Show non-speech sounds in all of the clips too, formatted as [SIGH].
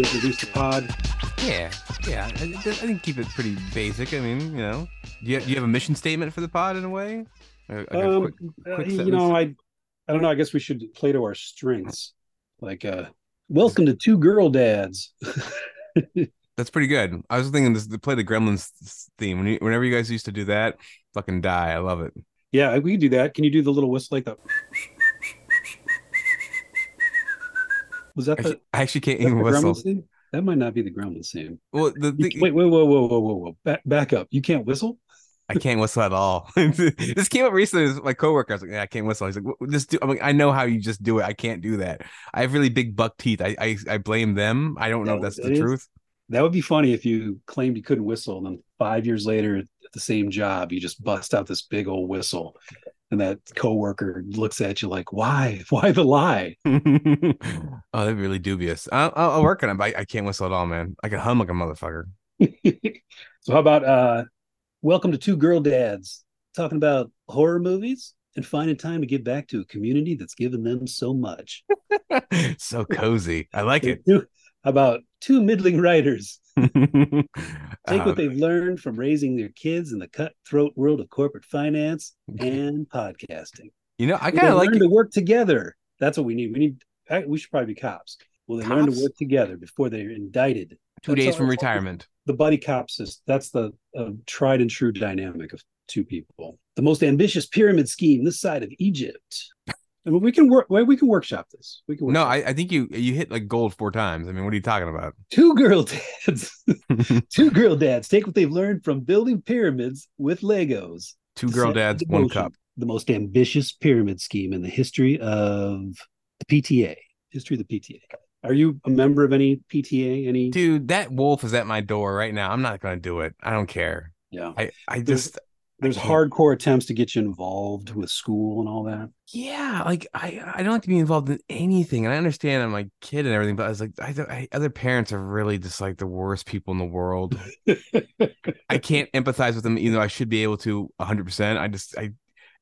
introduce the pod? Yeah, yeah. I, I think keep it pretty basic. I mean, you know, do you, do you have a mission statement for the pod in a way? Like Um, quick- uh, you know, I, I don't know. I guess we should play to our strengths. Like, uh, welcome to two girl dads. [LAUGHS] That's pretty good. I was thinking this to play the Gremlins theme. When you, whenever you guys used to do that, fucking die. I love it. yeah, we can do that. Can you do the little whistle like that? Was that I, the, actually- I actually can't that even whistle. That might not be the Gremlins theme. Well, the, the wait, wait, whoa, whoa, whoa, whoa, whoa! Back, back up. You can't whistle. I can't whistle at all. [LAUGHS] this came up recently. with My coworker, I was like, "Yeah, I can't whistle." He's like, "What- "Just do." I'm like, "I know how you just do it. I can't do that. I have really big buck teeth. I I, I blame them. I don't know if that's that the is- truth." That would be funny if you claimed you couldn't whistle, and then five years later at the same job, you just bust out this big old whistle, and that coworker looks at you like, "Why? [LAUGHS] Why the lie?" [LAUGHS] oh, that'd be really dubious. I'll, I'll work on it, but I, I can't whistle at all, man. I can hum like a motherfucker. [LAUGHS] so how about uh welcome to two girl dads talking about horror movies and finding time to give back to a community that's given them so much so cozy. I like it. How about two middling writers [LAUGHS] take Uh, what they've learned from raising their kids in the cutthroat world of corporate finance [LAUGHS] and podcasting you know, I kind of like learn to work together that's what we need we need we should probably be cops will they learn to work together before they're indicted two That's days from retirement. the buddy cop system. That's the uh, tried and true dynamic of two people. The most ambitious pyramid scheme this side of Egypt. I mean, we can work. We can workshop this. We can. No, I, I think you you hit like gold four times. I mean, what are you talking about? two girl dads. [LAUGHS] [LAUGHS] two girl dads take what they've learned from building pyramids with Legos. Two girl dads, one motion cup. The most ambitious pyramid scheme in the history of the PTA. History of the PTA. Are you a member of any PTA? Any? Dude, that wolf is at my door right now. I'm not gonna do it. I don't care. yeah. I I just There's hardcore attempts to get you involved with school and all that. yeah, like I I don't like to be involved in anything, and I understand I'm like kid and everything, but I was like, I, I other parents are really just like the worst people in the world. [LAUGHS] I can't empathize with them, even though I should be able to 100. percent I just I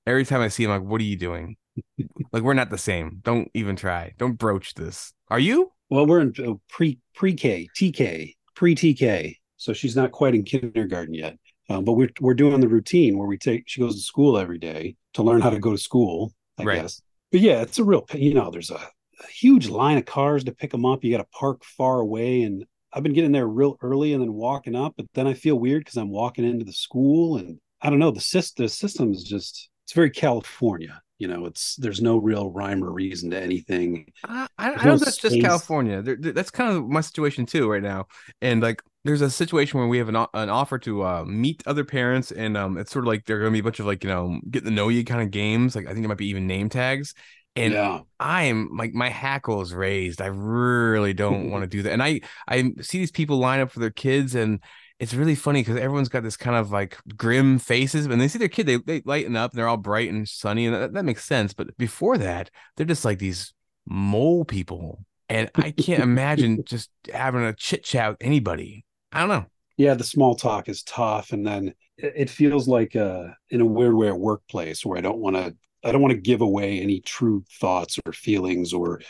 every time I see them, like, what are you doing? [LAUGHS] like we're not the same. Don't even try. Don't broach this. Are you? Well, we're in uh, pre pre K, TK, pre TK, so she's not quite in kindergarten yet. Um, but we're we're doing the routine where we take she goes to school every day to learn how to go to school. I Right. guess. But yeah, it's a real you know. There's a, a huge line of cars to pick them up. You got to park far away, and I've been getting there real early and then walking up. But then I feel weird because I'm walking into the school, and I don't know. The system the system is just it's very California. You know, it's there's no real rhyme or reason to anything. I, I, I don't no think that's just. California. That's kind of my situation too right now. And like, there's a situation where we have an, an offer to uh, meet other parents, and um, it's sort of like there are gonna be a bunch of like you know get to know you kind of games. Like I think there might be even name tags. And yeah. I'm like my hackle is raised. I really don't want to do that. And I I see these people line up for their kids, and it's really funny because everyone's got this kind of like grim faces. When they see their kid, they they lighten up and they're all bright and sunny, and that, that makes sense. But before that, they're just like these mole people, and I can't imagine [LAUGHS] just having a chit chat with anybody. I don't know. yeah the small talk is tough and then it feels like uh in a weird way a workplace where i don't want to i don't want to give away any true thoughts or feelings or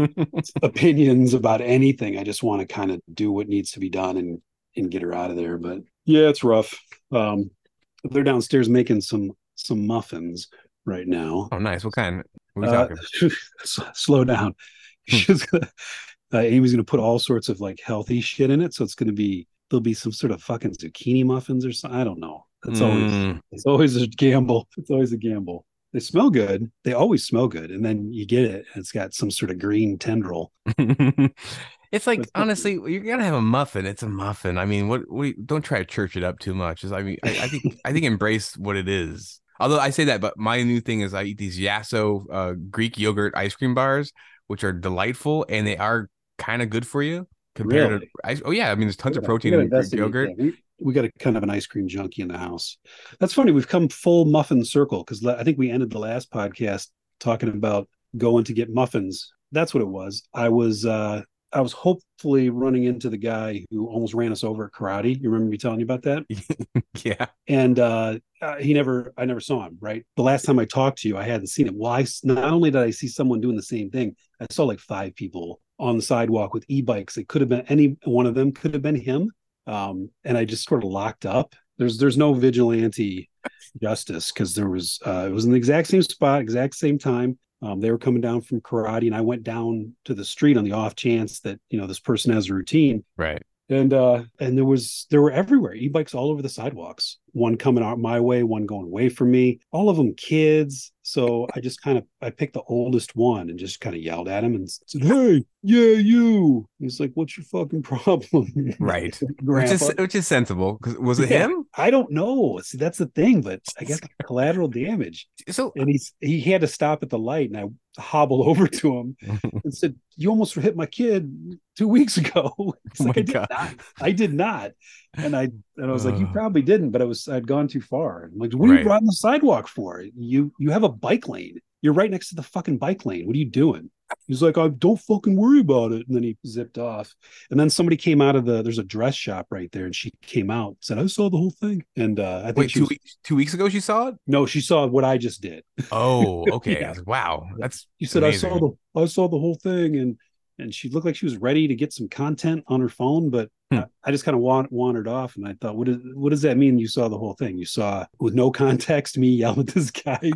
[LAUGHS] opinions about anything i just want to kind of do what needs to be done and and get her out of there but yeah it's rough um they're downstairs making some some muffins right now oh, nice. What kind? What uh, talking? [LAUGHS] slow down. She's gonna, uh, Amy's gonna put all sorts of like healthy shit in it, so it's gonna be there'll be some sort of fucking zucchini muffins or something. I don't know. It's always Mm. it's always a gamble. [LAUGHS] It's always a gamble. They smell good. They always smell good, and then you get it, and it's got some sort of green tendril. [LAUGHS] it's like But- honestly, you're gonna have a muffin. It's a muffin. I mean, what? we don't try to church it up too much. I mean, I, I think [LAUGHS] I think embrace what it is. Although I say that, but my new thing is I eat these Yasso uh, Greek yogurt ice cream bars, which are delightful and they are kind of good for you compared Really? to. ice oh yeah, I mean, there's tons We of protein in Greek yogurt. We, we got a kind of an ice cream junkie in the house. That's funny. We've come full muffin circle because I think we ended the last podcast talking about going to get muffins. That's what it was. I was uh I was hopefully running into the guy who almost ran us over at karate. You remember me telling you about that? [LAUGHS] Yeah, And uh, uh he never I never saw him, right? The last time I talked to you, I hadn't seen him. Well, I not only did I see someone doing the same thing, I saw like five people on the sidewalk with e-bikes. It could have been any one of them could have been him. Um, and I just sort of locked up. There's there's no vigilante justice because there was uh, it was in the exact same spot, exact same time. Um, they were coming down from karate, and I went down to the street on the off chance that you know this person has a routine. Right. And uh, and there was there were everywhere e-bikes all over the sidewalks. One coming out my way, one going away from me. All of them kids. So I just kind of I picked the oldest one and just kind of yelled at him and said, "Hey, yeah, you." He's like, "What's your fucking [LAUGHS] problem?" Right. [LAUGHS] which is which is sensible. Because was it Yeah. him? I don't know. See, that's the thing, but I guess collateral damage. So And he's he had to stop at the light, and I hobbled [LAUGHS] over to him and said, "You almost hit my kid two weeks ago." Oh like, "I did not. I did not." And I and I was like, "You probably didn't," but I was I'd gone too far. I'm like, what are Right. you on the sidewalk for? You you have a bike lane. You're right next to the fucking bike lane. What are you doing? He's like, I don't fucking worry about it. And then he zipped off. And then somebody came out of the there's a dress shop right there, and she came out said, I saw the whole thing. And uh, I think wait, she two was, weeks two weeks ago she saw it? no, she saw what I just did. Oh, [LAUGHS] okay. Yeah. Wow. That's She said, Amazing. I saw the I saw the whole thing, and and she looked like she was ready to get some content on her phone, but Hmm. I, I just kind of wan- wandered off, and I thought, what is what does that mean? You saw the whole thing? You saw with no [LAUGHS] context me yell at this guy,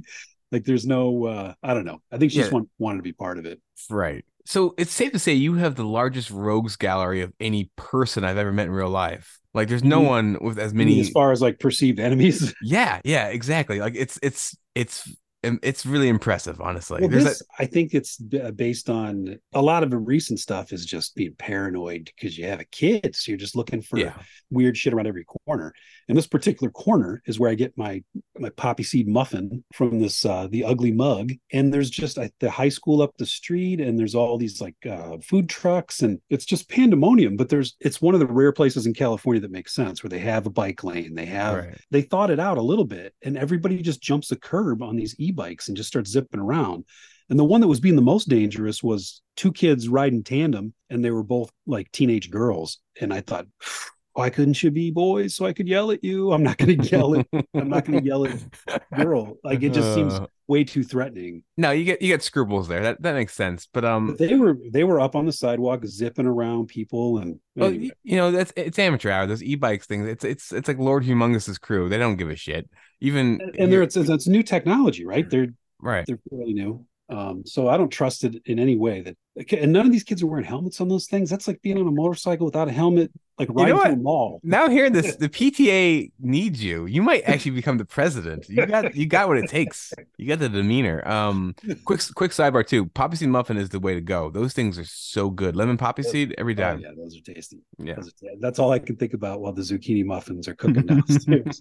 like there's no, uh I don't know. I think she just want, wanted to be part of it. right. So it's safe to say you have the largest rogues gallery of any person I've ever met in real life. Like there's no Mhm. one with as many as far as like perceived enemies. [LAUGHS] Yeah, yeah, exactly. Like it's it's it's it's really impressive, honestly. well, this I think it's uh, based on a lot of the recent stuff is just being paranoid because you have a kid, so you're just looking for yeah. weird shit around every corner. And this particular corner is where I get my my poppy seed muffin from this uh the ugly mug. And there's just I, the high school up the street, and there's all these like uh food trucks, and it's just pandemonium. But there's it's one of the rare places in California that makes sense where they have a bike lane, they have Right. they thought it out a little bit, and everybody just jumps the curb on these e-bikes and just starts zipping around. And the one that was being the most dangerous was two kids riding tandem, and they were both like teenage girls. And I thought, why couldn't you be boys so I could yell at you? I'm not going to yell at I'm not going to yell at [LAUGHS] girl. Like it just seems way too threatening. no, you get you get scruples there. That that makes sense. But um, But they were they were up on the sidewalk zipping around people, and well, anyway. you know that's it's amateur hour. Those e-bikes things. It's it's it's like Lord Humungus's crew. They don't give a shit. Even and, and there it's, it's new technology, right? They're right. they're fairly new. Um, so I don't trust it in any way that and none of these kids are wearing helmets on those things. That's like being on a motorcycle without a helmet, like know riding through what? a mall. Now hearing this, [LAUGHS] the PTA needs you. You might actually become the president. You got you got what it takes. You got the demeanor. Um, quick quick sidebar too. Poppy seed muffin is the way to go. Those things are so good. Lemon poppy seed every Oh, yeah, those are tasty. yeah. Are- that's all I can think about while the zucchini muffins are cooking downstairs.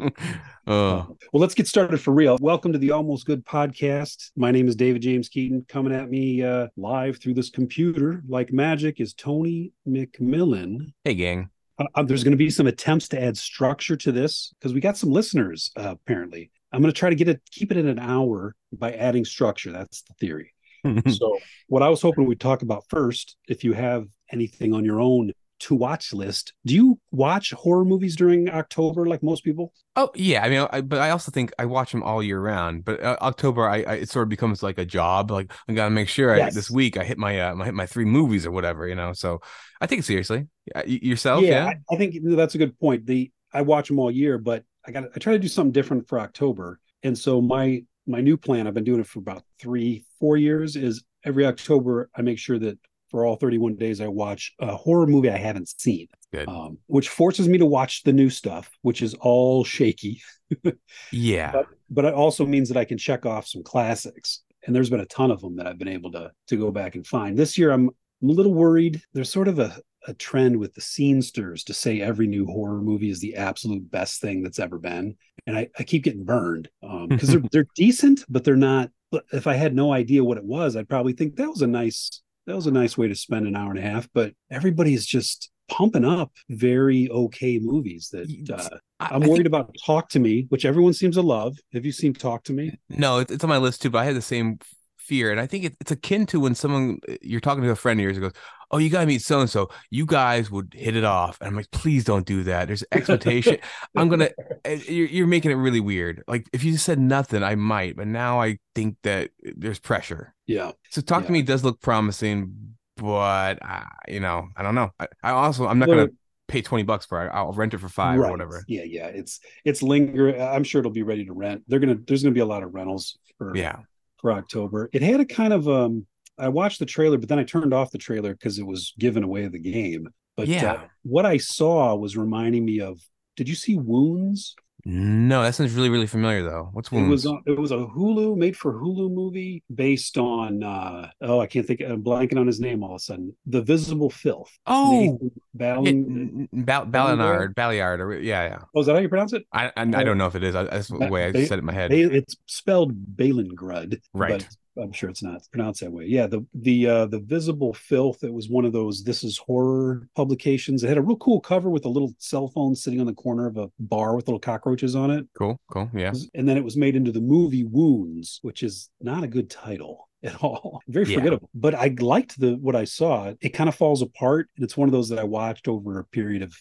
oh, [LAUGHS] well, let's get started for real. Welcome to the Almost Good podcast. My name is David James Keaton. Coming at me uh, live through this computer like magic is Tony McMillan. hey gang. Uh, uh, there's going to be some attempts to add structure to this because we got some listeners uh, apparently. I'm going to try to get it, keep it in an hour by adding structure. That's the theory. [LAUGHS] so, what I was hoping we'd talk about first, if you have anything on your own to watch list, do you watch horror movies during October like most people? Oh yeah, I mean, I, but I also think I watch them all year round. But uh, October, I, I it sort of becomes like a job. Like I gotta make sure I, this week I hit my uh, my hit my three movies or whatever, you know. So I take it seriously. Yeah, yourself, yeah. I, I think that's a good point. The I watch them all year, but I got I try to do something different for October. And so my my new plan, I've been doing it for about three, four years, is every October I make sure that for all 31 days I watch a horror movie I haven't seen. Um, which forces me to watch the new stuff, which is all shaky. [LAUGHS] yeah. but but it also means that I can check off some classics. And there's been a ton of them that I've been able to to go back and find. This year I'm I'm a little worried. There's sort of a a trend with the scenesters to say every new horror movie is the absolute best thing that's ever been. And I, I keep getting burned because they're [LAUGHS] they're decent, but they're not. If I had no idea what it was, I'd probably think that was a nice that was a nice way to spend an hour and a half. But everybody's just pumping up very okay movies that uh, I- I'm I worried think- about Talk to Me, which everyone seems to love. Have you seen Talk to Me? No, it's, it's on my list too, but I had the same fear. And I think it, it's akin to when someone you're talking to a friend of yours goes, Oh, you gotta meet so and so. You guys would hit it off. And I'm like, please don't do that. There's expectation. [LAUGHS] I'm gonna eh, you're, you're making it really weird. Like if you just said nothing, I might, but now I think that there's pressure. Yeah. So talk to me does look promising, but I, you know, I don't know. I, I also I'm not Well, gonna pay twenty bucks for it. I'll rent it for five or whatever. Yeah, yeah. It's it's linger. I'm sure it'll be ready to rent. They're gonna there's gonna be a lot of rentals for Yeah. for October. It had a kind of um I watched the trailer, but then I turned off the trailer because it was giving away the game. But Yeah. uh, what I saw was reminding me of did you see Wounds? No, that sounds really really familiar though. What's It was wounds? on, it was a Hulu made for Hulu movie based on uh oh I can't think I'm blanking on his name all of a sudden. The Visible Filth. oh, Nathan Balling- Bal- Ballinard, Balliard, or yeah, yeah. Oh, is that how you pronounce it? I I, I don't know if it is. I, that's the way I Ba- said it in my head. Ba- it's spelled Ballingrud, Right. I'm sure it's not pronounced that way. Yeah, the the uh, the Visible Filth. It was one of those. This is horror publications. It had a real cool cover with a little cell phone sitting on the corner of a bar with little cockroaches on it. Cool, cool. Yeah. And then it was made into the movie Wounds, which is not a good title [LAUGHS] at all. Very Yeah. forgettable. But I liked the what I saw. It kind of falls apart, and it's one of those that I watched over a period of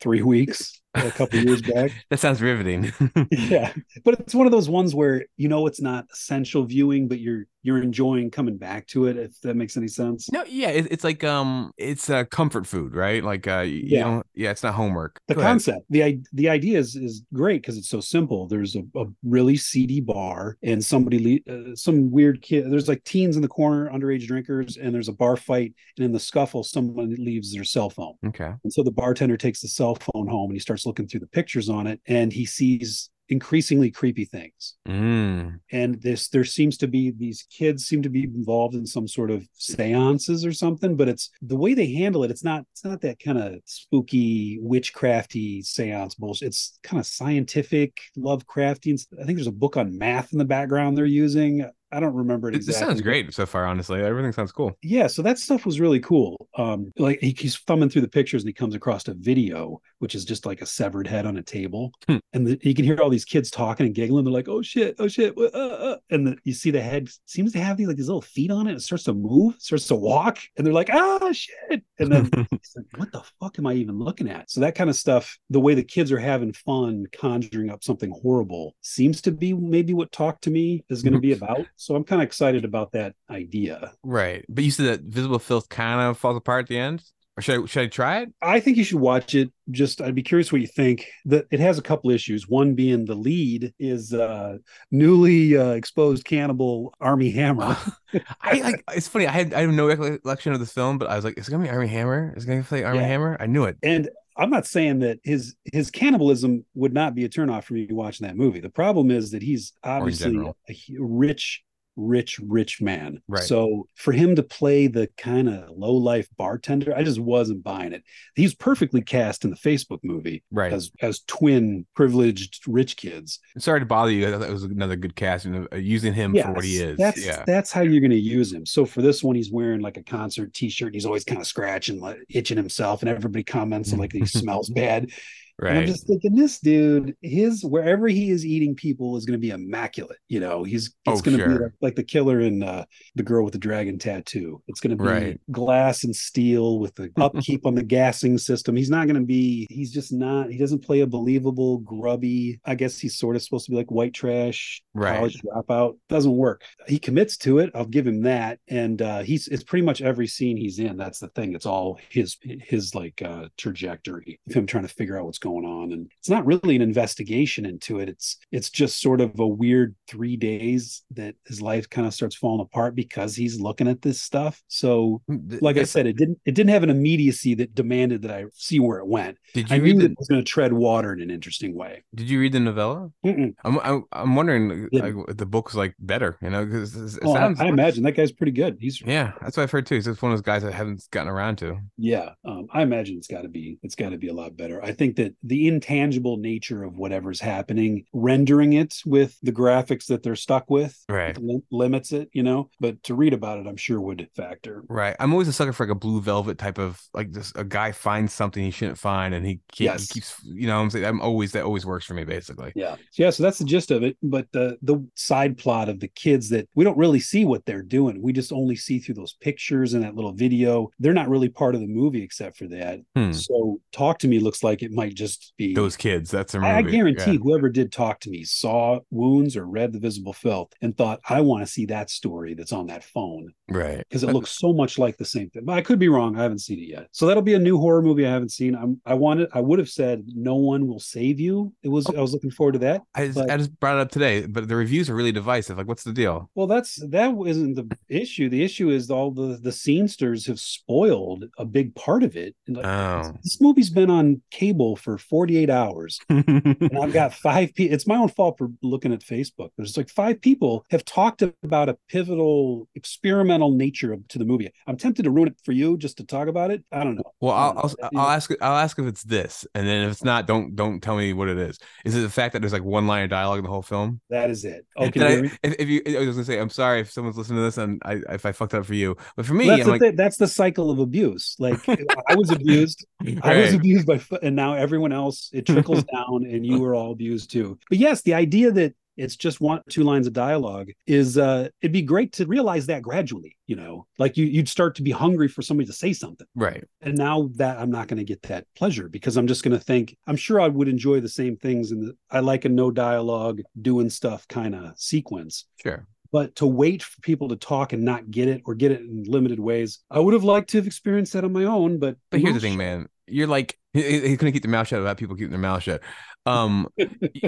three [LAUGHS] weeks [LAUGHS] a couple years back. [LAUGHS] That sounds riveting. [LAUGHS] yeah but it's one of those ones where you know it's not essential viewing but you're you're enjoying coming back to it if that makes any sense no, yeah, it, it's like um, it's a comfort food, right? Like uh, you Yeah. know, yeah, it's not homework. the Go ahead. concept the i- the idea is is great because it's so simple there's a, a really seedy bar and somebody le- uh, some weird kid there's like teens in the corner underage drinkers and there's a bar fight and in the scuffle someone leaves their cell phone Okay. And so the bartender takes the cell phone home and he starts looking through the pictures on it and he sees increasingly creepy things. Mm. And this there seems to be these kids seem to be involved in some sort of seances or something, but it's the way they handle it, it's not it's not that kind of spooky witchcrafty seance bullshit. It's kind of scientific, Lovecraftian. I think there's a book on math in the background they're using. I don't remember it It, exactly. this sounds great so far. Honestly, everything sounds cool. yeah so that stuff was really cool um like he, he's thumbing through the pictures and he comes across a video which is just like a severed head on a table Hmm. and the, you can hear all these kids talking and giggling they're like oh shit oh shit uh, uh, and the, you see the head seems to have these like these little feet on it it starts to move starts to walk and they're like ah shit and then [LAUGHS] like, what the fuck am I even looking at? So that kind of stuff, the way the kids are having fun conjuring up something horrible seems to be maybe what Talk to Me is going to be about. So I'm kind of excited about that idea. right, but you said that visible filth kind of falls apart at the end. Or should I should I try it? I think you should watch it. Just I'd be curious what you think. That it has a couple issues. One being the lead is uh newly uh, exposed cannibal Armie Hammer. [LAUGHS] I like. It's funny. I had I have no recollection of the film, but I was like, "Is it gonna be Armie Hammer? Is it gonna play Armie Yeah. Hammer?" I knew it. and I'm not saying that his his cannibalism would not be a turnoff for me watching that movie. The problem is that he's obviously a, rich, rich, rich man. Right. So for him to play the kind of low life bartender, I just wasn't buying it. He's perfectly cast in the Facebook movie Right. as as twin privileged rich kids. Sorry to bother you. I thought it was another good casting of uh, using him for what he is. That's yeah. that's how you're going to use him. So for this one, he's wearing like a concert T-shirt. And he's always kind of scratching, like itching himself, and everybody comments like he [LAUGHS] smells bad. And I'm just thinking, this dude, his wherever he is eating people is going to be immaculate. You know, he's it's Oh, going to sure. be like, like the killer in uh, the girl with the dragon tattoo. It's going to be Right. glass and steel with the [LAUGHS] upkeep on the gassing system. He's not going to be. He's just not. He doesn't play a believable, grubby. I guess he's sort of supposed to be like white trash, Right. college dropout. Doesn't work. He commits to it. I'll give him that. And uh, he's it's pretty much every scene he's in. That's the thing. It's all his his like uh, trajectory of him trying to figure out what's going on. And it's not really an investigation into it. It's it's just sort of a weird three days that his life kind of starts falling apart because he's looking at this stuff. So like I said, it didn't it didn't have an immediacy that demanded that I see where it went. did I you knew read the it was going to tread water in an interesting way. Did you read the novella? Mm-mm. I'm I'm, I'm wondering Yeah. like, the book's like better, you know, because Oh, I- I, imagine that guy's pretty good. He's yeah, that's what I've heard too. He's just one of those guys I haven't gotten around to. Yeah, um, I imagine it's got to be it's got to be a lot better. I think that the intangible nature of whatever's happening, rendering it with the graphics that they're stuck with, Right. lim- limits it. You know, but to read about it, I'm sure would factor. Right. I'm always a sucker for like a blue velvet type of like this a guy finds something he shouldn't find and he, Yes. he keeps you know I'm saying I'm always that always works for me basically. Yeah, yeah. So that's the gist of it. But the the side plot of the kids that we don't really see what they're doing. We just only see through those pictures and that little video. They're not really part of the movie except for that. Hmm. So talk to me looks like it might just just be those kids. That's a movie. I, I guarantee Yeah. whoever did talk to me saw wounds or read the visible filth and thought, I want to see that story that's on that phone Right. because it looks so much like the same thing. But I could be wrong. I haven't seen it yet. So that'll be a new horror movie I haven't seen. I'm I wanted I would have said no one will save you. It was oh. I was looking forward to that. I just, But- I just brought it up today, but the reviews are really divisive. Like, what's the deal? Well, that's that isn't the issue. The issue is all the the scenesters have spoiled a big part of it. And, like, Oh. This movie's been on cable for 48 hours. [LAUGHS] and I've got five people. It's my own fault for looking at Facebook. There's like five people have talked about a pivotal experimental nature of, to the movie. I'm tempted to ruin it for you just to talk about it. I don't know. Well, I'll, know. I'll I'll ask I'll ask if it's this, and then if it's not, don't don't tell me what it is. Is it the fact that there's like one line of dialogue in the whole film? That is it. Okay. I- if, if you, I was gonna say, I'm sorry if someone's listening to this and I if I fucked up for you, but for me, that's, I'm the like, that's the cycle of abuse. Like I was abused. I was abused by, and now everyone else. It trickles [LAUGHS] down, and you were all abused too. But yes, the idea that it's just one two lines of dialogue is uh it'd be great to realize that gradually you know like you you'd start to be hungry for somebody to say something right. and now that i'm not going to get that pleasure because i'm just going to think i'm sure i would enjoy the same things and i like a no dialogue doing stuff kind of sequence Sure. But to wait for people to talk and not get it or get it in limited ways i would have liked to have experienced that on my own but But here's the thing, man. You're like he, he couldn't keep their mouth shut about people keeping their mouth shut. Um,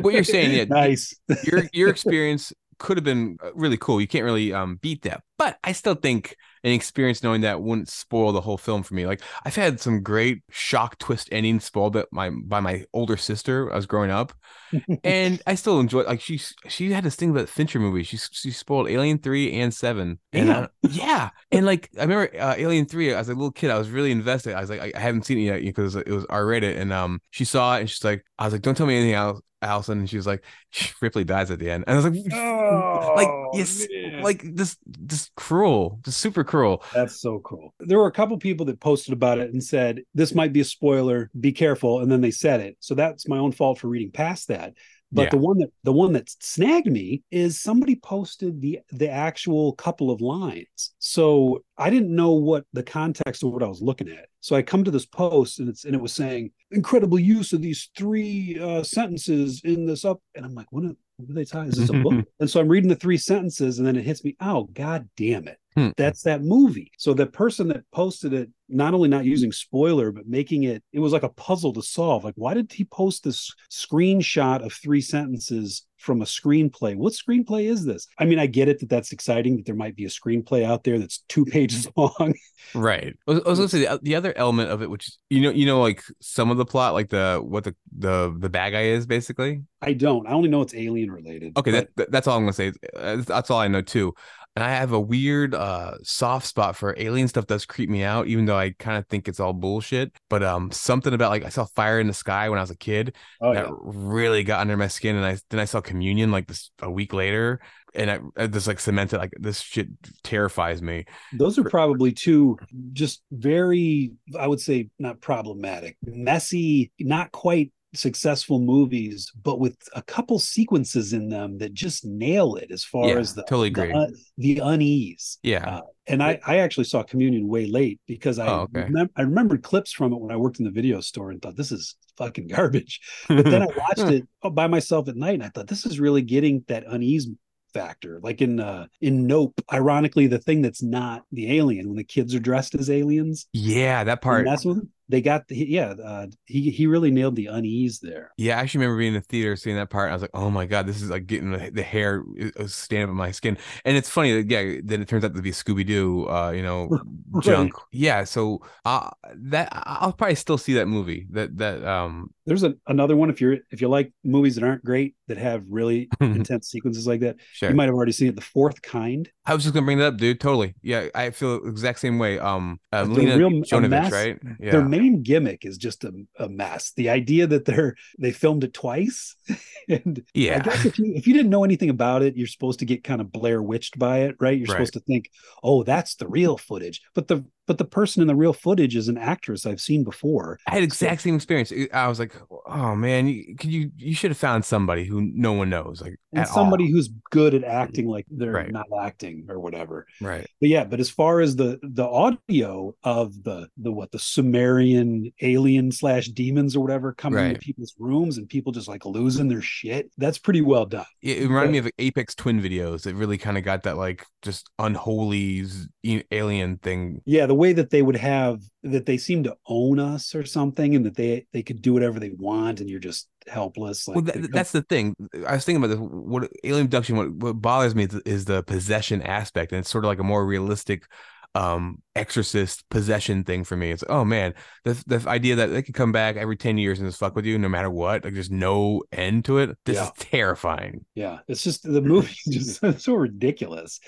what you're saying, yeah, [LAUGHS] nice your your experience could have been uh, really cool. You can't really um beat that, but I still think an experience knowing that wouldn't spoil the whole film for me. Like I've had some great shock twist endings spoiled by my by my older sister I was growing up, [LAUGHS] and I still enjoy. Like she she had this thing about Fincher movies. She she spoiled Alien three and seven, and I, yeah, and like I remember uh, Alien three as a little kid, I was really invested. I was like, I, I haven't seen it yet because it was R rated, and um, she saw it and she's like, I was like, don't tell me anything else. Allison, and she was like, [LAUGHS] Ripley dies at the end, and I was like, [LAUGHS] like Oh, yes, man. like this, this cruel, just super cruel. That's so cool. There were a couple people that posted about it and said, this might be a spoiler, be careful. And then they said it. So that's my own fault for reading past that. But Yeah. the one that the one that snagged me is somebody posted the the actual couple of lines. So I didn't know what the context of what I was looking at. So I come to this post and it's and it was saying incredible use of these three uh, sentences in this up, and I'm like, what are, what are they talking? Is this a book? [LAUGHS] and so I'm reading the three sentences, and then it hits me. Oh, god damn it! Hmm. That's that movie. So the person that posted it, not only not using spoiler, but making it, it was like a puzzle to solve. Like, why did he post this screenshot of three sentences from a screenplay? What screenplay is this? I mean, I get it that that's exciting that there might be a screenplay out there that's two [LAUGHS] pages long. Right. I was, I was gonna say the, the other element of it, which is, you know, you know, like some of the plot, like the what the the the bad guy is basically. I don't. I only know it's alien related. Okay, but that, that that's all I'm gonna say. That's all I know too. And I have a weird uh soft spot for alien stuff does creep me out, even though I kind of think it's all bullshit. But um something about like I saw fire in the sky when I was a kid oh, that yeah. really got under my skin. And I then I saw communion like this a week later. And I, I just like cemented like this shit terrifies me. those are probably two just very, I would say, not problematic, messy, not quite successful movies, but with a couple sequences in them that just nail it as far Yeah, as the totally agree. un- the unease. Yeah. Uh, and I, I actually saw Communion way late because I Oh, okay. remem- I remembered clips from it when I worked in the video store and thought this is fucking [LAUGHS] garbage. But then I [LAUGHS] watched it by myself at night and I thought this is really getting that unease factor. Like in uh in Nope, ironically, the thing that's not the alien when the kids are dressed as aliens. yeah, that part. That's what they got. The, yeah, uh, he he really nailed the unease there. Yeah, I actually remember being in the theater seeing that part. I was like, "Oh my god, this is like getting the, the hair is standing up on my skin." And it's funny that yeah, then it turns out to be Scooby Doo, uh, you know, [LAUGHS] Right. junk. Yeah, so uh, that I'll probably still see that movie. That that um, There's a, another one if you're if you like movies that aren't great that have really [LAUGHS] intense sequences like that. sure. You might have already seen it. The Fourth Kind. I was just gonna bring that up, dude. Totally. Yeah, I feel the exact same way. Um, uh, Lena real- Jovovich, mess- right? Yeah. Their main gimmick is just a, a mess. The idea that they're they filmed it twice, [LAUGHS] and I Yeah. guess if you if you didn't know anything about it, you're supposed to get kind of Blair witched by it, right? You're Right. supposed to think, oh, that's the real footage. But the but the person in the real footage is an actress I've seen before. I had exact same experience. I was like, "Oh man, you, could you you should have found somebody who no one knows." Like, and somebody all. who's good at acting mm-hmm. like they're Right. not acting or whatever. right. But yeah, but as far as the the audio of the the what the Sumerian alien slash demons or whatever coming into people's rooms and people just like losing their shit, that's pretty well done. It, it reminded me of Aphex Twin videos. It really kind of got that like just unholy alien thing. Yeah, the way that they would have that they seem to own us or something, and that they they could do whatever they want, and you're just helpless. Like well, that, that's the thing. I was thinking about this. What alien abduction? What, what bothers me is, is the possession aspect, and it's sort of like a more realistic um exorcist possession thing for me it's oh man the the idea that they could come back every 10 years and just fuck with you no matter what like there's no end to it this Yeah. is terrifying yeah, it's just the movie [LAUGHS] is just so ridiculous.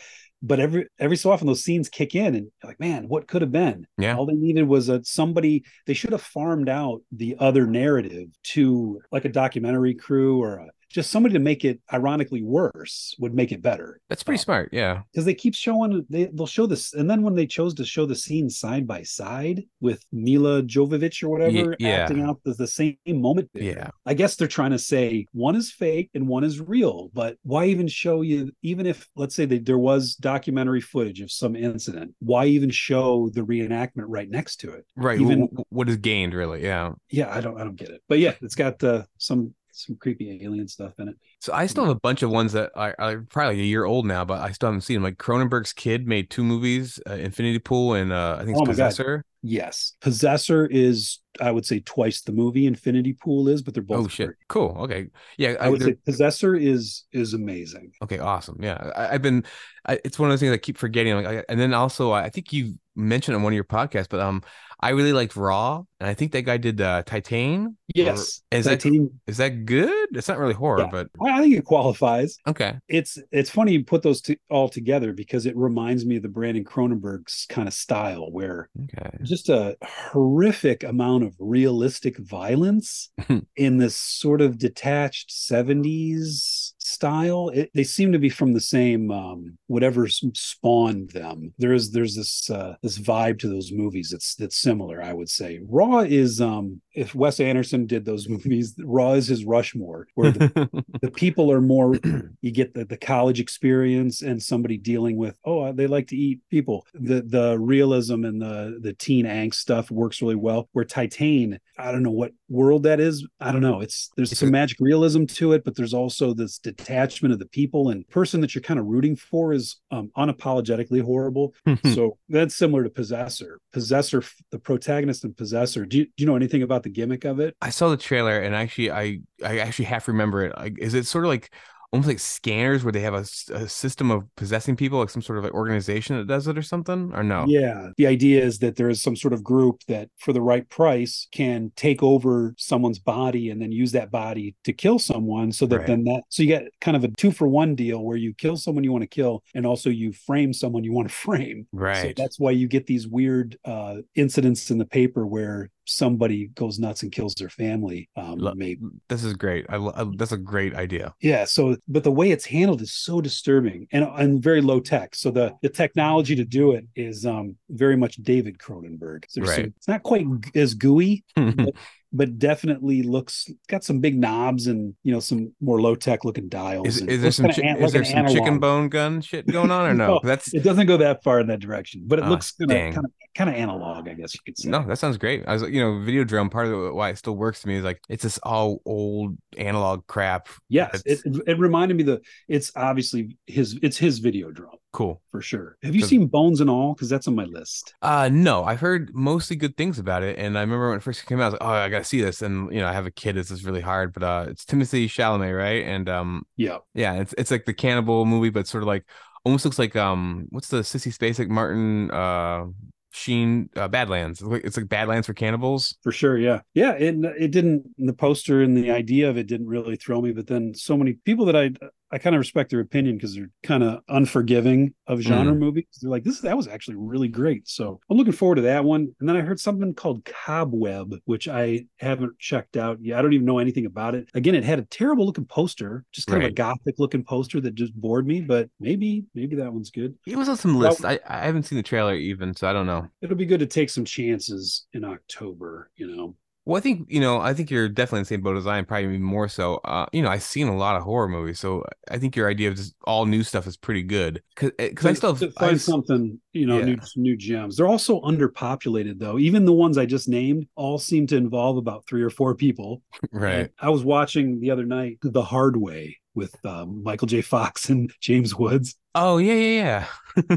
But every every so often those scenes kick in, and like, man, what could have been? Yeah. All they needed was a somebody. They should have farmed out the other narrative to like a documentary crew or a, just somebody to make it ironically worse would make it better. that's pretty Oh. smart yeah because they keep showing they they'll show this and then when they chose to show the scenes side by side with Milla Jovovich or whatever yeah. acting out the, the same moment Yeah. I guess they're trying to say one is fake and one is real but why even show you even if let's say that there was documentary footage of some incident why even show the reenactment right next to it right Even- Wh- wh- what is gained really yeah yeah I don't I don't get it but yeah it's got uh, some some creepy alien stuff in it So I still have a bunch of ones that are, are probably a year old now, but I still haven't seen them. Like Cronenberg's Kid made two movies, uh, Infinity Pool and uh, I think it's Oh God. Possessor. yes Possessor is I would say twice the movie Infinity Pool is but they're both Oh shit, great. cool. Okay, yeah, I would they're- say Possessor is is amazing. Okay, awesome. Yeah, I, I've been. I, it's one of those things I keep forgetting. Like, I, and then also, I think you mentioned on one of your podcasts, but um, I really liked Raw, and I think that guy did uh, Titane. Yes, Or- is that Titane- is that good? It's not really horror, Yeah. but I I think it qualifies. okay. It's it's funny you put those two all together because it reminds me of the Brandon Cronenberg's kind of style, where Okay. just a horrific amount of realistic violence [LAUGHS] in this sort of detached 70s style it, they seem to be from the same um, whatever spawned them. There's there's this uh, this vibe to those movies that's that's similar i would say. Raw is um if wes anderson did those [LAUGHS] movies raw is his rushmore where the, [LAUGHS] the people are more [CLEARS THROAT] you get the, the college experience and somebody dealing with oh they like to eat people. The the realism and the the teen angst stuff works really well where Titane i don't know what world that is i don't know. It's there's some magic realism to it but there's also this detachment of the people and person that you're kind of rooting for is um, unapologetically horrible. [LAUGHS] So that's similar to possessor. Possessor the protagonist in possessor. Do you, do you know anything about the gimmick of it I saw the trailer, and actually, I I actually half remember it. Like, is it sort of like almost like scanners where they have a system of possessing people, like some sort of like organization that does it or something, or no? Yeah. The idea is that there is some sort of group that, for the right price, can take over someone's body and then use that body to kill someone. So that Right. then that, so you get kind of a two for one deal where you kill someone you want to kill and also you frame someone you want to [LAUGHS] frame. Right. So that's why you get these weird uh, incidents in the paper where somebody goes nuts and kills their family. Um, Lo- maybe. this is great. I, I that's a great idea. Yeah. So, but the way it's handled is so disturbing and and very low tech. So the the technology to do it is um very much David Cronenberg. There's Right. it's not quite as gooey, [LAUGHS] but definitely looks got some big knobs and you know some more low tech looking dials. Is, is there some chi- an- is like there some chicken bone gun shit going on or [LAUGHS] no? No, That's It doesn't go that far in that direction, but it Ah, looks kind of kind of analog, I guess you could say. no, that sounds great. I was like, you know, Videodrome. Part of why it still works to me is like it's this all old analog crap. Yes, it, it reminded me the it's obviously his it's his Videodrome Cool. for sure. Have you seen Bones and All? Because that's on my list. Uh no, I've heard mostly good things about it, and I remember when it first came out, I was like, oh, I gotta see this, and you know, I have a kid. This is really hard, but uh, it's Timothée Chalamet, right? And um, Yeah. yeah, it's it's like the cannibal movie, but sort of like almost looks like um, what's the Sissy Spacek Martin uh Sheen uh, Badlands? It's like, Badlands for cannibals. For sure, yeah, yeah. It it didn't the poster and the idea of it didn't really throw me, but then so many people that I I kind of respect their opinion because they're kind of unforgiving of mm. genre movies. They're like, this that was actually really great. So I'm looking forward to that one. And then I heard something called Cobweb, which I haven't checked out yet. I don't even know anything about it. Again, it had a terrible looking poster, just kind of a gothic looking poster that just bored me. But maybe maybe that one's good. It was on some Well- list. I I haven't seen the trailer even, so I don't know. It'll be good to take some chances in October. You know. Well, I think you know, I think you're definitely in the same boat as I am, probably even more so. Uh, you know, I've seen a lot of horror movies, so I think your idea of just all new stuff is pretty good. Because I still to find I, something, you know, Yeah. new new gems. They're also underpopulated though. Even the ones I just named all seem to involve about three or four people. [LAUGHS] right. And I was watching the other night The Hard Way with um, Michael J. Fox [LAUGHS] and James Woods. Oh yeah, yeah, yeah. [LAUGHS]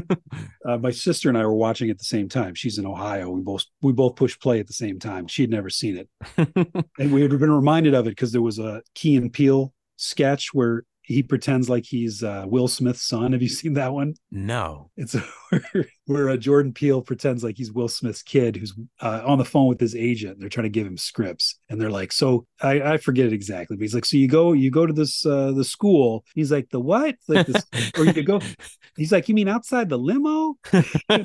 Uh, my sister and I were watching at the same time. She's in Ohio. We both we both pushed play at the same time. She had never seen it, [LAUGHS] and we had been reminded of it because there was a Key and Peele sketch where he pretends like he's uh, Will Smith's son. Have you seen that one? no. It's where, [LAUGHS] where uh, Jordan Peele pretends like he's Will Smith's kid who's uh, on the phone with his agent. They're trying to give him scripts, and they're like, "So I, I forget it exactly, but he's like, so you go you go to this uh, the school." He's like, "The what?" Like this, [LAUGHS] or you could go. He's like, "You mean outside the limo?" [LAUGHS]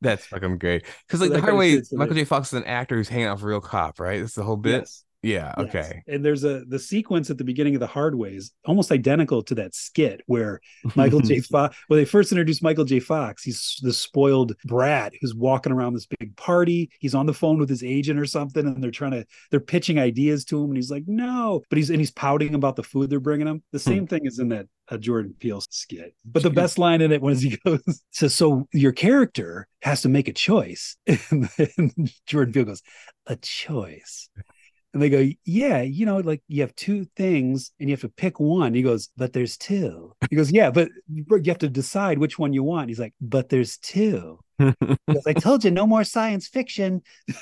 That's fucking great. Because So like the that hard way, Michael. J. Fox is an actor who's hanging out with a real cop, right? That's the whole bit. Yes. Yeah. Yes. Okay. And there's a the sequence at the beginning of the hard ways almost identical to that skit where Michael J. [LAUGHS] Fox when they first introduced Michael J. Fox, he's the spoiled brat who's walking around this big party. He's on the phone with his agent or something, and they're trying to they're pitching ideas to him, and he's like, no, but he's and he's pouting about the food they're bringing him. The same thing is in that uh, Jordan Peele skit. But the best line in it was he [LAUGHS] goes, so so your character has to make a choice, [LAUGHS] and then Jordan Peele goes, a choice. And they go, yeah, you know, like you have two things and you have to pick one. He goes, but there's two. He goes, yeah, but you have to decide which one you want. He's like, but there's two. He I told you, no more science fiction. [LAUGHS]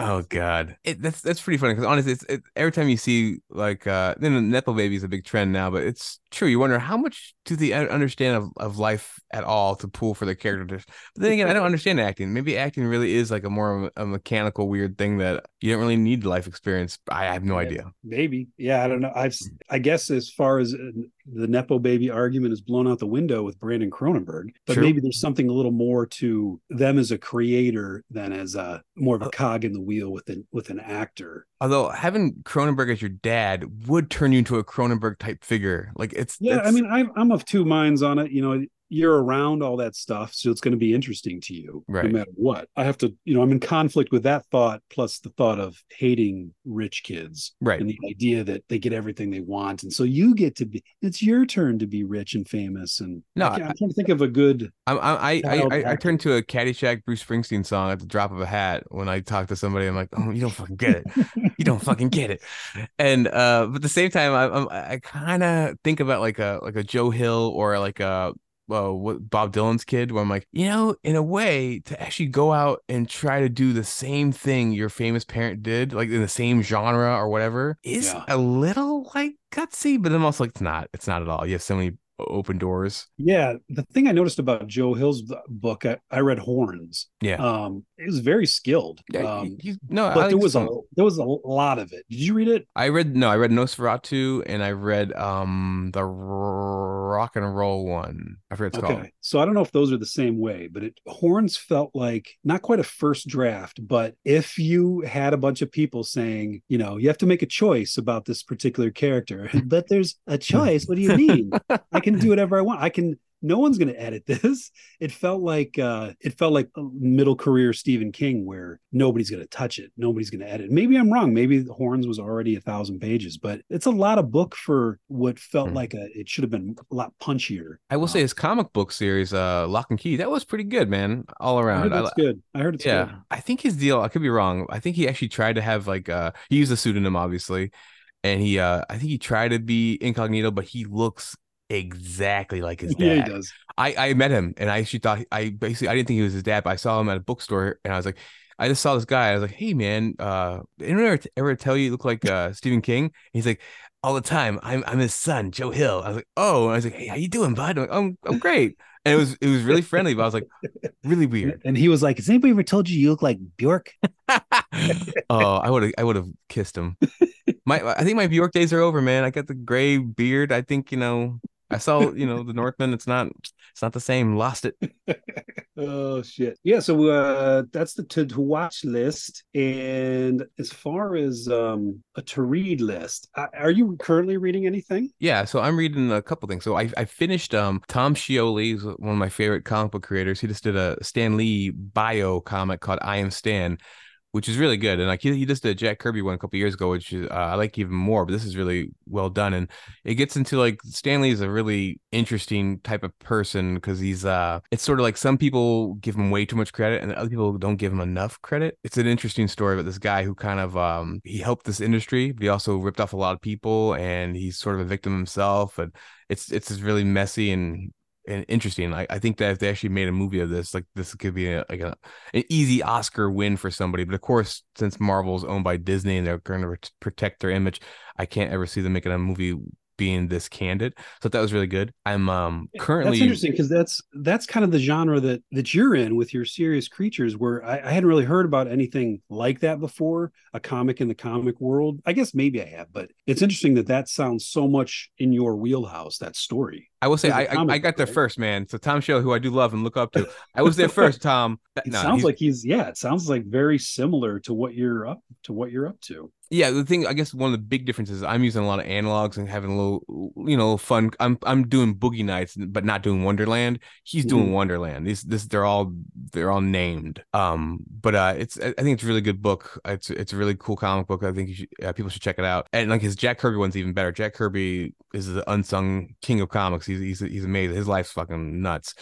Oh God, it, that's that's pretty funny because honestly, it's it, every time you see like uh, then the nepo baby is a big trend now, but it's true. You wonder how much do they understand of, of life at all to pull for their characters. But then again, I don't understand acting. Maybe acting really is like a more a, a mechanical weird thing that you don't really need life experience. I have no Yeah. idea. Maybe, yeah, I don't know. I've, I guess, as far as uh, the nepo baby argument is blown out the window with Brandon Cronenberg, but True. maybe there's something a little more to them as a creator than as a more of a Uh, cog in the wheel with an with an actor. Although having Cronenberg as your dad would turn you into a Cronenberg type figure. Like it's Yeah, I mean, I'm I'm of two minds on it. You know, you're around all that stuff, so it's going to be interesting to you, Right. no matter what. I have to, you know, I'm in conflict with that thought, plus the thought of hating rich kids, Right. And the idea that they get everything they want, and so you get to be. It's your turn to be rich and famous. And No, I can't- I'm trying to think of a good. I'm, I I I, I, I turned to a Caddyshack Bruce Springsteen song at the drop of a hat when I talk to somebody. I'm like, oh, you don't fucking get it. you don't fucking get it. And uh, but at the same time, I I'm, I kind of think about like a like a Joe Hill or like a well, what Bob Dylan's kid, where I'm like, you know, in a way, to actually go out and try to do the same thing your famous parent did, like in the same genre or whatever, is Yeah. a little like gutsy, but I'm also like, it's not. It's not at all. You have so many open doors. Yeah, the thing I noticed about Joe Hill's book, I, I read Horns. Yeah. Um, it was very skilled. Yeah, um, you, no, but there was a there was a lot of it. Did you read it? I read no, I read NOS4A2 and I read um the rock and roll one. I forget what it's called. Okay. So I don't know if those are the same way, but it Horns felt like not quite a first draft, but if you had a bunch of people saying, you know, you have to make a choice about this particular character, [LAUGHS] but there's a choice. What do you mean? [LAUGHS] I can do whatever I want. I can no one's going to edit this. It felt like uh it felt like middle career Stephen King where nobody's going to touch it. Nobody's going to edit. Maybe I'm wrong. Maybe Horns was already a thousand pages, but it's a lot of book for what felt Hmm. like a it should have been a lot punchier. I will say his comic book series, uh Locke and Key, that was pretty good, man. All around. I that's good. I heard it's yeah. good. I think his deal, I could be wrong. I think he actually tried to have like uh he used a pseudonym obviously. And he uh I think he tried to be incognito, but he looks exactly like his [LAUGHS] Yeah, dad. he does. I I met him and I actually thought I basically I didn't think he was his dad, but I saw him at a bookstore and I was like, I just saw this guy. I was like, hey man, uh, did anyone ever, ever tell you you look like uh Stephen King? he's like, all the time. I'm I'm his son, Joe Hill. I was like, oh, and I was like, hey, how you doing, bud? I'm like, I'm, I'm great. And it was it was really friendly, but I was like, really [LAUGHS] weird. And he was like, Has anybody ever told you you look like Bjork? [LAUGHS] oh, I would have I would have kissed him. My I think my Bjork days are over, man. I got the gray beard. I think you know. I saw you know the Northman. It's not it's not the same. Lost it. [LAUGHS] Oh shit. Yeah, so uh that's the to, to watch list. And as far as um a to read list, uh, are you currently reading anything? Yeah, so I'm reading a couple things. So I I finished um Tom Scioli, is one of my favorite comic book creators. He just did a Stan Lee bio comic called I Am Stan, which is really good. And like he, he just did Jack Kirby one a couple years ago, which uh, I like even more. But this is really well done, and it gets into like Stan Lee is a really interesting type of person because he's uh, it's sort of like some people give him way too much credit, and other people don't give him enough credit. It's an interesting story about this guy who kind of um, he helped this industry, but he also ripped off a lot of people, and he's sort of a victim himself, and it's it's just really messy and and interesting. I, I think that if they actually made a movie of this, like this could be a, like a, an easy Oscar win for somebody. But of course, since Marvel's owned by Disney and they're going to protect their image, I can't ever see them making a movie being this candid. So that was really good. I'm um currently that's interesting because that's that's kind of the genre that that you're in with your serious creatures, where I, I, hadn't really heard about anything like that before. A comic in the comic world. I guess maybe I have, but it's interesting that that sounds so much in your wheelhouse. That story. I will say I, I, I got there right? first, man. So Tom Scioli, who I do love and look up to, I was there first. Tom. [LAUGHS] it no, sounds he's... like he's yeah. It sounds like very similar to what you're up to what you're up to yeah the thing i guess one of the big differences i'm using a lot of analogs and having a little you know fun i'm i'm doing boogie nights but not doing wonderland he's doing mm-hmm. wonderland these this they're all they're all named um but uh it's i think it's a really good book it's it's a really cool comic book i think should, uh, people should check it out and like his jack kirby one's even better jack kirby is the unsung king of comics he's he's, he's amazing. His life's fucking nuts.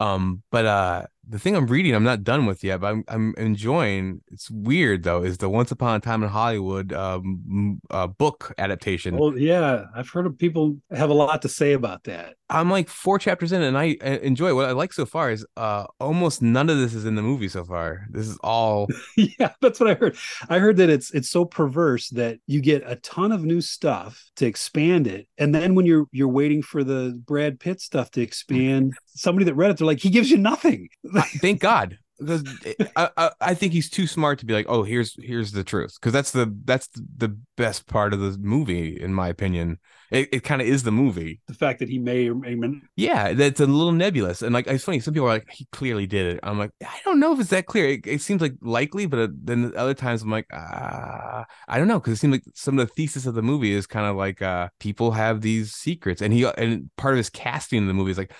Um but uh the thing I'm reading, I'm not done with yet, but I'm I'm enjoying. It's weird though. Is the Once Upon a Time in Hollywood um, uh, book adaptation? Well, yeah, I've heard of people have a lot to say about that. I'm like four chapters in, and I enjoy it. What I like so far is uh almost none of this is in the movie so far. This is all. [LAUGHS] yeah, that's what I heard. I heard that it's it's so perverse that you get a ton of new stuff to expand it, and then when you're you're waiting for the Brad Pitt stuff to expand, somebody that read it, they're like, he gives you nothing. [LAUGHS] thank God because I, I, I think he's too smart to be like, oh, here's here's the truth, because that's the that's the best part of the movie, in my opinion. It, it kind of is the movie. The fact that he may or may not. yeah, that's a little nebulous, and like it's funny. Some people are like, he clearly did it. I'm like, I don't know if it's that clear. It, it seems like likely, but uh, then other times I'm like, ah, I don't know, because it seems like some of the thesis of the movie is kind of like uh people have these secrets, and he and part of his casting in the movie is like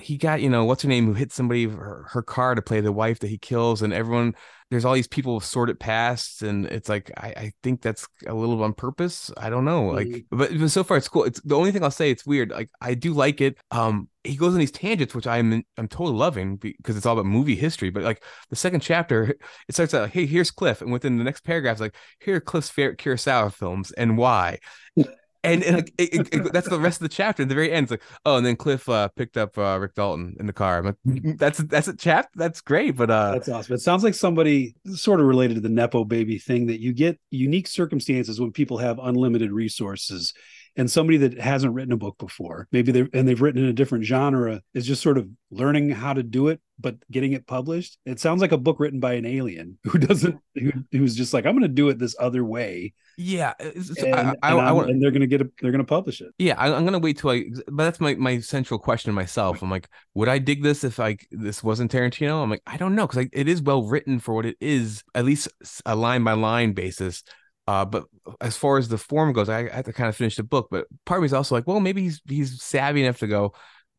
he got you know what's her name who hit somebody her, her car to play the wife that he kills and everyone there's all these people sorted past and it's like I, I think that's a little on purpose. I don't know like mm-hmm. but, but so far it's cool. It's the only thing i'll say it's weird like i do like it. Um he goes on these tangents which i'm i'm totally loving because it's all about movie history but like the second chapter it starts out hey here's cliff and within the next paragraph it's like here are cliff's favorite kurosawa films and why [LAUGHS] and, and like, it, it, that's the rest of the chapter. At the very end, it's like, oh, and then Cliff uh, picked up uh, Rick Dalton in the car. Like, mm, that's that's a chap. That's great, but uh, that's awesome. It sounds like somebody sort of related to the nepo baby thing that you get unique circumstances when people have unlimited resources and somebody that hasn't written a book before maybe they and they've written in a different genre is just sort of learning how to do it but getting it published. It sounds like a book written by an alien [LAUGHS] who doesn't who, who's just like i'm going to do it this other way. Yeah uh, and, I, I, and, I, want, and they're going to get it they're going to publish it. Yeah I, am going to wait till i but that's my my central question myself. I'm like would i dig this if like this wasn't tarantino? I'm like i don't know because it is well written for what it is at least a line by line basis uh, but as far as the form goes, I, I have to kind of finish the book. But part of me is also like, well, maybe he's he's savvy enough to go.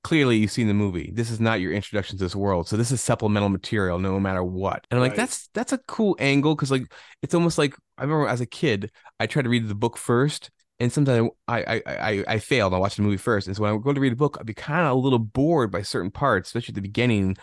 Clearly, you've seen the movie. This is not your introduction to this world, so this is supplemental material, no matter what. And I'm right. like, that's that's a cool angle because like it's almost like I remember as a kid, I tried to read the book first, and sometimes I I I, I failed. I watched the movie first, and so when I go to read a book, I'd be kind of a little bored by certain parts, especially at the beginning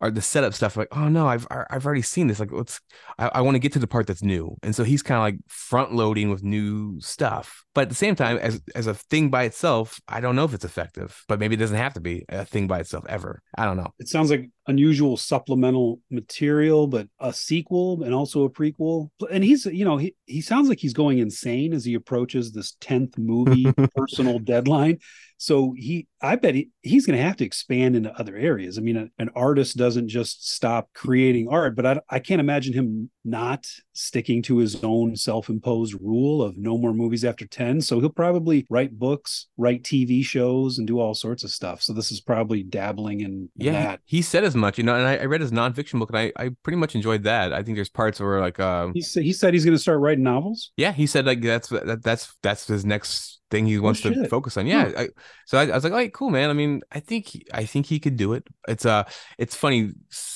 or the setup stuff like oh no i've i've already seen this like let's i, I want to get to the part that's new. And so he's kind of like front loading with new stuff but at the same time as as a thing by itself i don't know if it's effective but maybe it doesn't have to be a thing by itself ever. I don't know. It sounds like unusual supplemental material but a sequel and also a prequel. And he's you know he, he sounds like he's going insane as he approaches this 10th movie [LAUGHS] personal deadline. So he, I bet he, he's going to have to expand into other areas. I mean, a, an artist doesn't just stop creating art, but I, I can't imagine him not sticking to his own self-imposed rule of no more movies after 10. So he'll probably write books, write TV shows, and do all sorts of stuff. So this is probably dabbling in, yeah, that. He said as much, you know, and I, I, read his nonfiction book and I, I pretty much enjoyed that. I think there's parts where like, uh, he said, he said he's going to start writing novels. Yeah. He said like, that's, that, that's, that's his next thing he wants to focus on. Yeah. I, so I, I was like, all right, cool, man. I mean, I think he- I think he could do it. It's uh, it's funny.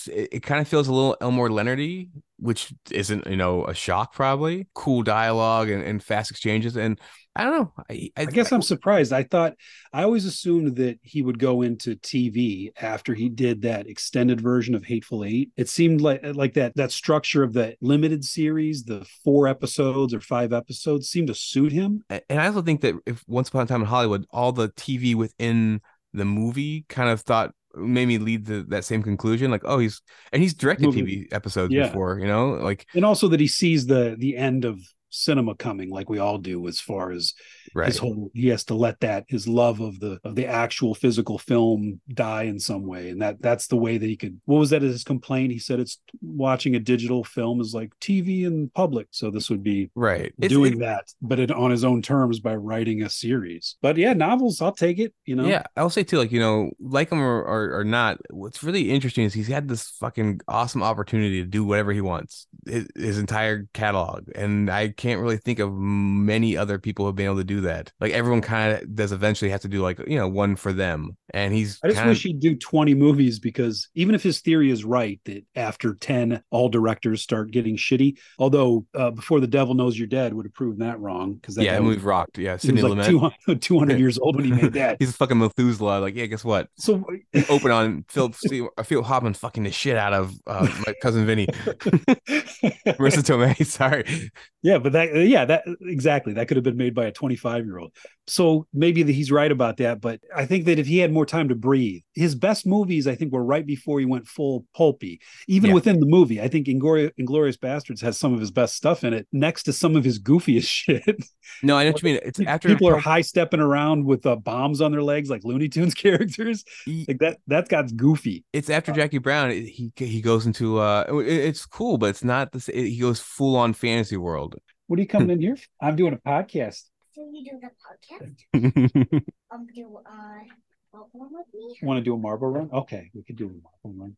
It, it kind of feels a little Elmore Leonardy, which isn't you know a shock probably. Cool dialogue and, and fast exchanges, and I don't know. I, I, I guess I'm surprised. I thought I always assumed that he would go into TV after he did that extended version of Hateful Eight. It seemed like like that that structure of the limited series, the four episodes or five episodes, seemed to suit him. And I also think that if Once Upon a Time in Hollywood, all the TV within the movie kind of thought made me lead to that same conclusion. Like, oh, he's and he's directed Movie. TV episodes Yeah. before, you know, like And also that he sees the the end of cinema coming like we all do as far as right. his whole he has to let that his love of the of the actual physical film die in some way and that that's the way that he could what was that his complaint he said it's watching a digital film is like tv in public so this would be right. Doing it- that but it, on his own terms by writing a series but yeah novels i'll take it you know Yeah, I'll say too, like you know, like him or, or or not. What's really interesting is he's had this fucking awesome opportunity to do whatever he wants, his, his entire catalog, and I can't really think of many other people who have been able to do that. Like everyone kind of does eventually have to do like you know one for them, and he's I just kind wish he'd do 20 movies because even if his theory is right that after 10, all directors start getting shitty, although uh, Before the Devil Knows You're Dead would have proven that wrong because that yeah, was- movie rocked. Yeah, Sidney like Lumet. 200, [LAUGHS] 200 years old when he made that. [LAUGHS] he's a fucking Methuselah. Like, yeah, guess what? so [LAUGHS] Open on Philip Steve, Philip Hoffman fucking the shit out of uh, my cousin Vinny, Marisa Tomei. Sorry. yeah, but that yeah, that exactly that could have been made by a 25 year old. So maybe that he's right about that, but I think that if he had more time to breathe, his best movies I think were right before he went full pulpy. Even Yeah. within the movie, I think Inglourious Basterds has some of his best stuff in it, next to some of his goofiest [LAUGHS] shit. No, I know what you mean. It's after People are high stepping around with uh, bombs on their legs like Looney Tunes [LAUGHS] characters. he- Like that. That got goofy. it's after Jackie Brown. He he goes into uh, it- it's cool, but it's not the. He goes full on fantasy world. What are you coming in here? for? I'm doing a podcast. So you do the podcast? [LAUGHS] Um, do uh, what one with me? Want to do a marble run? Okay, we could do a marble run.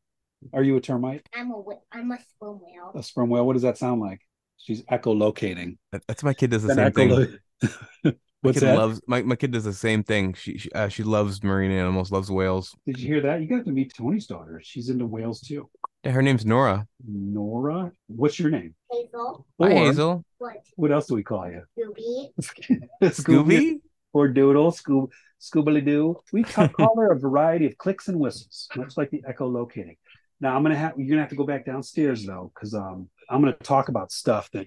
Are you a termite? I'm a wh- I'm a sperm whale. A sperm whale? What does that sound like? She's echolocating. That's my kid does the An same thing. echolo- [LAUGHS] My What's kid that? loves my, my kid does the same thing. She she, uh, she loves marine animals, loves whales. Did you hear that? You got to meet Tony's daughter. She's into whales too. Yeah, her name's Nora. Nora. What's your name? Hazel, Hi, Hazel. what? What else do we call you? Scooby, [LAUGHS] Scooby. or Doodle, Scoob, Scoobily Doo. We [LAUGHS] call her a variety of clicks and whistles, much like the echolocating. Now I'm gonna have you're gonna have to go back downstairs though, because um I'm gonna talk about stuff that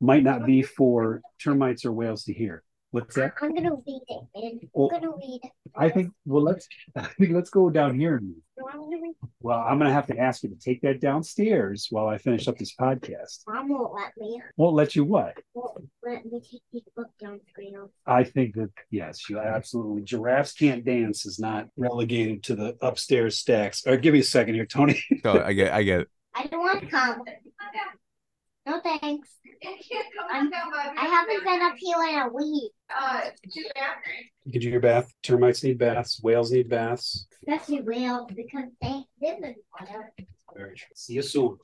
might not be for termites or whales to hear. What's that? I'm gonna read it, man. I'm Well, gonna read. I think well let's [LAUGHS] I think let's go down here and No, I'm gonna read. well I'm gonna have to ask you to take that downstairs while I finish up this podcast. Mom won't let me. Won't let you what? Won't let me take this book downstairs. I think that yes, you absolutely. Giraffes can't dance is not relegated to the upstairs stacks. All right, give me a second here, Tony. So I get I get it. I don't want to come. No thanks. I'm, haven't been up here in a week. Get you could do your bath. Termites need baths. Whales need baths. Especially whales because they live in water. Very true. See you soon.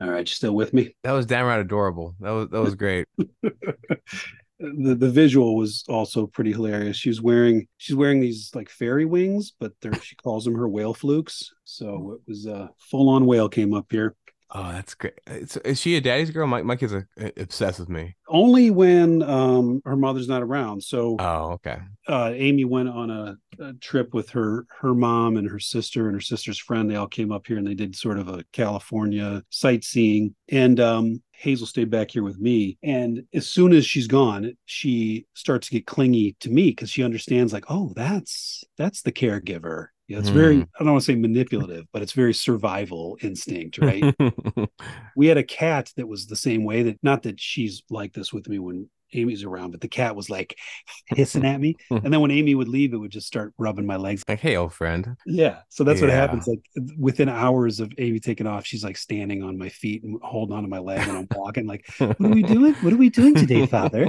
All right, you still with me? That was downright adorable. That was that was great. [LAUGHS] the the visual was also pretty hilarious. She was wearing she's wearing these like fairy wings, but she calls them her whale flukes. So it was uh, a full on whale came up here. Oh, that's great. It's, is she a daddy's girl? My my kids are uh, obsessed with me. Only when um her mother's not around. So Oh, okay. uh, Amy went on a, a trip with her her mom and her sister and her sister's friend. They all came up here and they did sort of a California sightseeing. And um, Hazel stayed back here with me. And as soon as she's gone, she starts to get clingy to me because she understands, like, oh, that's that's the caregiver. Yeah, it's very Hmm. I don't want to say manipulative, but it's very survival instinct, right? [LAUGHS] we had a cat that was the same way that not that she's like this with me when Amy's around, but the cat was like hissing at me. [LAUGHS] And then when Amy would leave, it would just start rubbing my legs. like, hey, old friend. Yeah. So that's what happens. Like within hours of Amy taking off, she's like standing on my feet and holding onto my leg and I'm walking like, what are we [LAUGHS] doing? What are we doing today, father?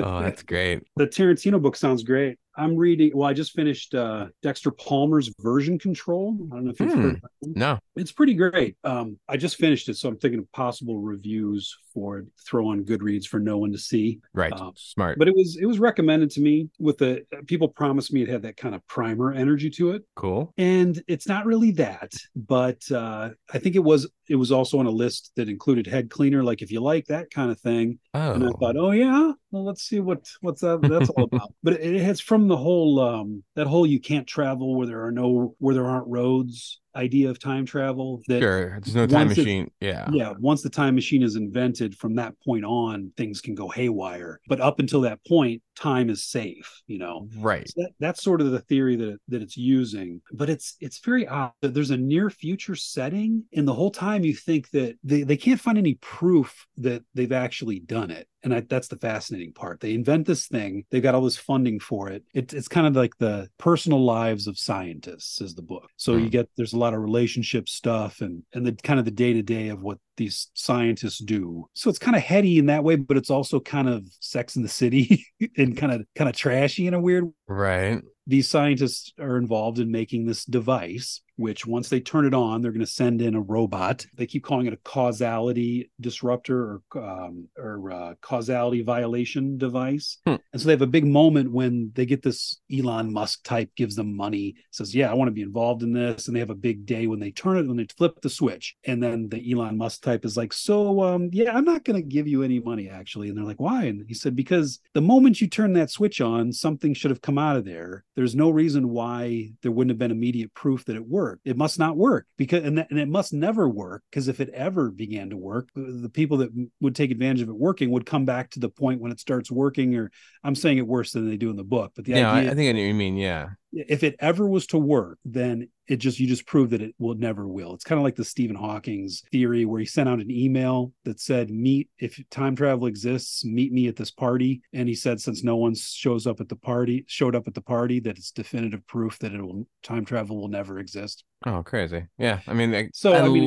Oh, that's great. the Tarantino book sounds great. I'm reading. Well, I just finished uh, Dexter Palmer's Version Control. I don't know if you've Hmm. heard. No. It's pretty great. Um, I just finished it, so I'm thinking of possible reviews for it. Throw on Goodreads for no one to see. Right. Um, Smart. But it was it was recommended to me with the people promised me it had that kind of primer energy to it, cool. and it's not really that. But uh, I think it was it was also on a list that included head cleaner. Like if you like that kind of thing, Oh. and I thought, oh yeah, well let's see what what's that that's all [LAUGHS] about. But it, it has from the whole um that whole you can't travel where there are no where there aren't roads idea of time travel that sure. There's no time machine. Yeah. yeah once the time machine is invented from that point on things can go haywire but up until that point time is safe you know Right. so that, that's sort of the theory that that it's using but it's it's very odd that there's a near future setting and the whole time you think that they, they can't find any proof that they've actually done it and I, that's the fascinating part they invent this thing they've got all this funding for it. it it's kind of like the personal lives of scientists is the book so you Hmm. get there's a lot of relationship stuff and and the kind of the day-to-day of what these scientists do so it's kind of heady in that way but it's also kind of sex in the city [LAUGHS] and kind of kind of trashy in a weird way. Right. these scientists are involved in making this device which once they turn it on they're going to send in a robot. They keep calling it a causality disruptor or um, or uh, causality violation device. Hmm. and so they have a big moment when they get this elon musk type gives them money says yeah i want to be involved in this. And they have a big day when they turn it when they flip the switch. And then the elon musk type is like so um yeah i'm not going to give you any money actually. And they're like why? And he said because the moment you turn that switch on something should have come out of there. There's no reason why there wouldn't have been immediate proof that it worked it must not work because and, that, and it must never work because if it ever began to work the the people that would take advantage of it working would come back to the point when it starts working or i'm saying it worse than they do in the book but the yeah, idea I, I think I know what you mean. Yeah. If it ever was to work, then it just you just prove that it will never will. It's kind of like the Stephen Hawking's theory where he sent out an email that said, "Meet if time travel exists, meet me at this party." And he said, since no one shows up at the party, showed up at the party, that it's definitive proof that it will time travel will never exist. Oh, crazy. Yeah. I mean, So, I mean,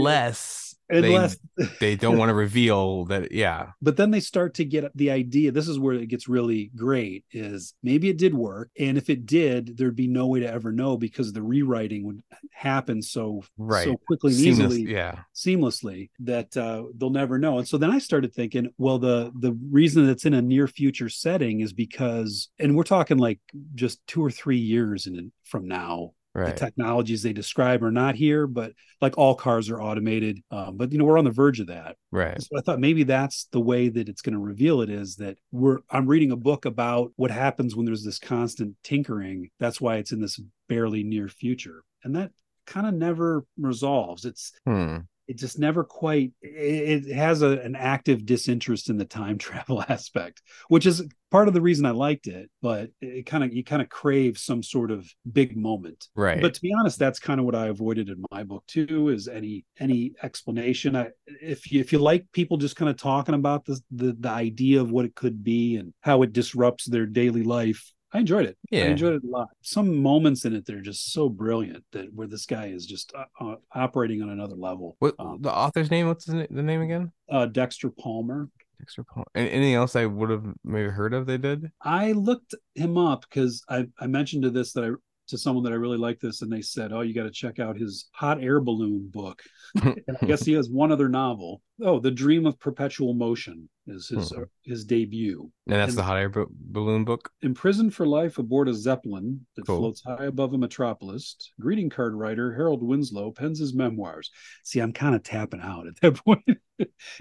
unless, they, they don't want to reveal that. Yeah. but then they start to get the idea this is where it gets really great is maybe it did work and if it did there'd be no way to ever know because the rewriting would happen so Right. so quickly and Seamless- easily Yeah. seamlessly that uh, they'll never know and so then i started thinking well the the reason that's in a near future setting is because and we're talking like just two or three years in from now the technologies they describe are not here but like all cars are automated um, but you know we're on the verge of that Right. so I thought maybe that's the way that it's going to reveal it is that we're I'm reading a book about what happens when there's this constant tinkering. That's why it's in this barely near future. And that kind of never resolves. It's Hmm. It just never quite it, it has a, an active disinterest in the time [LAUGHS] travel aspect, which is part of the reason I liked it, but it kind of you kind of crave some sort of big moment. Right. But to be honest, that's kind of what I avoided in my book too. Is any any explanation? I, if you if you like people just kind of talking about the, the the idea of what it could be and how it disrupts their daily life, I enjoyed it. Yeah, I enjoyed it a lot. Some moments in it that are just so brilliant that where this guy is just uh, uh, operating on another level. what Um, the author's name? What's the, name again? uh, Dexter Palmer. Dexter Paul. And anything else I would have maybe heard of? They did. I looked him up because I, I mentioned to this that I to someone that I really like this, and they said, "Oh, you got to check out his hot air balloon book." [LAUGHS] and I guess he has one other novel. Oh, The Dream of Perpetual Motion is his Hmm. uh, his debut. And that's And- the hot air b- balloon book. Imprisoned for life aboard a zeppelin that Cool. floats high above a metropolis, greeting card writer Harold Winslow pens his memoirs. See, I'm kind of tapping out at that [LAUGHS] point.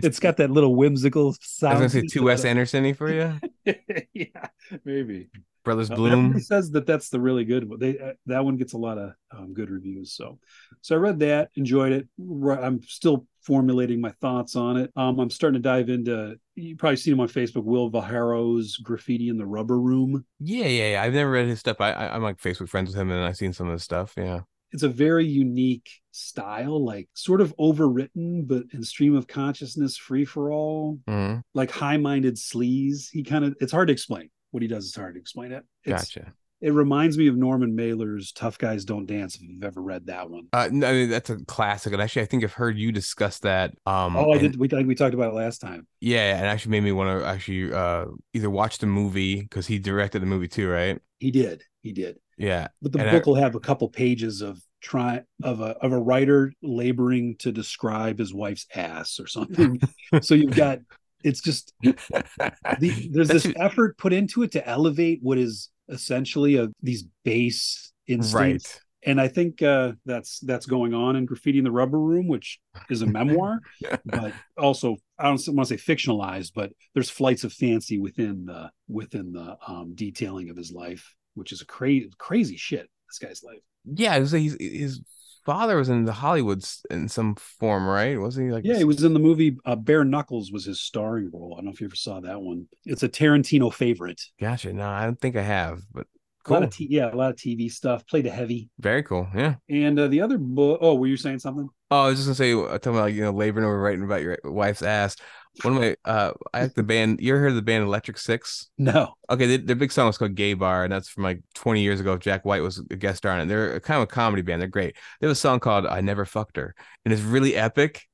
it's got that little whimsical I was sound. gonna say two. Wes Anderson for you, [LAUGHS] yeah, maybe. Brothers Uh, Bloom. everybody says that that's the really good one. They uh, that one gets a lot of um, good reviews. So, so I read that, enjoyed it. I'm still formulating my thoughts on it. Um, I'm starting to dive into. You probably seen him on Facebook. Will Viharo's Graffiti in the Rubber Room. Yeah, yeah, yeah. I've never read his stuff. I, I I'm like Facebook friends with him, and I've seen some of his stuff. Yeah. It's a very unique style, like sort of overwritten, but in stream of consciousness, free for all, Mhm. like high minded sleaze. He kind of. It's hard to explain what he does. It's hard to explain it. It's, Gotcha. it reminds me of Norman Mailer's "Tough Guys Don't Dance." If you've ever read that one. Uh, no, I mean, that's a classic, and actually, I think I've heard you discuss that. Um, oh, I and- did. We we talked about it last time. Yeah, and actually made me want to actually uh either watch the movie because he directed the movie too, right? He did. He did. Yeah, But the And I- book will have a couple pages of try of a of a writer laboring to describe his wife's ass or something. [LAUGHS] so you've got it's just [LAUGHS] the, there's this effort put into it to elevate what is essentially a these base instincts. right. And I think uh, that's that's going on in Graffiti in the Rubber Room, which is a [LAUGHS] memoir, [LAUGHS] but also I don't want to say fictionalized, but there's flights of fancy within the within the um, detailing of his life, which is a crazy crazy shit. This guy's life. Yeah, he's, his father was in the Hollywoods in some form, right? Wasn't he like? Yeah, he was in the movie uh, Bare Knuckles was his starring role. I don't know if you ever saw that one. It's a Tarantino favorite. Gotcha. No, I don't think I have, but A lot cool. of t- yeah, a lot of TV stuff. Played a heavy. Very cool. Yeah. And uh, the other book. Oh, were you saying something? Oh, I was just gonna say, uh, talking about like, you know, laboring over writing about your wife's ass. One of my, uh, I like the band. You ever heard of the band Electric Six? No. Okay, the, their big song was called "Gay Bar," and that's from like 20 years ago. Jack White was a guest star on it. They're kind of a comedy band. They're great. They have a song called "I Never Fucked Her," and it's really epic.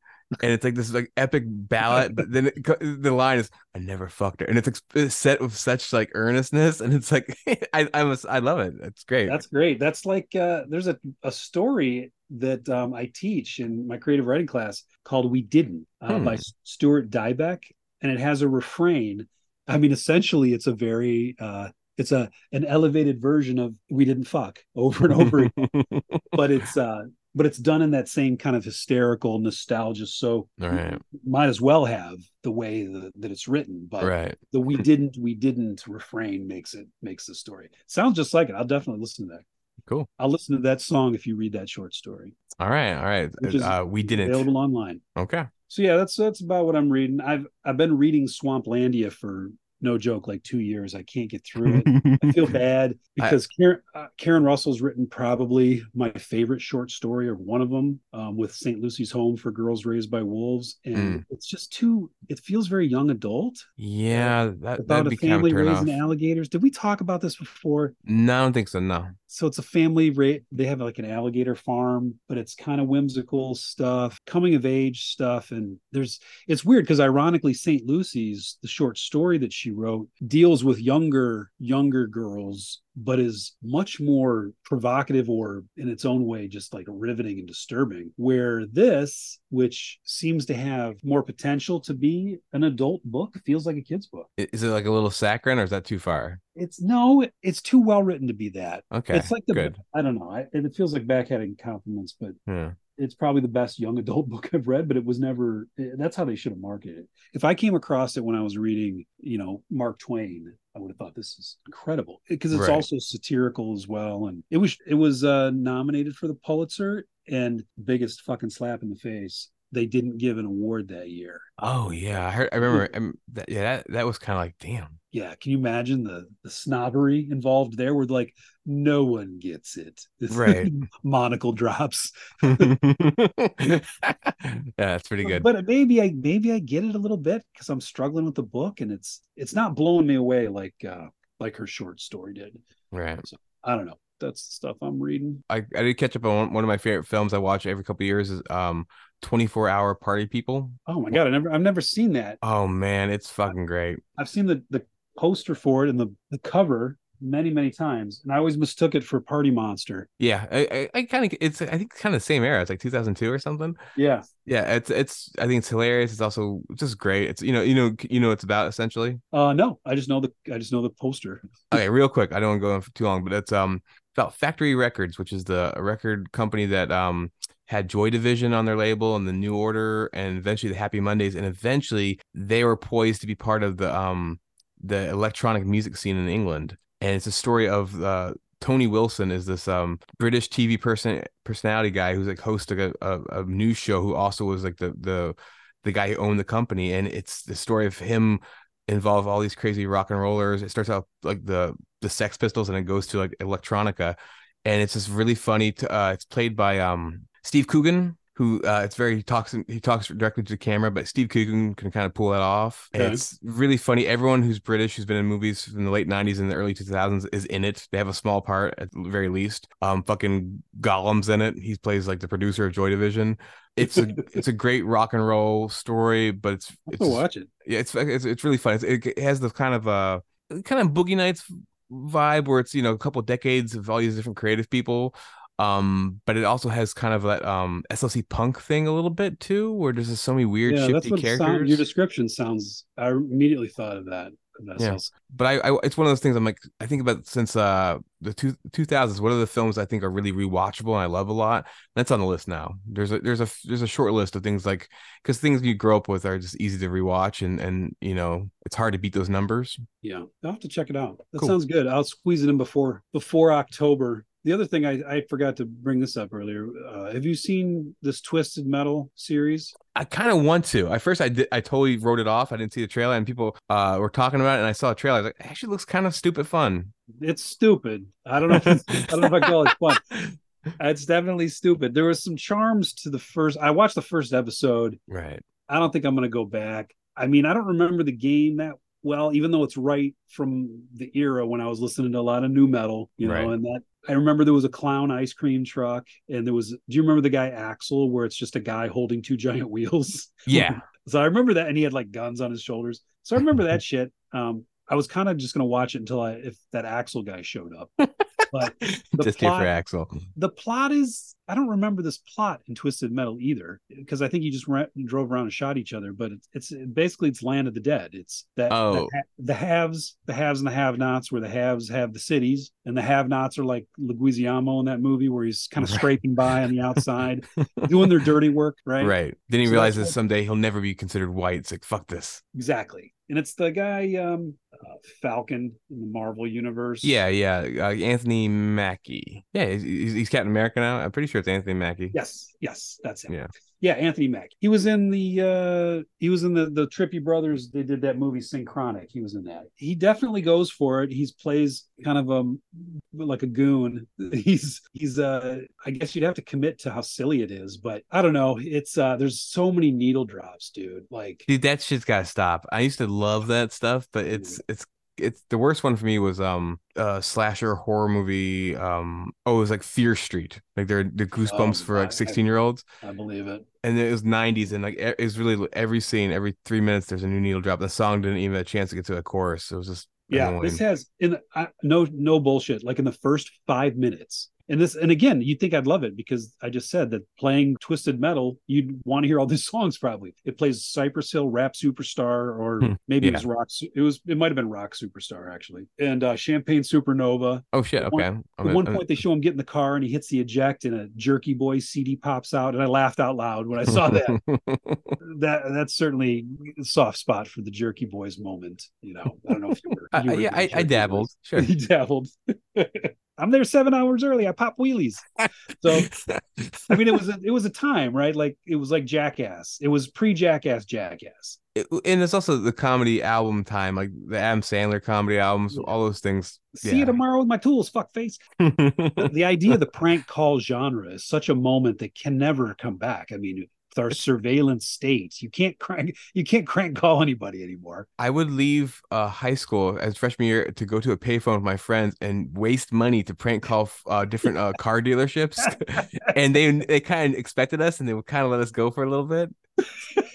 And it's like this like epic ballad, but then it, the line is "I never fucked her," and it's, it's set with such like earnestness, and it's like [LAUGHS] I I was I love it. It's great. That's great. That's like uh, there's a, a story that um, I teach in my creative writing class called "We Didn't" uh, Hmm. by Stuart Dybek, and it has a refrain. I mean, essentially, it's a very uh, it's a an elevated version of "We Didn't Fuck" over and over again, [LAUGHS] but it's uh, but it's done in that same kind of hysterical nostalgia. So right, might as well have the way that, that it's written, but right. the "We didn't," "We didn't" refrain makes it makes the story sounds just like it. I'll definitely listen to that. Cool. I'll listen to that song if you read that short story. All right, all right. Uh, we didn't. Available online. Okay. So yeah, that's that's about what I'm reading. I've I've been reading Swamplandia for no joke like two years. I can't get through it. [LAUGHS] I feel bad because Karen, uh, Karen Russell's written probably my favorite short story or one of them um, with St. Lucy's Home for Girls Raised by Wolves, and Mm. it's just too. It feels very young adult Yeah, that about a be kind of family turn off. raising alligators. Did we talk about this before? No, I don't think so. No. So it's a family rate they have like an alligator farm but it's kind of whimsical stuff coming of age stuff. And there's it's weird because ironically st lucy's the short story that she wrote deals with younger younger girls but is much more provocative or in its own way just like riveting and disturbing where this which seems to have more potential to be an adult book feels like a kid's book Is it like a little saccharine or is that too far? it's no it's too well written to be that Okay. it's like the good. I don't know. I, it feels like backhanding compliments, but Yeah. it's probably the best young adult [LAUGHS] book I've read. But it was never. Eh, that's how they should have marketed it. If I came across it when I was reading, you know, Mark Twain, I would have thought this is incredible because it's Right. also satirical as well. And it was it was uh, nominated for the Pulitzer, and biggest fucking slap in the face. They didn't give an award that year. Oh yeah, I heard. I remember. um, that, yeah, that that was kind of like damn. Yeah, can you imagine the the snobbery involved there? Where like no one gets it. [LAUGHS] Right. Monocle drops. [LAUGHS] yeah, that's pretty good. But maybe I maybe I get it a little bit because I'm struggling with the book and it's it's not blowing me away like uh like her short story did. Right. So, I don't know. That's the stuff I'm reading. I, I did catch up on one, one of my favorite films I watch every couple of years is um 24 Hour Party People. Oh my god, I never I've never seen that. Oh man, it's fucking great. I've seen the the poster for it and the the cover many many times and I always mistook it for Party Monster. Yeah, I I, I kind of it's I think it's kind of the same era. It's like 2002 or something. Yeah. Yeah, it's it's I think it's hilarious. It's also just great. It's you know you know you know what it's about essentially. Uh no, I just know the I just know the poster. Okay, real quick. I don't want to go on for too long, but it's um about Factory Records, which is the record company that um had Joy Division on their label and the New Order and eventually the Happy Mondays and eventually they were poised to be part of the um the electronic music scene in England. And it's a story of uh Tony Wilson is this um British TV person personality guy who's like host of a, a, a news show who also was like the the the guy who owned the company and it's the story of him involve all these crazy rock and rollers. It starts out like the the Sex Pistols and it goes to like electronica, and it's just really funny. To uh, it's played by um Steve Coogan, who uh, it's very he talks he talks directly to the camera, but Steve Coogan can kind of pull that off. Okay. It's really funny. Everyone who's British who's been in movies in the late '90s and the early 2000s is in it. They have a small part at the very least. Um, fucking Gollum's in it. He plays like the producer of Joy Division. It's a [LAUGHS] it's a great rock and roll story, but it's it's watch it. yeah, it's it's, it's really fun. It's, it, it has the kind of uh kind of Boogie Nights vibe where it's you know a couple decades of all these different creative people. Um, but it also has kind of that um SLC punk thing a little bit too, where there's just so many weird Yeah, shifty it sound, characters. your description sounds. I immediately thought of that. Yeah. but I, I it's one of those things I'm like I think about since uh the two two thousands. What are the films I think are really rewatchable and I love a lot? That's on the list now. There's a there's a there's a short list of things like because things you grow up with are just easy to rewatch and and you know it's hard to beat those numbers. Yeah, I'll have to check it out. That Cool. sounds good. I'll squeeze it in before before October. The other thing I, I forgot to bring this up earlier. Uh, have you seen this Twisted Metal series? I kind of want to. At first, I did. I totally wrote it off. I didn't see the trailer, and people uh, were talking about it. And I saw a trailer. I was like, it actually looks kind of stupid fun. It's stupid. I don't know. If it's, I don't know if I call it fun. [LAUGHS] It's definitely stupid. There was some charms to the first. I watched the first episode. Right. I don't think I'm going to go back. I mean, I don't remember the game that well, even though it's right from the era when I was listening to a lot of new metal, you know, Right. and that I remember there was a clown ice cream truck and there was do you remember the guy Axel where it's just a guy holding two giant wheels? Yeah. [LAUGHS] So I remember that and he had like guns on his shoulders. So I remember that shit. Um I was kind of just going to watch it until I if that Axel guy showed up. [LAUGHS] But the just here plot- for Axel. the plot is I don't remember this plot in Twisted Metal either because I think he just ran, drove around and shot each other. But it's it's basically it's Land of the Dead. It's that, Oh. that ha- the haves, the haves and the have-nots, where the haves have the cities and the have-nots are like Leguizamo in that movie where he's kind of Right. scraping by on the outside, [LAUGHS] doing their dirty work, right? Right. Then he So realizes someday he'll never be considered white. It's like fuck this. Exactly. And it's the guy um, uh, Falcon in the Marvel universe. Yeah, yeah. Uh, Anthony Mackie. Yeah, he's, he's, he's Captain America now. I'm pretty sure it's Anthony Mackie. Yes, yes, that's him. Yeah. Yeah, Anthony Mack. He was in the uh he was in the the Trippy Brothers. They did that movie Synchronic. He was in that. He definitely goes for it. He's plays kind of um like a goon. [LAUGHS] He's he's uh I guess you'd have to commit to how silly it is, but I don't know. It's uh there's so many needle drops, dude. Like Dude, that shit's gotta stop. I used to love that stuff, but it's it's it's the worst one for me was um uh slasher horror movie um oh it was like Fear Street like they're the goosebumps for like 16 year olds I believe it. and it was 90s and like it was really every scene every three minutes there's a new needle drop the song didn't even have a chance to get to a chorus it was just Yeah, annoying. this has in the, I, no no bullshit. Like in the first five minutes, and this and again, you'd think I'd love it because I just said that playing Twisted Metal, you'd want to hear all these [LAUGHS] songs. Probably it plays Cypress Hill, Rap Superstar, or Hmm, maybe it was Rock. It was it might have been Rock Superstar actually, and uh, Champagne Supernova. oh shit At one- okay At one point, they show him get in the car and he hits the eject, and a Jerky Boy CD pops out, and I laughed out loud when I saw that. [LAUGHS] that that's certainly a soft spot for the Jerky Boys moment. You know, I don't know if you were. [LAUGHS] You were yeah a I, I dabbled Boys. sure He dabbled. I'm there seven hours early. I pop wheelies. So I mean, it was a, it was a time, right? Like it was like Jackass. It was pre Jackass Jackass. It- and it's also the comedy album time like the Adam Sandler comedy albums Yeah. all those things See you tomorrow with my tools, fuck face. [LAUGHS] The, the idea of the prank call genre is such a moment that can never come back. I mean, our surveillance state, you can't crank you can't crank call anybody anymore. I would leave uh, high school as freshman year to go to a payphone with my friends and waste money to prank call uh, different uh, car dealerships, [LAUGHS] and they they kind of expected us, and they would kind of let us go for a little bit. [LAUGHS]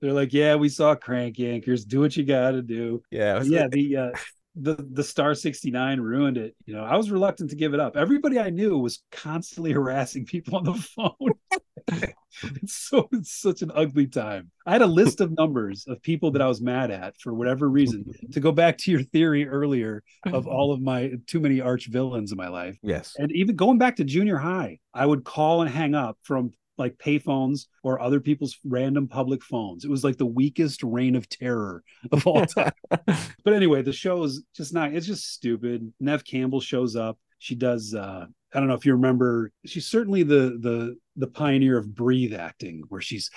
They're like, yeah, we saw crank yankers. Do what you got to do. Yeah, yeah the uh the the star 69 ruined it you know? I was reluctant to give it up. Everybody i knew was constantly [LAUGHS] harassing people on the phone. [LAUGHS] It's so it's such an ugly time. I had a list of numbers of people that i was mad at for whatever reason to go back to your theory earlier of all of my too many arch villains in my life. Yes. and even going back to junior high i would call and hang up from like payphones or other people's random public phones it was like the weakest reign of terror [LAUGHS] of all time [LAUGHS] but anyway, the show is just not, it's just stupid. Neve Campbell shows up. She does uh I don't know if you remember, she's certainly the the the pioneer of breathe acting, where she's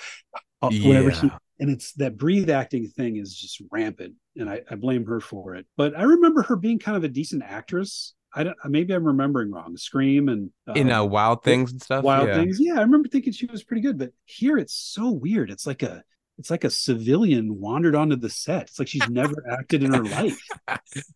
uh, whenever she and it's that breathe acting thing is just rampant, and I, I blame her for it. But I remember her being kind of a decent actress. I don't. Maybe I'm remembering wrong. Scream and in uh, um, Wild Things and stuff. Wild yeah. Things. Yeah, I remember thinking she was pretty good, but here it's so weird. It's like a it's like a civilian wandered onto the set. It's like she's never [LAUGHS] acted in her life.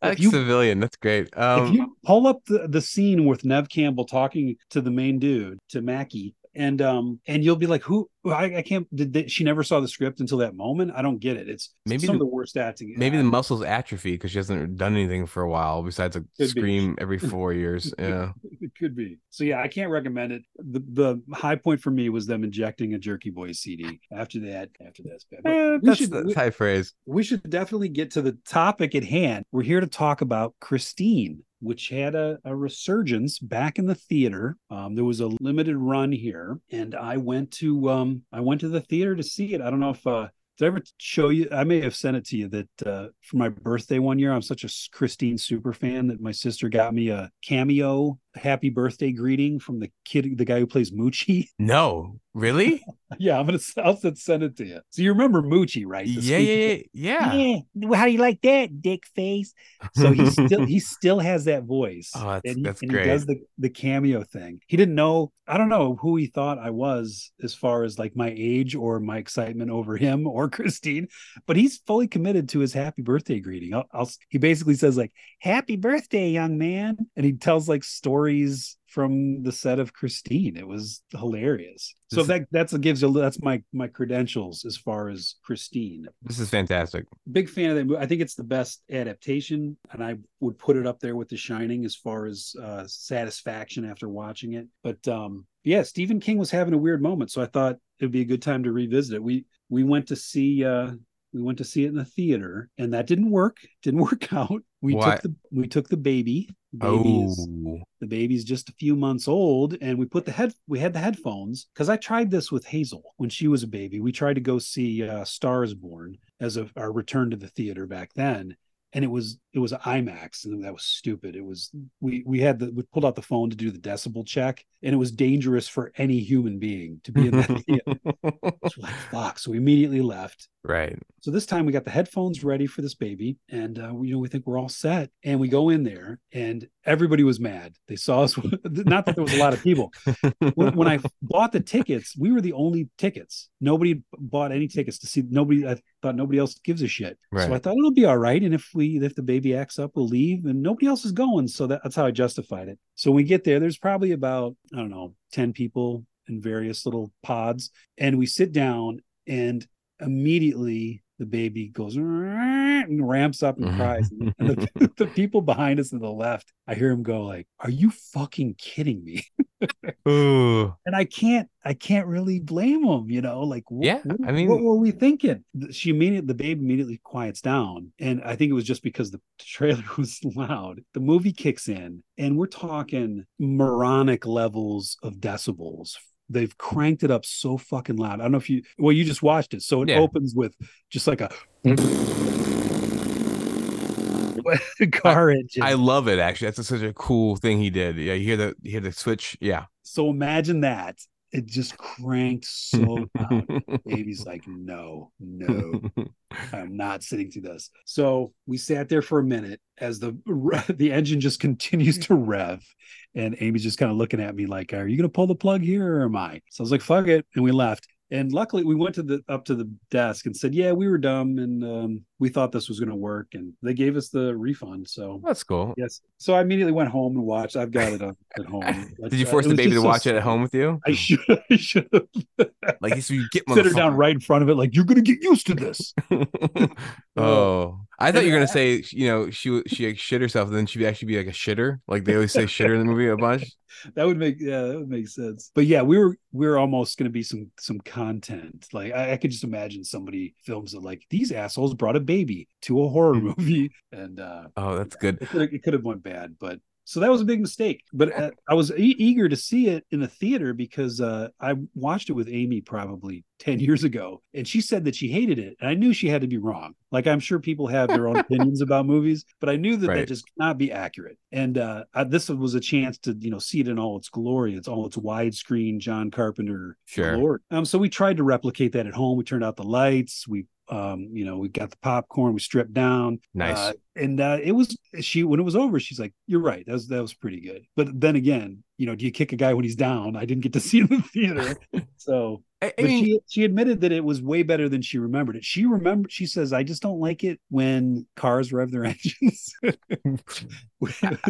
That's you- civilian. That's great. if Um, you pull up the, the scene with Neve Campbell talking to the main dude, to Mackie, and um and you'll be like, who I, I can't did they, she never saw the script until that moment? I don't get it. It's Maybe some the- of the worst acting. maybe the muscles atrophy because she hasn't done anything for a while besides a be. scream every [LAUGHS] four years. Yeah. it [LAUGHS] could be. So yeah, I can't recommend it. The the high point for me was them injecting a Jerky Boy CD. After that, after that's bad. Eh, we that's should- the high phrase. we should definitely get to the topic at hand. We're here to talk about Christine, which had a, a resurgence back in the theater. Um, there was a limited run here, and I went to um, I went to the theater to see it. I don't know if uh, did I ever show you? I may have sent it to you that uh, for my birthday one year, I'm such a Christine super fan that my sister got me a cameo happy birthday greeting from the kid, the guy who plays Moochie. [LAUGHS] No, really? yeah, I'm gonna I'll send it to you. So you remember Moochie, right? The yeah, yeah, yeah, yeah. how do you like that, dick face? So he [LAUGHS] still he still has that voice. Oh, that's- and he, that's and great. he does the the cameo thing. He didn't know. I don't know who he thought I was as far as like my age or my excitement over him [LAUGHS] or Christine, but he's fully committed to his happy birthday greeting. I'll, I'll he basically says like "Happy birthday, young man," and he tells like stories from the set of Christine. It was hilarious. So This- that that's gives you that's my my credentials as far as Christine This is fantastic. big fan of that movie. I think it's the best adaptation, and I would put it up there with The Shining as far as uh, satisfaction after watching it. But um, yeah, Stephen King was having a weird moment, so I thought it would be a good time to revisit it. We we went to see uh, we went to see it in the theater, and that didn't work. Didn't [LAUGHS] work out. We took the we took the baby. Baby Oh, the baby's just a few months old and we put the head we had the headphones because i tried this with hazel when she was a baby. We tried to go see uh, stars born as a, our return to the theater back then and it was it was an imax and that was stupid it was we we had the we pulled out the phone to do the decibel check and it was dangerous for any human being to be in that theater so we're like fuck so we immediately left right. so this time we got the headphones ready for this baby, and uh, we, you know we think we're all set. And we go in there, and everybody was mad. They saw us. [LAUGHS] Not that there was a lot of people. When, when I bought the tickets, we were the only tickets. Nobody bought any tickets to see. Nobody. I thought nobody else gives a shit. Right. So I thought it'll be all right. And if we if the baby acts up, we'll leave. And nobody else is going. So that, that's how I justified it. So when we get there, there's probably about I don't know ten people in various little pods, and we sit down and immediately the baby goes and ramps up and mm-hmm. cries. [LAUGHS] and the, [LAUGHS] the people behind us to the left, I hear him go like, "Are you fucking kidding me?" [LAUGHS] Ooh. And I can't, I can't really blame him. You know, like, wh- Yeah, what, I mean- what were we thinking? She immediately, the baby immediately quiets down, and I think it was just because the trailer was loud. The movie kicks in, and we're talking moronic levels of decibels they've cranked it up so fucking loud. I don't know if you well, you just watched it. So it Yeah. opens with just like a [LAUGHS] car engine. I love it. Actually, that's such a cool thing he did. Yeah, you hear the you hear the switch. Yeah. so imagine that. It just cranked so loud. [LAUGHS] Baby's like, no, no, I'm not sitting through this. So we sat there for a minute as the [LAUGHS] the engine just continues to rev, and Amy's just kind of looking at me like, "Are you going to pull the plug here, or am I?" So I was like, "Fuck it," and we left. And luckily, we went to the up to the desk and said, "Yeah, we were dumb, and um, we thought this was going to work." And they gave us the refund. So That's cool. yes, so I immediately went home and watched. I've got it on, [LAUGHS] at home. Did you Uh, force it the baby to so watch it at home with you? [LAUGHS] I should. I should have [LAUGHS] Like, so you get sit her down right in front of it, like you're gonna get used to this. oh, I thought you were gonna say, you know, she she like, shit herself, and then she'd actually be like a shitter. Like they always say shitter in the movie a bunch. That would make yeah, that would make sense. But yeah, we were we were almost gonna be some some content. Like I, I could just imagine somebody films it like these assholes brought a baby to a horror Hmm. movie, [LAUGHS] and uh Oh, that's good. it could have went bad, but so that was a big mistake. But uh, [LAUGHS] I was e- eager to see it in the theater because uh, I watched it with Amy probably ten years ago, and she said that she hated it, and I knew she had to be wrong. Like I'm sure people have their own [LAUGHS] opinions about movies, but I knew that that just cannot be accurate. And uh, I, this was a chance to you know see it in all its glory. It's all its widescreen John Carpenter Sure. glory. Um, so we tried to replicate that at home. We turned out the lights. We Um, you know, we got the popcorn, we stripped down. Nice. Uh, and uh, it was she when it was over, she's like, "You're right. That was that was pretty good." But then again, you know, do you kick a guy when he's down? I didn't get to [LAUGHS] see in the theater, [LAUGHS] so. I, I But mean, she she admitted that it was way better than she remembered it. She remembered. She says, "I just don't like it when cars rev their [LAUGHS] engines."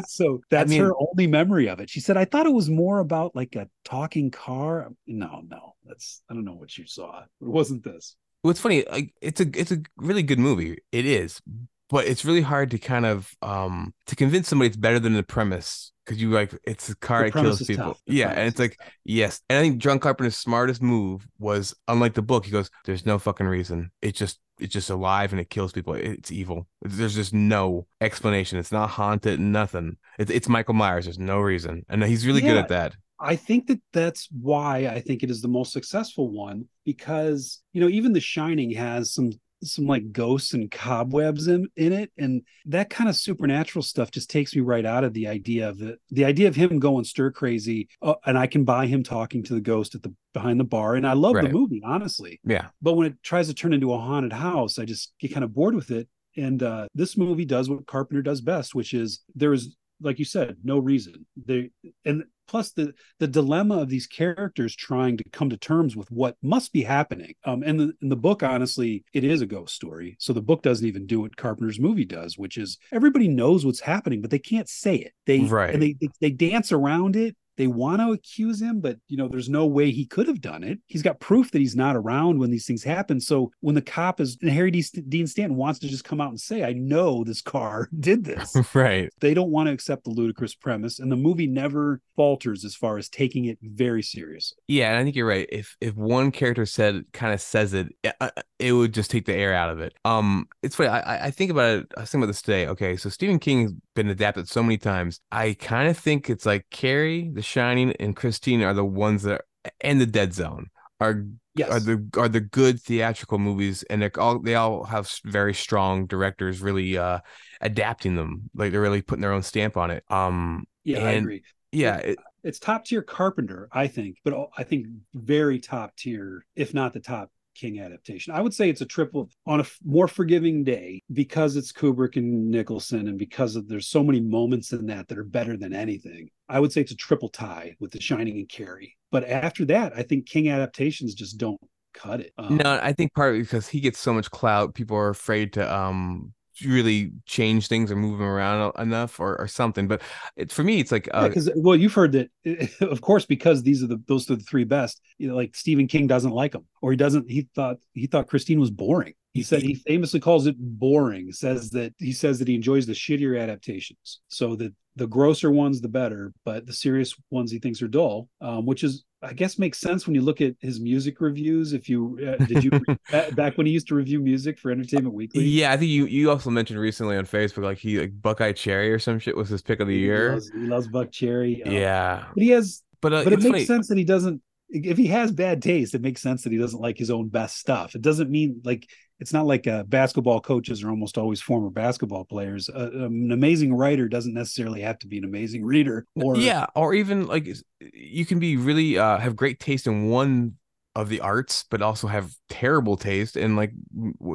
so that's mean- her only memory of it. She said, "I thought it was more about like a talking car." No, no, that's I don't know what you saw. It wasn't this. What's funny, like it's a it's a really good movie. It is, but it's really hard to kind of um to convince somebody it's better than the premise because you like it's a car that kills people. Yeah, and it's like yes, and I think John Carpenter's smartest move was unlike the book. He goes, "There's no fucking reason. It's just it's just alive and it kills people. It's evil. There's just no explanation. It's not haunted. Nothing. It's it's Michael Myers. There's no reason, and he's really good at that. I think that that's why I think it is the most successful one because you know even The Shining has some some like ghosts and cobwebs in, in it and that kind of supernatural stuff just takes me right out of the idea of it the idea of him going stir crazy uh, and I can buy him talking to the ghost at the behind the bar and I love Right. the movie honestly. Yeah, but when it tries to turn into a haunted house i just get kind of bored with it and uh this movie does what carpenter does best which is there is like you said no reason. They and plus the the dilemma of these characters trying to come to terms with what must be happening. Um and the, in the book honestly it is a ghost story. So the book doesn't even do what carpenter's movie does which is everybody knows what's happening but they can't say it. They Right. and they they, they dance around it they want to accuse him, but you know, there's no way he could have done it. He's got proof that he's not around when these things happen. So when the cop is and Harry D- Dean Stanton wants to just come out and say, "I know this car [LAUGHS] did this," [LAUGHS] right. they don't want to accept the ludicrous premise, and the movie never falters as far as taking it very seriously. Yeah, and I think you're right. If if one character said kind of says it, it, uh, would just take the air out of it. Um, it's funny. I I- I think about it. I was thinking about this today. Okay, so Stephen King's been adapted so many times. I kind of think it's like Carrie, The Shining, and Christine are the ones that, are, and The Dead Zone are Yes, are the are the good theatrical movies, and they're all they all have very strong directors really uh adapting them. Like they're really putting their own stamp on it. Um, yeah, I agree. yeah, it, It's top tier Carpenter, I think, but I think very top tier, if not the top King adaptation. I would say it's a triple on a more forgiving day because it's Kubrick and Nicholson, and because of, there's so many moments in that that are better than anything. I would say it's a triple tie with The Shining and Carrie. But after that, I think King adaptations just don't cut it. Um, No, I think partly because he gets so much clout, people are afraid to um really change things or move them around enough or, or something. But it, for me, it's like uh, because well, you've heard that, [LAUGHS] of course, because these are the those are the three best. You know, like Stephen King doesn't like them, or he doesn't. He thought he thought Christine was boring. He said he famously calls it boring. Says that he says that he enjoys the shittier adaptations. So that the grosser ones, the better, but the serious ones he thinks are dull. Um, which is, I guess, makes sense when you look at his music reviews. If you uh, did you [LAUGHS] back- when he used to review music for Entertainment Weekly. yeah, I think you you also mentioned recently on Facebook like he like Buckeye Cherry or some shit was his pick of the He year. loves, he loves Buckcherry. um, Yeah, but he has but uh, but it makes funny. sense that he doesn't if he has bad taste it makes sense that he doesn't like his own best stuff it doesn't mean like it's not like uh, basketball coaches are almost always former basketball players uh, an amazing writer doesn't necessarily have to be an amazing reader or yeah, or even like you can be really uh have great taste in one of the arts, but also have terrible taste in like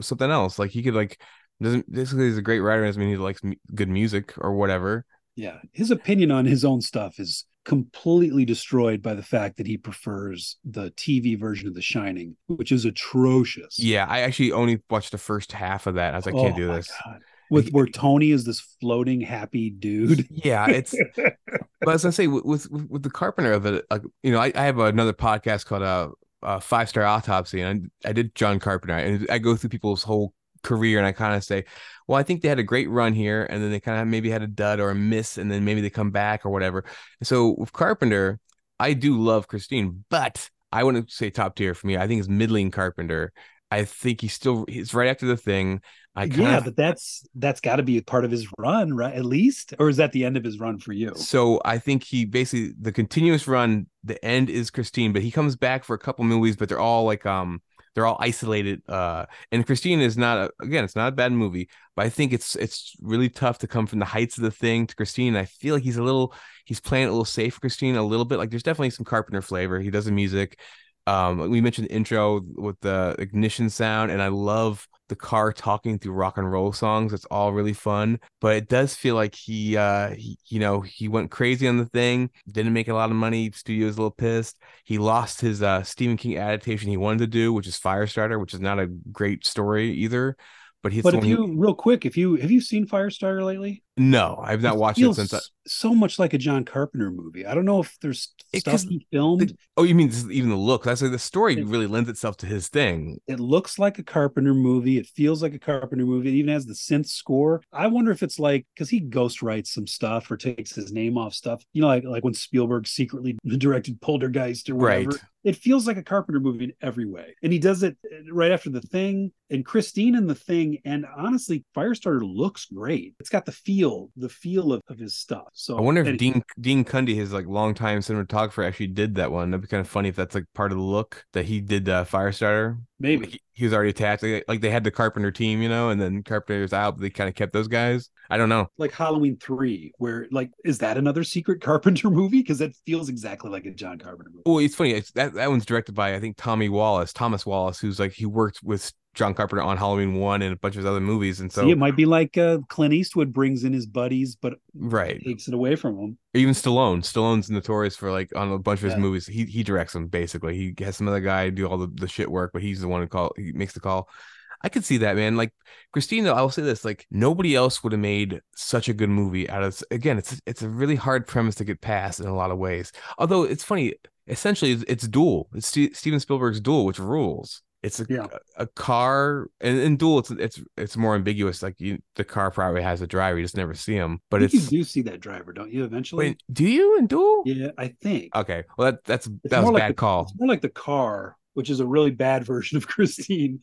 something else. Like he could like doesn't basically he's a great writer doesn't mean he likes mu- good music or whatever. yeah his opinion on his own stuff is completely destroyed by the fact that he prefers the tv version of the shining which is atrocious Yeah, I actually only watched the first half of that. I was like, I can't Oh do this. God. with where tony is this floating happy dude [LAUGHS] Yeah, it's. but as I say, with with, with the Carpenter of it, like, you know, I, I have another podcast called uh, uh Five Star Autopsy, and I, I did John Carpenter, and I go through people's whole career, and I kind of say, well, I think they had a great run here, and then they kind of maybe had a dud or a miss, and then maybe they come back or whatever. So with Carpenter, I do love Christine, but I wouldn't say top tier for me. I think it's middling Carpenter. I think he's still he's right after the thing. I yeah, of but that's that's got to be a part of his run, right? At least, or is that the end of his run for you? So I think he basically the continuous run, the end is Christine, but he comes back for a couple movies, but they're all like um they're all isolated. Uh and Christine is not a, again, it's not a bad movie, but I think it's it's really tough to come from the heights of the thing to Christine. I feel like he's a little he's playing it a little safe Christine a little bit. Like there's definitely some Carpenter flavor. He does the music. Um we mentioned the intro with the ignition sound, and I love the car talking through rock and roll songs. It's all really fun, but it does feel like he, uh, he, you know, he went crazy on the thing, didn't make a lot of money. Studio was a little pissed. He lost his uh, Stephen King adaptation he wanted to do, which is Firestarter, which is not a great story either. But he's but if you real quick, if you have you seen Firestarter lately? No, I've not It watched it since. I, so much like a John Carpenter movie. I don't know if there's It stuff he filmed. oh, you mean this- even the look? That's like the story It- really lends itself to his thing. It looks like a Carpenter movie. It feels like a Carpenter movie. It even has the synth score. I wonder if it's like because he ghost writes some stuff or takes his name off stuff. You know, like like when Spielberg secretly [LAUGHS] directed Poltergeist or whatever. Right. It feels like a Carpenter movie in every way, and he does it uh, right after the Thing and Christine and the Thing. And honestly, Firestarter looks great. It's got the feel, the feel of, of his stuff. So I wonder if anyway, Dean Dean Cundey, his like longtime cinematographer, actually did that one. That'd be kind of funny if that's like part of the look that he did uh, Firestarter. maybe Like, he, he was already attached. Like, like they had the Carpenter team, you know, and then Carpenter's out, but they kind of kept those guys. I don't know. like Halloween three, where like is that another secret Carpenter [LAUGHS] movie? Because that feels exactly like a John Carpenter movie. Well, it's funny. It's, that that one's directed by I think Tommy Wallace, Thomas Wallace, who's like he worked with John Carpenter on Halloween one and a bunch of his other movies, and so See, it might be like uh, Clint Eastwood brings in his buddies, but right. takes it away from him. Even Stallone. Stallone's notorious for like on a bunch of his Yeah. movies. He he directs them basically. He has some other guy do all the, the shit work, but he's the one who call he makes the call. I could see that, man. Like Christina, I will say this: like nobody else would have made such a good movie out of. Again, it's it's a really hard premise to get past in a lot of ways. Although it's funny, essentially it's, it's Duel. It's Ste- Steven Spielberg's Duel, which rules. It's a Yeah. a, a car, and in Duel, it's it's it's more ambiguous. Like you, the car probably has a driver, you just never see him. But it's you do see that driver, don't you? Eventually, wait, do you in Duel? yeah, I think Okay, well that that's It's that was a like bad the, call. It's more like the car, which is a really bad [LAUGHS] version of Christine.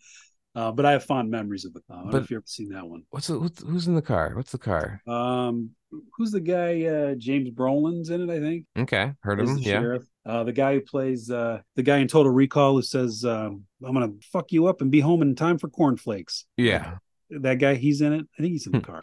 Uh, but I have fond memories of the car I don't know if you've ever seen that one. What's, the, what's who's in the car? What's the car? Um, who's the guy? Uh, James Brolin's in it, I think. Okay, heard of him. the Yeah. sheriff. Uh, the guy who plays uh, the guy in Total Recall who says, um, "I'm gonna fuck you up and be home in time for cornflakes." Yeah. that guy. He's in it. I think he's in the [LAUGHS] car.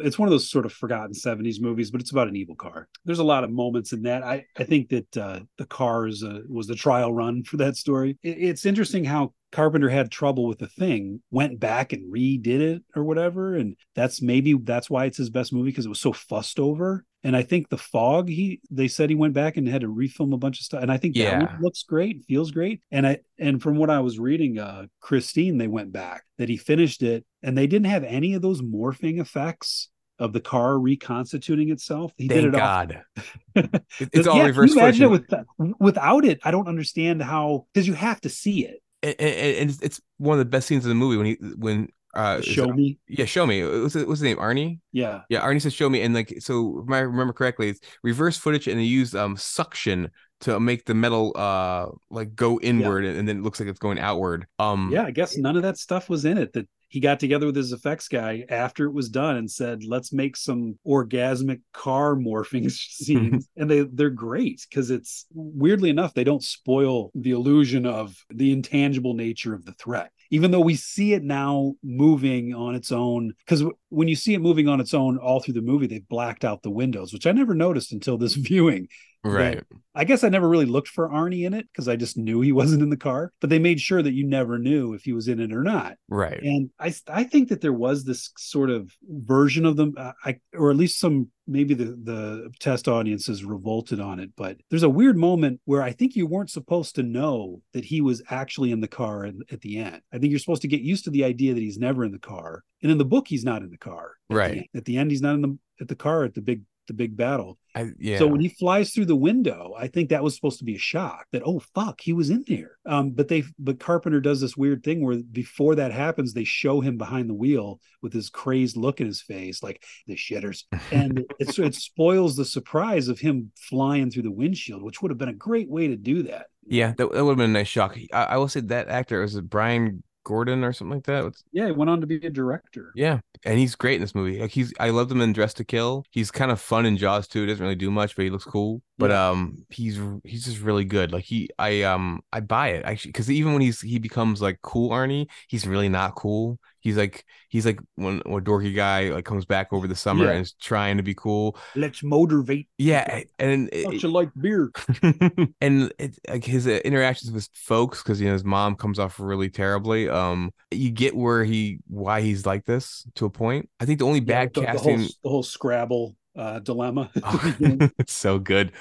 it's one of those sort of forgotten 70s movies but it's about an evil car there's a lot of moments in that i i think that uh the car is uh, was the trial run [LAUGHS] for that story it, it's interesting how carpenter had trouble with the thing went back and redid it or whatever and that's maybe that's why it's his best movie because it was so fussed over and I think the fog, he they said he went back and had to refilm a bunch of stuff. And I think that Yeah. one looks great, feels great. And I and from what I was reading, uh Christine, they went back that he finished it and they didn't have any of those morphing effects of the car reconstituting itself. He Thank did it. God. [LAUGHS] It- it's all Yeah, reverse imagine it with without it? I don't understand how because you have to see it. And, and- and it's- it's one of the best scenes in the movie when he when uh it- Show me. yeah show me what's, it, what's his name Arnie Yeah. yeah Arnie says show me and like so if I remember correctly it's reverse footage and they use um suction to make the metal uh like go inward and, and then it looks like it's going outward um Yeah, I guess none of that stuff was in it. That he got together with his effects guy after it was done and said, "Let's make some orgasmic car morphing [LAUGHS] scenes," [LAUGHS] and they they're great because it's weirdly enough they don't spoil the illusion of the intangible nature of the threat. Even though we see it now moving on its own, because when you see it moving on its own all through the movie, they've blacked out the windows, which I never noticed until this [LAUGHS] viewing. Right I guess I never really looked for Arnie in it because I just knew he [LAUGHS] wasn't in the car, but they made sure that you never knew if he was in it or not. right And I I think that there was this sort of version of them, uh, I or at least some maybe the the test audiences revolted on it, but there's a weird moment where I think you weren't supposed to know that he was actually in the car at, at the end. I think you're supposed to get used to the idea that he's never in the car, and in the book he's not in the car. At the Right. end. at the end, he's not in the at the car at the big the big battle. I, yeah So when he flies through the window, I think that was supposed to be a shock that oh fuck he was in there. Um, but they but Carpenter does this weird thing where before that happens, they show him behind the wheel with this crazed look in his face, like the shitters, and [LAUGHS] it's it spoils the surprise of him flying through the windshield, which would have been a great way to do that. yeah that, that would have been a nice shock I, I will say that actor was Brian Gordon or something like that What's- Yeah, he went on to be a director. Yeah, and he's great in this movie. Like he's, I loved him in Dress to Kill. He's kind of fun in Jaws too. He doesn't really do much, but he looks cool. But Yeah. um he's he's just really good like he i um i buy it actually because even when he's he becomes like cool arnie he's really not cool he's like he's like when a dorky guy like comes back over the summer Yeah. and is trying to be cool Let's motivate. yeah and it- Don't you like beer? [LAUGHS] and it's like his uh, interactions with folks because you know his mom comes off really terribly um you get where he why he's like this to a point i think the only bad the, the casting whole, the whole Scrabble uh, dilemma. [LAUGHS] Oh, it's [LAUGHS] so good.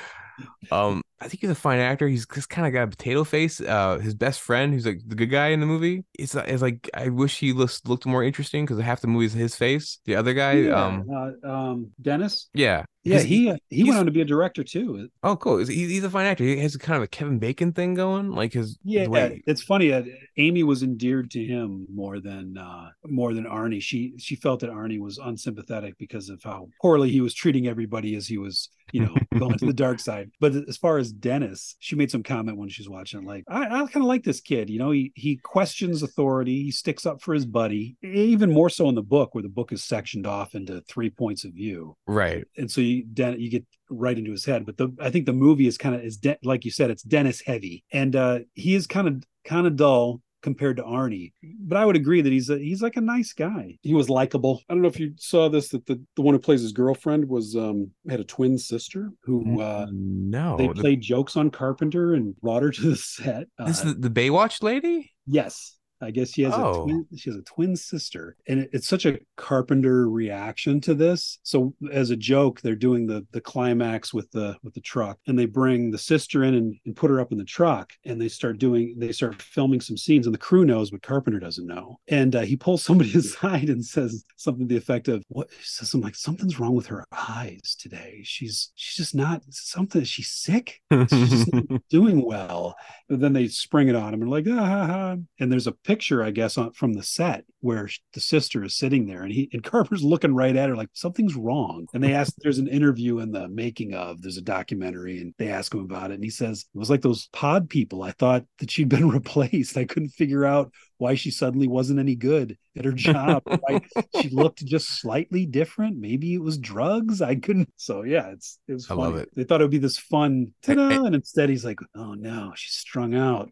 Um, I think he's a fine actor. He's just kind of got a potato face. Uh, his best friend, who's like the good guy in the movie, it's it's like I wish he looked looked more interesting because half the movie is his face. The other guy, yeah, um, uh, um, Dennis. yeah, Yeah, he he went on to be a director too. Oh, cool. He's, he's a fine actor. He has kind of a Kevin Bacon thing going, like his Yeah, way- it's funny. Uh, Amy was endeared to him more than uh, more than Arnie. She she felt that Arnie was unsympathetic because of how poorly he was treating everybody as he was, you know, [LAUGHS] going to the dark side. But as far as Dennis, she made some comment when she was watching, like, I, I kind of like this kid. You know, he he questions authority. He sticks up for his buddy. Even more so in the book, where the book is sectioned off into three points of view right. and so you Den- you get right into his head. But the I think the movie is kind of is De- like you said, it's Dennis heavy, and uh, he is kind of kind of dull compared to Arnie. But I would agree that he's a, he's like a nice guy. He was likable. I don't know if you saw this that the the one who plays his girlfriend was um had a twin sister who uh no, they the- played jokes on Carpenter and brought her to the set. this Uh, is the, the Baywatch lady. Yes. I guess she has Oh. a twin, she has a twin sister, and it- it's such a Carpenter reaction to this. So as a joke, they're doing the the climax with the with the truck, and they bring the sister in and, and put her up in the truck, and they start doing they start filming some scenes, and the crew knows, but Carpenter doesn't know. And uh, he pulls [LAUGHS] somebody aside and says something to the effect of, "What?" He says something like, "Something's wrong with her eyes today. She's she's just not something. She's sick. She's just not [LAUGHS] doing well." And then they spring it on him and like, ah, ha, ha. and there's a picture, I guess, on, from the set where the sister is sitting there, and he and Carver's looking right at her like something's wrong. And they ask, there's an interview in the making of, there's a documentary, and they ask him about it, and he says it was like those pod people. I thought that she'd been [LAUGHS] replaced. I couldn't figure out why she suddenly wasn't any good at her job. [LAUGHS] why she looked just slightly different. Maybe it was drugs. I couldn't. So yeah, it's it was. I Funny. love it. They thought it would be this fun, ta-da, and instead he's like, "Oh no, she's strung out."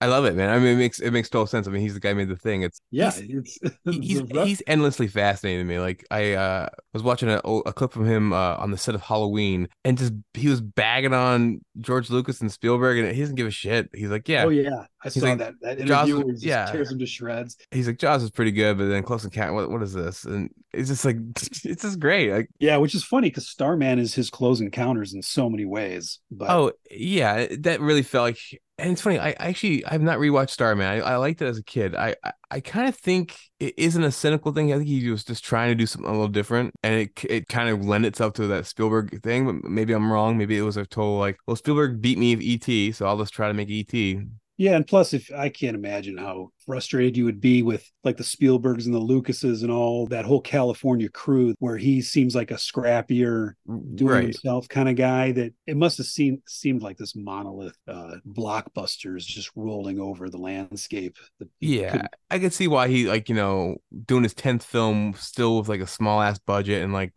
I love it, man. I mean, it makes it makes total sense. I mean, he's the guy who made the thing. It's Yeah, he's- it's, [LAUGHS] he- he's it's a rough- he's endlessly fascinating to me. Like I uh was watching a, a clip from him uh, on the set of Halloween, and just he was bagging on George Lucas and Spielberg, and he doesn't give a shit. He's like, yeah, Oh yeah, I He's saw like, that that Jaws- interview where he just yeah. tears him to shreds. he's like Jaws is pretty good, but then Close Encounter, what what is this? And it's just like [LAUGHS] it's just great. Like Yeah, which is funny because Starman is his close encounters in so many ways. But oh yeah, that really felt like. And it's funny. I I actually I've not rewatched Starman. I, I liked it as a kid. I I, I kind of think it isn't a cynical thing. I think he was just trying to do something a little different, and it it kind of lent itself to that Spielberg thing. But maybe I'm wrong. Maybe it was a total like, well, Spielberg beat me of ET, so I'll just try to make ET. Yeah, and plus, if I can't imagine how frustrated you would be with like the Spielbergs and the Lucases and all that whole California crew, where he seems like a scrappier, doing right. himself kind of guy. That it must have seemed seemed like this monolith uh, blockbusters just rolling over the landscape. Yeah, couldn't- I could see why he like you know doing his tenth film still with like a small ass budget and like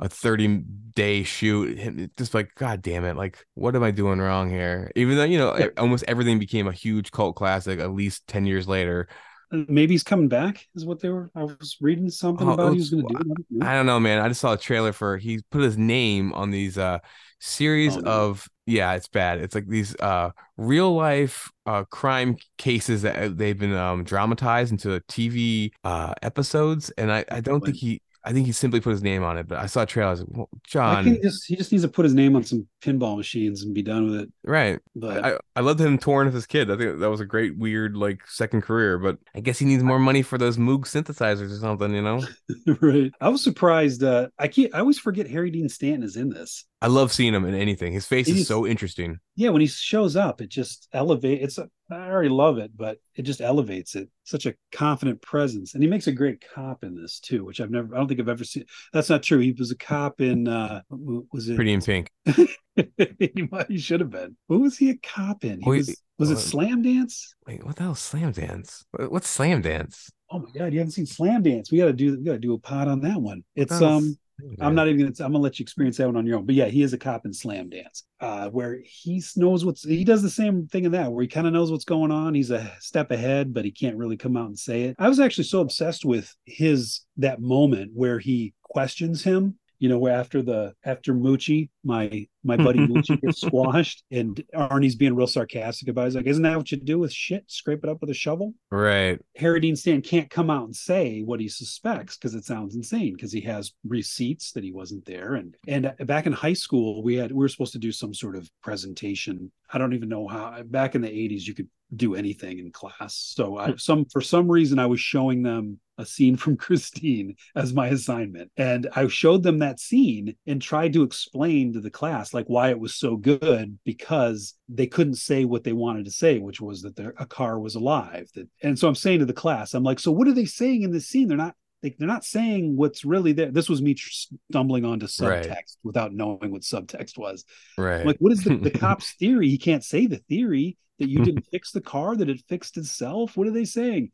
a thirty day shoot. Just like God damn it, like what am I doing wrong here? Even though you know Yeah. almost everything became a huge cult classic at least ten years later. maybe he's coming back. Is what they were. I was reading something Oh, about he was going to do. I don't know. I don't know, man. I just saw a trailer for he put his name on these uh series Oh, of yeah, it's bad. It's like these uh real life uh crime cases that uh, they've been um dramatized into TV uh episodes, and I I don't think he I think he simply put his name on it. But I saw a trailer. I was like, well, I John, think just he just needs to put his name on some pinball machines and be done with it. right? But I, I loved him touring with his kid. I think that was a great, weird, like second career. But I guess he needs more money for those Moog synthesizers or something, you know. [LAUGHS] right, I was surprised. Uh, I can't. I always forget Harry Dean Stanton is in this. I love seeing him in anything. His face is so interesting. Yeah, when he shows up, it just elevates. It's I already love it, but it just elevates it. Such a confident presence, and he makes a great cop in this too, which I've never. I don't think I've ever seen. That's not true. He was a cop in. uh Was it? Pretty in pink. [LAUGHS] he, should have been. What was he a cop in? He was. Was it uh, Slam Dance? Wait, what the hell is slam dance? What's slam dance? Oh my god, you haven't seen Slam Dance? We got to do. We got to do a pod on that one. It's What um. I'm not even gonna I'm gonna let you experience that one on your own. But yeah, he is a cop in Slam Dance, uh, where he knows what's he does the same thing in that, where he kind of knows what's going on. He's a step ahead, but he can't really come out and say it. I was actually so obsessed with his that moment where he questions him you know, after the after Moochie, my my buddy Moochie gets [LAUGHS] squashed, and Arnie's being real sarcastic about. It. He's like, "Isn't that what you do with shit? Scrape it up with a shovel?" Right. Harry Dean Stanton can't come out and say what he suspects because it sounds insane. Because he has receipts that he wasn't there, and and back in high school, we had we were supposed to do some sort of presentation. I don't even know how. Back in the '80s, you could do anything in class. So I hmm. some for some reason I was showing them a scene from [LAUGHS] Christine as my assignment. And I showed them that scene and tried to explain to the class like why it was so good because they couldn't say what they wanted to say, which was that a car was alive. That, and so I'm saying to the class, I'm like, so what are they saying in this scene? They're not they, they're not saying what's really there. This was me stumbling onto subtext right. without knowing what subtext was. Right. I'm like, what is the, the [LAUGHS] cop's theory? He can't say the theory that you didn't [LAUGHS] fix the car, that it fixed itself. What are they saying?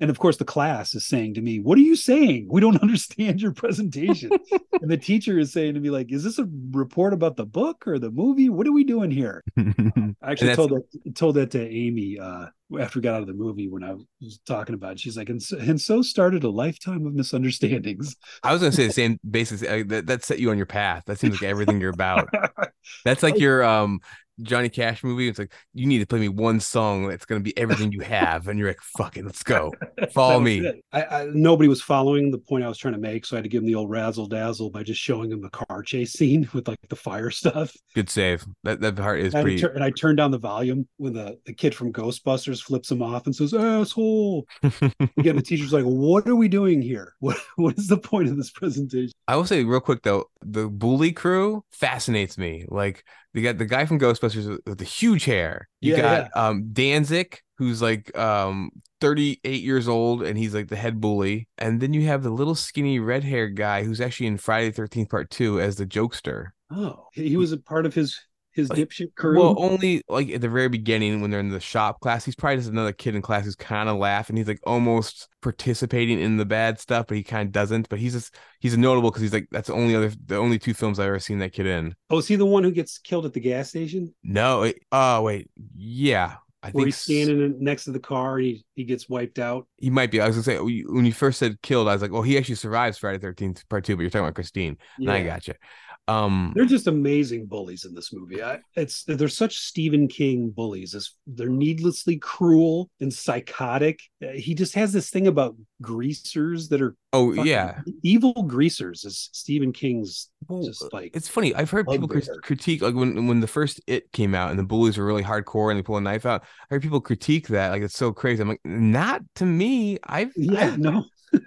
And of course, the class is saying to me, What are you saying? We don't [LAUGHS] understand your presentation. [LAUGHS] and the teacher is saying to me, like, is this a report about the book or the movie? What are we doing here? I actually told that told that to Amy uh, after we got out of the movie when I was talking about it. She's like, and so, and so started a lifetime of misunderstandings. I was gonna say the same basis. Uh, that, that set you on your path. That seems like everything you're about. That's like your um Johnny Cash movie. It's like you need to play me one song that's going to be everything you have, and you're like, "Fuck it, let's go, [LAUGHS] follow me." I, I, nobody was following the point I was trying to make, so I had to give him the old razzle dazzle by just showing him the car chase scene [LAUGHS] with like the fire stuff. Good save. That that part is and pretty. I and I turned down the volume when the the kid from Ghostbusters flips him off and says, "Asshole." [LAUGHS] Again, the teacher's like, "What are we doing here? What what is the point of this presentation?" I will say real quick though, the bully crew fascinates me. Like you got the guy from Ghostbusters with the huge hair. You yeah, got yeah. um Danzig, who's like um 38 years old and he's like the head bully. And then you have the little skinny red haired guy who's actually in Friday the 13th part two as the jokester. Oh, he was a part of his his dipshit crew? Well, only like at the very beginning when they're in the shop class. He's probably just another kid in class who's kind of laughing. He's like almost participating in the bad stuff, but he kind of doesn't. But he's just he's a notable because he's like that's the only other the only two films I've ever seen that kid in. Oh, is he the one who gets killed at the gas station? No. Oh wait, yeah. I Where think he's standing next to the car and he, he gets wiped out. He might be. I was gonna say oh, when you first said killed, I was like, well, he actually survives Friday Thirteenth Part Two, but you're talking about Christine. Yeah. I got you. Um, they're just amazing bullies in this movie. I, it's they're such Stephen King bullies. It's, they're needlessly cruel and psychotic. Uh, he just has this thing about greasers that are oh yeah evil greasers is Stephen King's just like it's funny. I've heard people critique like when when the first It came out and the bullies were really hardcore and they pull a knife out. I heard people critique that like it's so crazy. I'm like not to me. I've yeah I've, no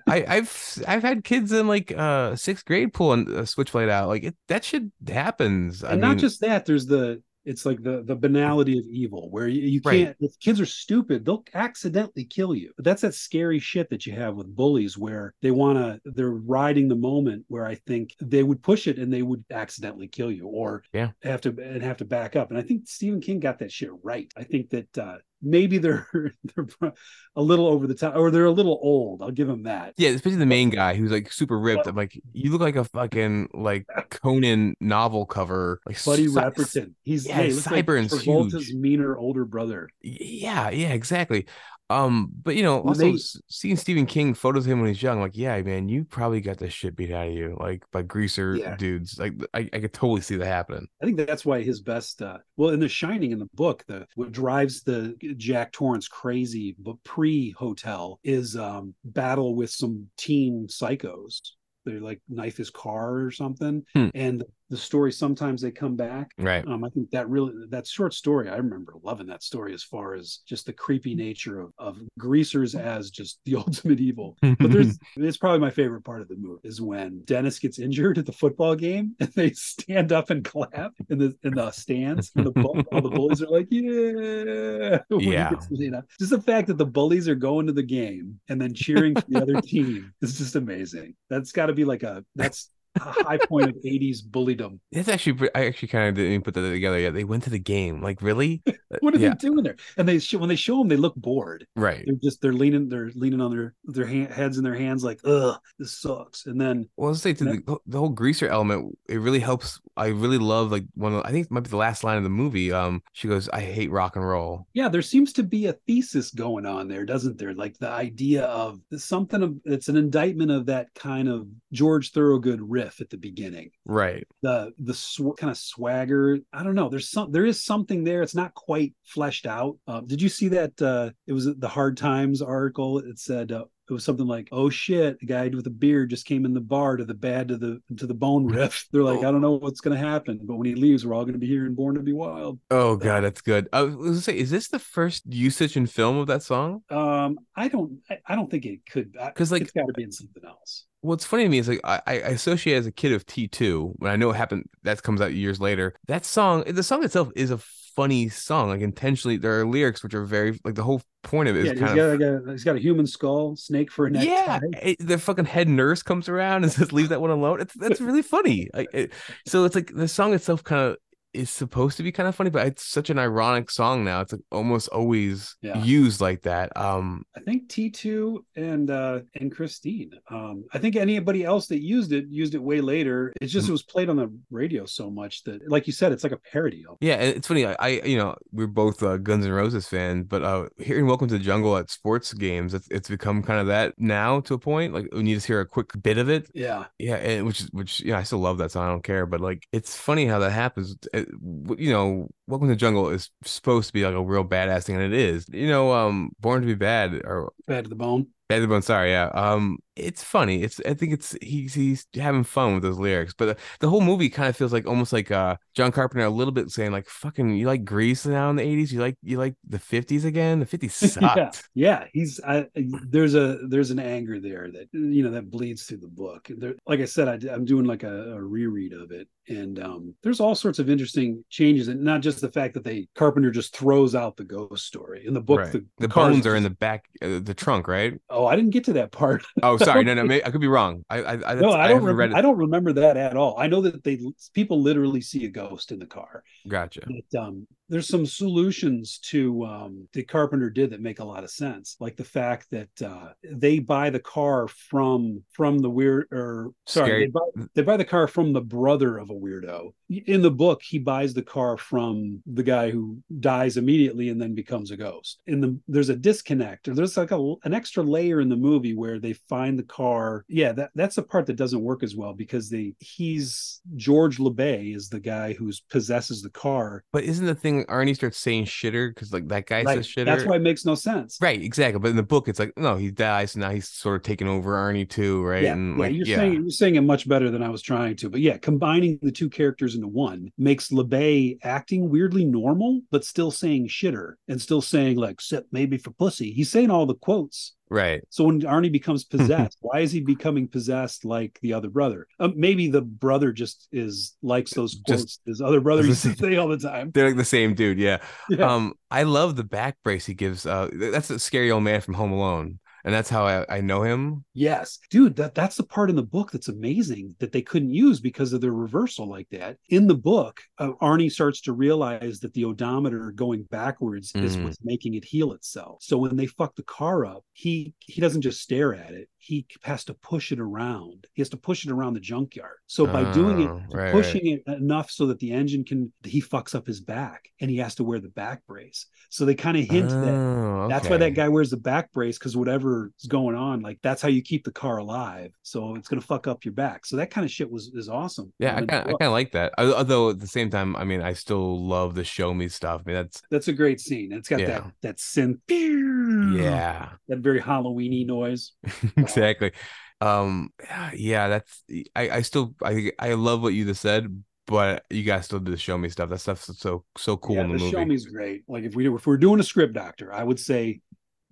I, have I've had kids in like uh sixth grade pulling a switchblade out. Like it, that shit happens. And I not mean, just that. There's the it's like the the banality of evil where you, you can't if kids are stupid they'll accidentally kill you. But that's that scary shit that you have with bullies where they want to they're riding the moment where i think they would push it and they would accidentally kill you or yeah. have to and have to back up. And i think stephen king got that shit right. I think that uh maybe they're [LAUGHS] they're a little over the top or they're a little old. I'll give them that. Yeah, especially the main guy who's like super ripped. I'm like, you look like a fucking like Conan novel cover, like Buddy Repperton. He's yeah, yeah Sideburns like huge. meaner older brother. Yeah, yeah, exactly. Um, but you know, also they, seeing Stephen King photos of him when he's young, like, yeah, man, you probably got the shit beat out of you, like by greaser yeah. dudes. Like, I, I could totally see that happening. I think that's why his best, uh, well, in The Shining in the book, the what drives the Jack Torrance crazy, but pre hotel is um battle with some teen psychos. They like knife his car or something, hmm. and the story sometimes they come back. Right. Um, i think that really that short story i remember loving that story as far as just the creepy nature of, of greasers as just the [LAUGHS] ultimate evil. But there's [LAUGHS] it's probably my favorite part of the movie is when dennis gets injured at the football game [LAUGHS] and they stand up and clap in the in the stands and the all the bullies are like yeah yeah. gets, you know, just the fact that the bullies are going to the game and then cheering for the other team is just amazing. That's got to be like a that's high point of 80s bulliedom. That's actually I actually kind of didn't put that together yet. They went to the game. Like really? [LAUGHS] What are Yeah. they doing there? And they show, when they show them, they look bored. Right. They're just they're leaning they're leaning on their their ha- heads in their hands like ugh this sucks. And then Well, let's say to the, the whole greaser element, it really helps. I really love like one of I think it might be the last line of the movie. Um, she goes, "I hate rock and roll." yeah, there seems to be a thesis going on there, doesn't there? Like the idea of something of it's an indictment of that kind of George Thorogood riff at the beginning. Right. the the sw- kind of swagger i don't know there's some there is something there it's not quite fleshed out uh, did you see that uh it was the hard times article it said uh, it was something like oh shit a guy with a beard just came in the bar to the bad to the to the bone [LAUGHS] riff they're like Oh. i don't know what's going to happen but when he leaves we're all going to be here and born to be wild Oh god, that's good. I was gonna say, is this the first usage in film of that song? um i don't i, I don't think it could because like- it's got to be in something else What's funny to me is like I, I associate as a kid of T two when I know it happened. That comes out years later. That song, the song itself, is a funny song. Like intentionally, there are lyrics which are very like the whole point of it yeah he's kind got, of like a, he's got a human skull snake for a necktie yeah. it- the fucking head nurse comes around and says, "Leave that one alone." It's that's really funny. Like, it, so it's like the song itself kind of is supposed to be kind of funny, but it's such an ironic song now. It's like almost always Yeah. used like that. Um, I think T2 and uh and Christine. Um I think anybody else that used it used it way later. It's just it was played on the radio so much that like you said it's like a parody of. Yeah, and it's funny. I, I you know, we're both uh, Guns N' Roses fans, but uh, hearing "Welcome to the Jungle" at sports games, it's, it's become kind of that now to a point. Like when you just hear a quick bit of it, Yeah. yeah, and which which, yeah, I still love that song. I don't care, but like, it's funny how that happens. It- w- you know, "Welcome to the Jungle" is supposed to be like a real badass thing, and it is. You know, um, "Born to Be Bad" or Bad to the bone. Bad to the Bone, sorry, yeah. Um, it's funny. It's I think it's he's he's having fun with those lyrics, but the, the whole movie kind of feels like almost like uh John Carpenter a little bit saying like fucking you like Grease now in the eighties, you like you like the fifties again. The fifties [LAUGHS] sucked. yeah. Yeah, he's I there's a there's an anger there that you know that bleeds through the book. There, like I said I, I'm doing like a, a reread of it and um there's all sorts of interesting changes and not just the fact that they Carpenter just throws out the ghost story. In the book Right. the, The, bones are in the back, uh, the trunk, right? Oh, I didn't get to that part. Oh, [LAUGHS] sorry, no, no, [LAUGHS] may- I could be wrong. I, I, I, no, I don't. haven't Rem-. I don't remember that at all. I know that they people literally see a ghost in the car. Gotcha. But, um, there's some solutions to um, that Carpenter did that make a lot of sense, like the fact that uh, they buy the car from from the weird or sorry, they buy, they buy the car from the brother of a weirdo. In the book, he buys the car from the guy who dies immediately and then becomes a ghost. In the there's a disconnect, or there's like a, an extra layer in the movie where they find the car. Yeah, that, that's the part that doesn't work as well because they he's George LeBay is the guy who possesses the car But isn't the thing Arnie starts saying shitter because like that guy Right. says shitter? That's why it makes no sense. Right, exactly. But in the book, it's like no, he dies, and now he's sort of taking over Arnie too, right? Yeah, and yeah, like, you're yeah, saying you're saying it much better than I was trying to. But yeah, combining the two characters into one makes LeBay acting weirdly normal, but still saying shitter and still saying like "Sip maybe for pussy." He's saying all the quotes. Right. So when Arnie becomes [LAUGHS] possessed, why is he becoming possessed like the other brother? Um, maybe the brother just is likes those Just- quotes his other brother used to [LAUGHS] say all the time. They're like the same dude, yeah. [LAUGHS] Yeah. Um, I love the back brace he gives. Uh, that's a scary old man from Home Alone, and that's how I, I know him. Yes, dude, that that's the part in the book that's amazing that they couldn't use because of their reversal like that. In the book, uh, Arnie starts to realize that the odometer going backwards is Mm. what's making it heal itself. So when they fuck the car up, he he doesn't just stare at it. He has to push it around. He has to push it around the junkyard. So by doing Oh, it, right, pushing it enough so that the engine can, he fucks up his back and he has to wear the back brace. So they kind of hint that Oh, that's why that guy wears the back brace because whatever's going on, like that's how you keep the car alive. So it's gonna fuck up your back. So that kind of shit was is awesome. Yeah, I kind of, I kind of like that. Al- Although at the same time, I mean, I still love the show me stuff. I mean, that's that's a great scene. It's got Yeah. that that synth, yeah, that very Halloweeny noise. [LAUGHS] exactly. Um, yeah, that's I, I still I I love what you just said, but you guys still do the show me stuff. That stuff's so so cool yeah, in the, the movie. show me's great. Like if we do if we're doing a script doctor, I would say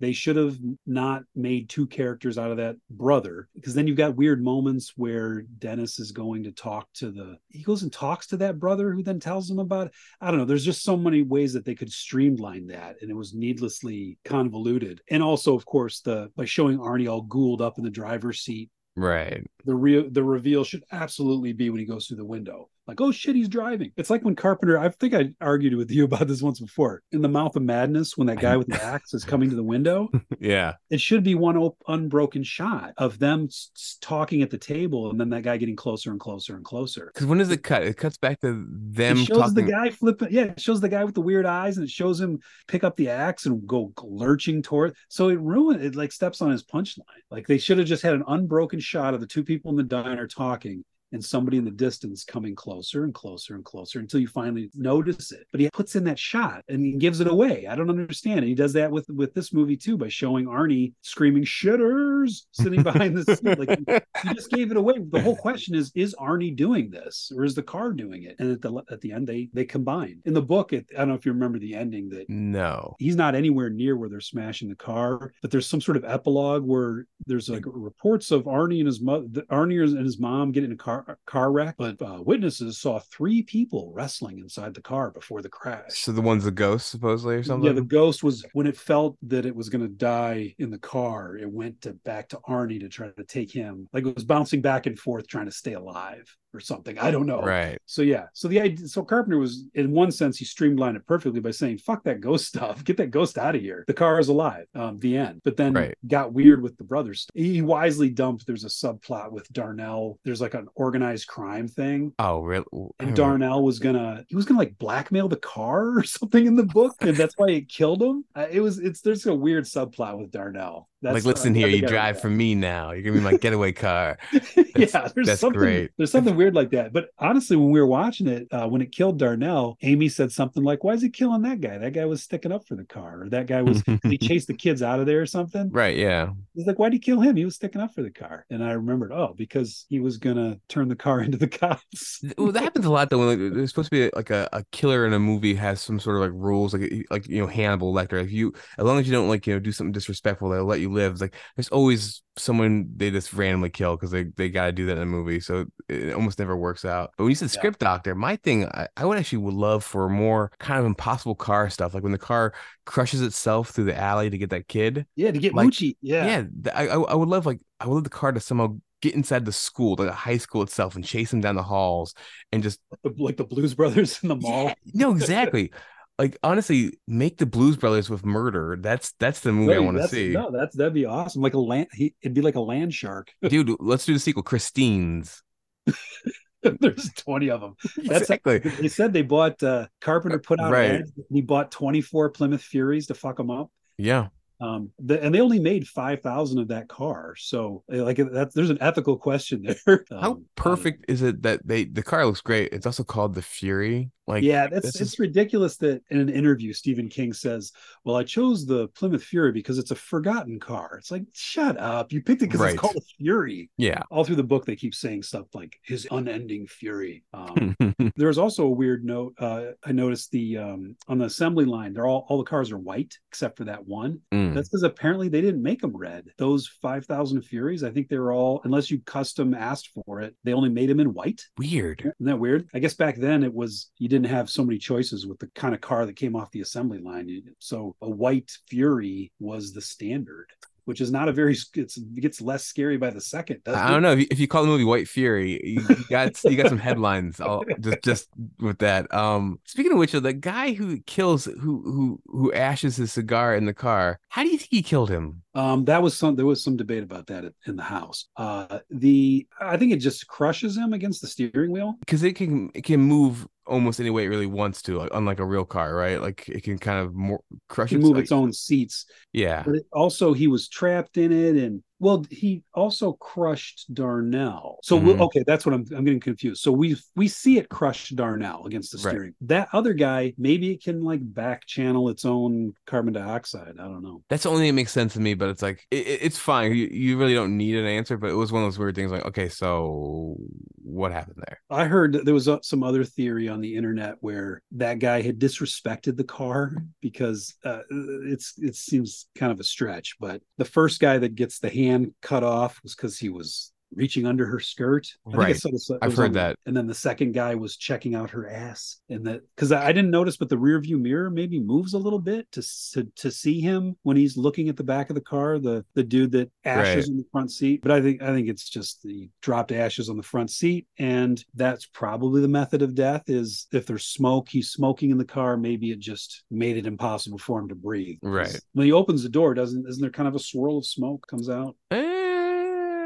they should have not made two characters out of that brother because then you've got weird moments where Dennis is going to talk to the he goes and talks to that brother who then tells him about it. I don't know. There's just so many ways that they could streamline that and it was needlessly convoluted. And also, of course, the by showing Arnie all gooled up in the driver's seat Right. the real the reveal should absolutely be when he goes through the window like oh shit he's driving. It's like when carpenter i think i argued with you [LAUGHS] about this once before. In the mouth of madness when that guy with the axe is coming to the window [LAUGHS] yeah. it should be one op- unbroken shot of them s- talking at the table and then that guy getting closer and closer and closer. Because when does it cut? It cuts back to them it shows talking the guy flipping yeah it shows the guy with the weird eyes and it shows him pick up the axe and go lurching toward so it ruined it like steps on his punchline. Like they should have just had an unbroken shot of the two people in the diner talking and somebody in the distance coming closer and closer and closer until you finally notice it. But he puts in that shot and he gives it away. I don't understand. And he does that with with this movie too by showing Arnie screaming shitters sitting behind the seat. Like he just gave it away. The whole question is: Is Arnie doing this, or is the car doing it? And at the at the end, they they combine. In the book, it, I don't know if you remember the ending that no, he's not anywhere near where they're smashing the car, but there's some sort of epilogue where there's like reports of Arnie and his mother, Arnie and his mom getting in a car car wreck, but uh, witnesses saw three people wrestling inside the car before the crash. So the one's the ghost, supposedly, or something. Yeah, the ghost was when it felt that it was going to die in the car. It went to back to Arnie to try to take him. Like it was bouncing back and forth, trying to stay alive or something. I don't know. Right. So yeah. So the idea. So Carpenter was, in one sense, he streamlined it perfectly by saying, "Fuck that ghost [LAUGHS] stuff. Get that ghost out of here. The car is alive." Um, the end. But then right. got weird with the brothers. He wisely dumped. There's a subplot with Darnell. There's like an organized crime thing. Oh, really? And Darnell was gonna. He was gonna like blackmail the car [LAUGHS] or something in the book, and that's why it killed him. Uh, it was. It's there's a weird subplot with Darnell. That's like, listen here, you drive for me now. You're gonna be my getaway car. [LAUGHS] Yeah, there's that's something, great. There's something weird like that. But honestly, when we were watching it, uh, when it killed Darnell, Amy said something like, "Why is he killing that guy? That guy was sticking up for the car, or that guy was [LAUGHS] he chased the kids out of there or something." Right? Yeah. He's like, "Why'd he kill him? He was sticking up for the car." And I remembered, oh, because he was gonna turn the car [LAUGHS] into the cops. well, that happens a lot though. When like, there's supposed to be like a, a killer in a movie has some sort of like rules, like like you know Hannibal Lecter. Like you, as long as you don't like you know do something disrespectful, they'll let you live. Like there's always someone they just randomly kill because they, they got to do that in a movie. So it almost never works out. But when you said script yeah. doctor, my thing, I, I, would actually would love for more kind of impossible car stuff. Like when the car crushes itself through the alley to get that kid. Yeah, to get like, Moochie. Yeah. Yeah. I, I would love like, I would love the car to somehow get inside the school, like a high school itself, and chase him down the halls and just like the Blues Brothers in the mall. Yeah, no, exactly like honestly, make the Blues Brothers with murder. That's that's the movie Wait, I want to see. No, that's that'd be awesome. Like a land, he, it'd be like a land shark. [LAUGHS] Dude, let's do the sequel, Christine's. [LAUGHS] There's 20 of them. That's exactly. They said they bought uh, Carpenter put out Right. he bought 24 Plymouth Furies to fuck them up. Yeah. Um, the, and they only made 5,000 of that car. So uh, like that, there's an ethical question there. How Um, perfect is it that they the car looks great? It's also called the Fury. Like yeah, that's it's is- ridiculous that in an interview Stephen King says, "Well, I chose the Plymouth Fury because it's a forgotten car." It's like, shut up! You picked it because Right. it's called a Fury. yeah. All through the book, they keep saying stuff like his unending fury. Um, [LAUGHS] there's also a weird note. Uh, I noticed the um, on the assembly line, they're all all the cars are white except for that one. Mm. That's because apparently they didn't make them red. Those five thousand Furies, I think they were all, unless you custom asked for it, they only made them in white. Weird. Isn't that weird? I guess back then it was you didn't have so many choices with the kind of car that came off the assembly line. So a white Fury was the standard, which is not a very it's it gets less scary by the second. doesn't I don't know if you, if you call the movie White Fury, you, you got [LAUGHS] you got some headlines. I'll, just just with that. Um, speaking of which, the guy who kills who who who ashes his cigar in the car. How do you think he killed him? Um, that was some. There was some debate about that in the house. Uh, the I think it just crushes him against the steering wheel. Because it can it can move almost any way it really wants to, like unlike a real car, right? Like it can kind of more crush its, move like- its own seats, Yeah. but it, also he was trapped in it, and well, he also crushed Darnell. So we- Mhm. okay, that's what I'm. I'm getting confused. So we we see it crush Darnell against the Right. steering. That other guy, maybe it can like back channel its own carbon dioxide. I don't know. That's the only thing that makes sense to me, but it's like it, it- it's fine. You, you really don't need an answer, but it was one of those weird things. Like, okay, so what happened there? I heard that there was uh, some other theory on the internet where that guy had disrespected the car because uh, it's it seems kind of a stretch, but the first guy that gets the hand cut off was because he was reaching under her skirt. I think Right. it- it I've heard on- that. And then the second guy was checking out her ass, and that because I I didn't notice, but the rear view mirror maybe moves a little bit to to, to see him when he's looking at the back of the car, the the dude that ashes in the front seat. But I think I think it's just the dropped ashes on the front seat, and that's probably the method of death. Is if there's smoke, he's smoking in the car. Maybe it just made it impossible for him to breathe. Right. When he opens the door, doesn't isn't there kind of a swirl of smoke comes out? Eh,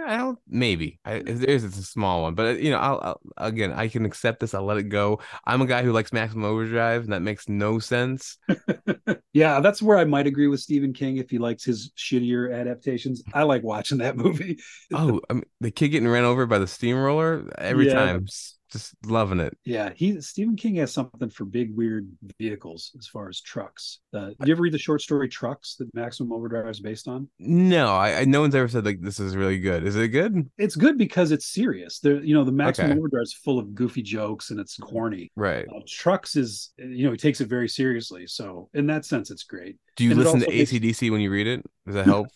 I don't. Maybe I, if there is, it's a small one. But uh, you know, I'll, I'll again, I can accept this. I'll let it go. I'm a guy who likes Maximum Overdrive, and that makes no sense. [LAUGHS] Yeah, that's where I might agree with Stephen King if he likes his shittier adaptations. I like watching that [LAUGHS] movie. Oh, I mean, the kid getting ran over by the steamroller every Yeah. time, just loving it. Yeah, he Stephen King has something for big weird vehicles as far as trucks. Uh, did you ever read the short story Trucks that Maximum Overdrive is based on? No, I, I no one's ever said like this is really good. Is it good? It's good because it's serious. There, you know, the Maximum Okay. Overdrive is full of goofy jokes and it's corny. Right. Uh, Trucks is, you know, he takes it very seriously. So in that sense, it's great. Do you And listen to also makes- ACDC when you read it? Does that [LAUGHS] help?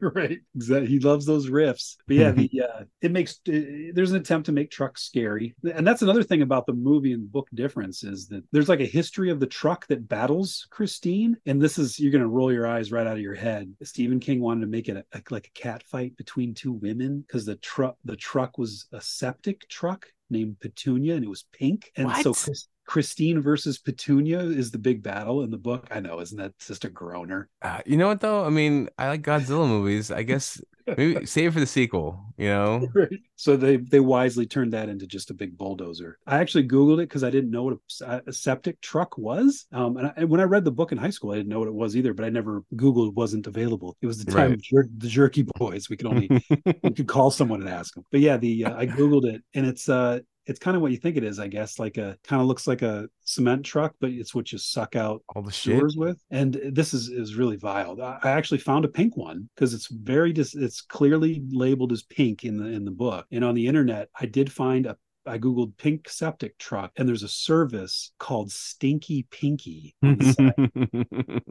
right exactly he loves those riffs. But yeah the [LAUGHS] uh it makes uh, there's an attempt to make trucks scary. And that's another thing about the movie and book difference is that there's like a history of the truck that battles christine. And this is you're gonna roll your eyes right out of your head. Stephen king wanted to make it a, like a cat fight between two women because the truck the truck was a septic truck named petunia and it was pink and so What? Chris, Christine versus Petunia is the big battle in the book. I know, isn't that just a groaner? Uh, you know what though? I mean, I like Godzilla movies. I guess maybe save for the sequel. You know? [LAUGHS] Right. So they they wisely turned that into just a big bulldozer. I actually googled it because I didn't know what a, a septic truck was. Um, and, I, and when I read the book in high school, I didn't know what it was either. But I never googled; it wasn't available. It was the time Right. of jer- the Jerky Boys. We could only [LAUGHS] we could call someone and ask them. But yeah, the uh, I googled it, and it's uh it's kind of what you think it is, I guess. Like a kind of looks like a cement truck, but it's what you suck out All the shit. sewers with and this is is really vile i actually found a pink one because it's very dis- it's clearly labeled as pink in the in the book and on the internet i did find a I googled pink septic truck and there's a service called Stinky Pinky. on the site.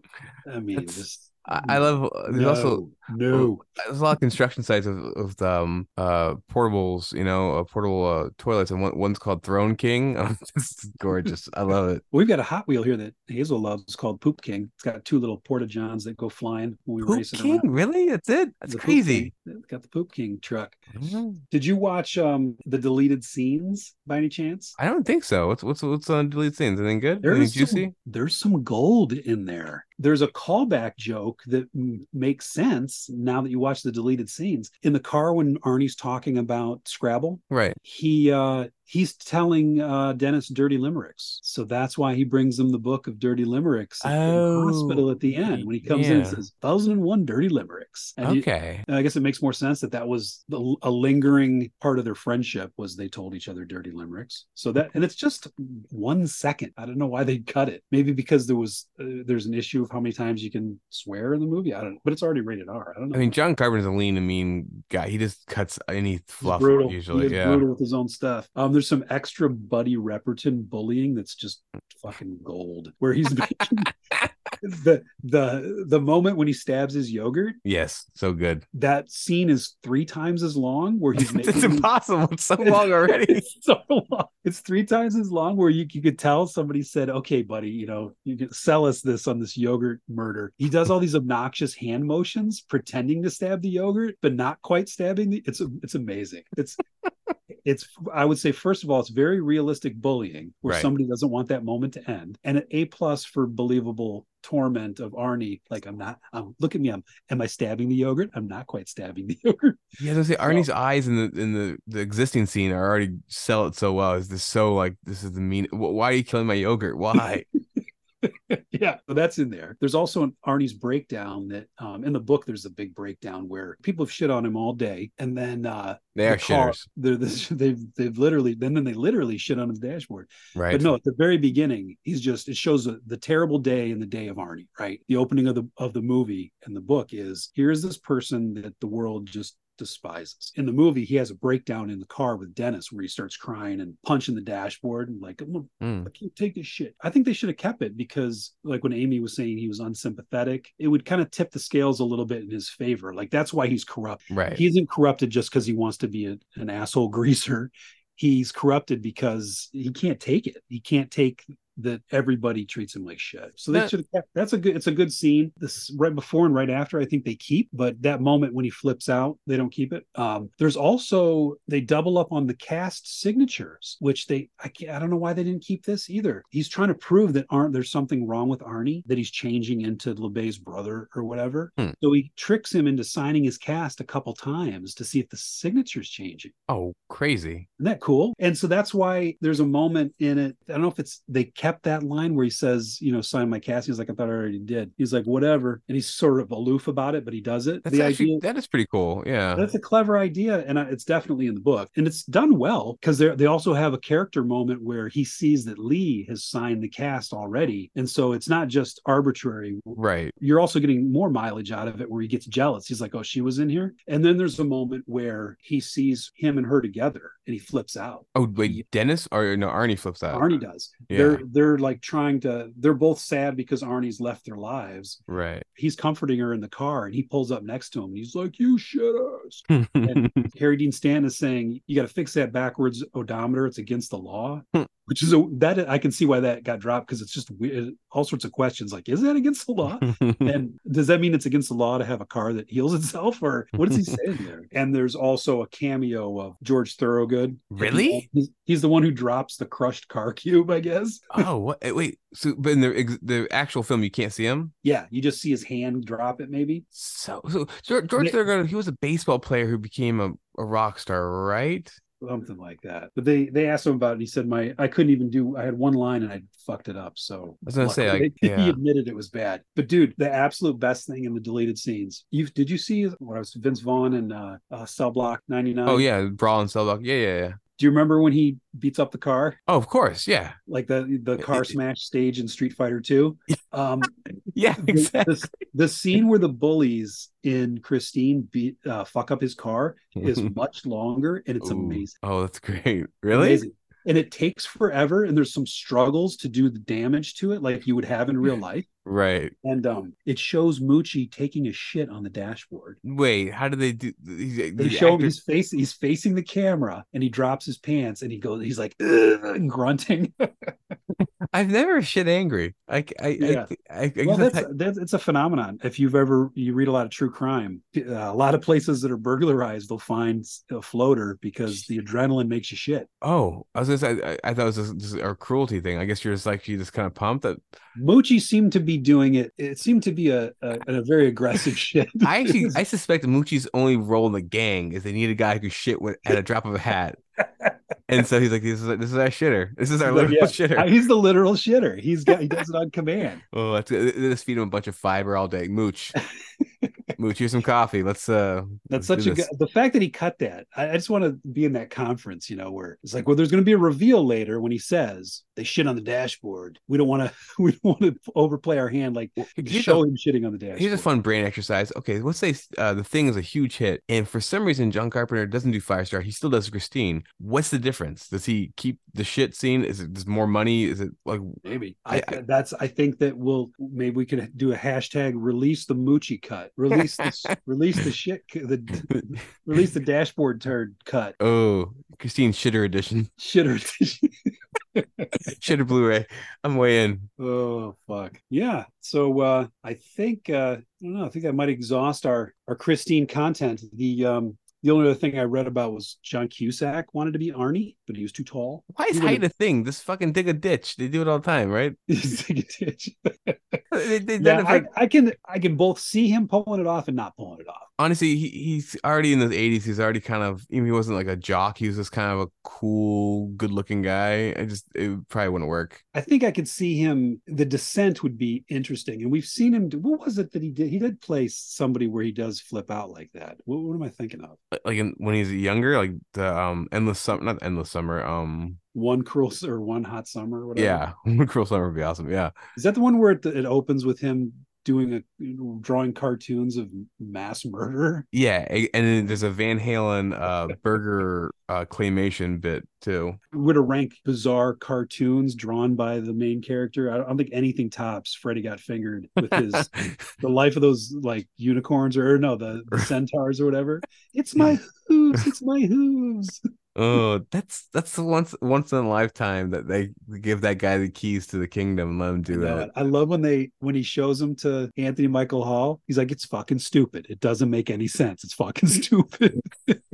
[LAUGHS] I mean, That's- just I, love. uh, There's also no. there's a lot of construction sites of, of um uh portables. You know, uh, portable uh, toilets, and one, one's called Throne King. [LAUGHS] Oh, it's gorgeous. I love it. We've got a Hot Wheel here that Hazel loves called Poop King. It's got two little porta johns that go flying when we Poop race it King, around. really? That's it? That's The crazy. It's got the Poop King truck. Mhm. Did you watch um the deleted scenes by any chance? I don't think so. What's what's what's on deleted scenes? Anything good? Anything juicy? some, there's some gold in there. There's a callback joke that m- makes sense now that you watch the deleted scenes. In the car when Arnie's talking about Scrabble, Right. he uh he's telling uh Dennis dirty limericks. So that's why he brings him the book of dirty limericks at the Oh, hospital at the end when he comes in and yeah. says thousand and one dirty limericks. And Okay. and I guess it makes more sense that that was the, a lingering part of their friendship was they told each other dirty limericks. So that and it's just one second. I don't know why they cut it. Maybe because there was uh, there's an issue of how many times you can swear in the movie. I don't know, but it's already rated R. I don't know. I mean, John Carpenter's a lean and mean guy. He just cuts any fluff brutal. usually. Yeah. brutal with his own stuff. Um, there's some extra Buddy Repperton bullying that's just fucking gold. Where he's [LAUGHS] the the the moment when he stabs his yogurt. Yes. So good. That scene is three times as long. Where he's [LAUGHS] making it's impossible. It's so [LAUGHS] long already. it's so long. It's three times as long where you, you could tell somebody said, okay, buddy, you know, you can sell us this on this yogurt murder. He does all these obnoxious hand motions, pretending to stab the yogurt, but not quite stabbing the it's it's amazing. It's it's I would say, first of all, it's very realistic bullying where Right. somebody doesn't want that moment to end. And an A plus for believable torment of Arnie. Like I'm not, I'm look at me, I'm am I stabbing the yogurt? I'm not quite stabbing the [LAUGHS] yogurt. Yeah, those Arnie's eyes in the in the the existing scene are already sell it so well. Is this so like this is the mean? Why are you killing my yogurt? Why? [LAUGHS] [LAUGHS] yeah, so that's in there. There's also an Arnie's breakdown that um, in the book. There's a big breakdown where people have shit on him all day, and then uh, They the are car- shitters, They're this, [LAUGHS] they've they've literally then then they literally shit on his dashboard. right? But no, at the very beginning, he's just it shows the, the terrible day in the day of Arnie. Right, the opening of the of the movie and the book is here's this person that the world just despises. In the movie, he has a breakdown in the car with Dennis where he starts crying and punching the dashboard and like, "I'm- Mm. I can't take this shit. I think they should have kept it because, like, when Amy was saying he was unsympathetic, it would kind of tip the scales a little bit in his favor. Like, that's why he's corrupt. Right. He isn't corrupted just because he wants to be a, an asshole [LAUGHS] greaser. He's corrupted because he can't take it. He can't take that everybody treats him like shit. So they That- should have that's a good it's a good scene. This right before and right after I think they keep, but that moment when he flips out, they don't keep it. Um there's also they double up on the cast signatures, which they I can't, I don't know why they didn't keep this either. He's trying to prove that aren't there's something wrong with Arnie that he's changing into LeBay's brother or whatever. Hmm. So he tricks him into signing his cast a couple times to see if the signature's changing. oh, crazy. Isn't that cool? And so that's why there's a moment in it. I don't know if it's they kept that line where he says, you know, sign my cast. He's like, I thought I already did. He's like, whatever. And he's sort of aloof about it, but he does it. That's the actually idea that is pretty cool. Yeah. that's a clever idea, and I- it's definitely in the book, and it's done well because they they also have a character moment where he sees that Lee has signed the cast already, and so it's not just arbitrary. Right. You're also getting more mileage out of it where he gets jealous. He's like, "Oh, she was in here," and then there's a moment where he sees him and her together, and he flips out. Oh wait, Dennis or no Arnie flips out. Arnie does. Yeah. They're they're like trying to. They're both sad because Arnie's left their lives. Right. He's comforting her in the car, and he pulls up next to him. And he's like, "You shitters." [LAUGHS] And Harry Dean Stanton is saying you got to fix that backwards odometer. It's against the law, Hmm. which is a that I can see why that got dropped because it's just weird, all sorts of questions like, is that against the law? [LAUGHS] and does that mean it's against the law to have a car that heals itself, or what is he [LAUGHS] saying there? And there's also a cameo of George Thorogood. Really? He's, he's the one who drops the crushed car cube, I guess. oh, [LAUGHS] what? eh, Wait. So, but in the the actual film, you can't see him. Yeah, you just see his hand drop it, maybe. So, so George, George Thorogood, he was a baseball player who became a, a rock star, right? something like that. But they they asked him about it. And he said, "My I couldn't even do. I had one line and I fucked it up." So I was gonna say, luckily like, [LAUGHS] he yeah. admitted it was bad. But dude, the absolute best thing in the deleted scenes. You did you see what I was Vince Vaughn and uh, uh Cell Block ninety nine? Oh yeah, Brawl in Cell Block. Yeah, yeah, yeah. Do you remember when he beats up the car? Oh, of course. Yeah. Like the the car [LAUGHS] smash stage in Street Fighter 2. [LAUGHS] Um Yeah. the, Exactly. the, the scene where the bullies in Christine beat uh, fuck up his car is [LAUGHS] much longer and it's Ooh. amazing. Oh, that's great. Really? Amazing. And it takes forever, and there's some struggles to do the damage to it, like you would have in real life. Right. And um, it shows Moochie taking a shit on the dashboard. Wait, how do they do? The, They the show actor- his face; he's facing the camera, and he drops his pants, and he goes, he's like grunting. [LAUGHS] I've never shit angry. I, I, Yeah. I, I, I well, guess that's, that's it's a phenomenon. If you've ever you read a lot of true crime, uh, a lot of places that are burglarized, they'll find a floater because the adrenaline makes you shit. Oh, I was gonna say, I, I thought it was just, just a cruelty thing. I guess you're just like you just kind of pumped that. Moochie seemed to be doing it. It seemed to be a a, a very aggressive [LAUGHS] shit. I actually, [LAUGHS] I suspect Moochie's only role in the gang is they need a guy who could shit with, at a drop of a hat, [LAUGHS] and so he's like, "This is this is our shitter. This is our literal Yeah. shitter." He's the literal shitter. He's got he does it on command. Oh, let's they just feed him a bunch of fiber all day. Mooch, Mooch, here's some coffee. Let's uh, That's let's such a good. The fact that he cut that, I, I just want to be in that conference, you know, where it's like, well, there's going to be a reveal later when he says they shit on the dashboard. We don't want to. [LAUGHS] We don't want to overplay our hand, like Here's show a- him shitting on the dashboard. Here's a fun brain exercise. Okay, let's say uh, the thing is a huge hit, and for some reason John Carpenter doesn't do Firestar. He still does Christine. What's the difference? Does he keep the shit scene? Is it just more money? Is it like Maybe I- I, that's. I think that we'll maybe we could do a hashtag release the Moochie cut. Release this. [LAUGHS] release the shit. The release the dashboard turd cut. oh Christine Shitter edition, Shitter. [LAUGHS] [LAUGHS] Shitter Blu-ray? I'm way in. Oh fuck. Yeah. So uh I think uh I don't know, I think that might exhaust our our Christine content. The um the only other thing I read about was John Cusack wanted to be Arnie, but he was too tall. Why is height a thing? Just fucking dig a ditch. They do it all the time, right? [LAUGHS] Like a ditch. [LAUGHS] They, they yeah, I, I can I can both see him pulling it off and not pulling it off. Honestly, he, he's already in his 80s. He's already kind of, even he wasn't like a jock. He was just kind of a cool, good looking guy. I just, it probably wouldn't work. I think I could see him. The descent would be interesting, and we've seen him. do- What was it that he did? He did play somebody where he does flip out like that. What, what am I thinking of? Like- in, when he's younger, like the um endless summer, not endless summer. Um, One cruel or one hot summer, or whatever. yeah, [LAUGHS] one Cruel Summer would be awesome. Yeah, Is that the one where it, it opens with him doing a drawing cartoons of mass murder. Yeah, and then there's a Van Halen uh burger uh claymation bit too. Would to rank bizarre cartoons drawn by the main character, I don't think anything tops Freddy Got Fingered with his [LAUGHS] the life of those like unicorns or, or no the, the [LAUGHS] centaurs or whatever. It's my hooves, it's my hooves. Oh, that's that's the once once in a lifetime that they give that guy the keys to the kingdom and let him do that. I love when they when he shows them to Anthony Michael Hall. He's like, "It's fucking stupid. It doesn't make any sense. It's fucking [LAUGHS] stupid."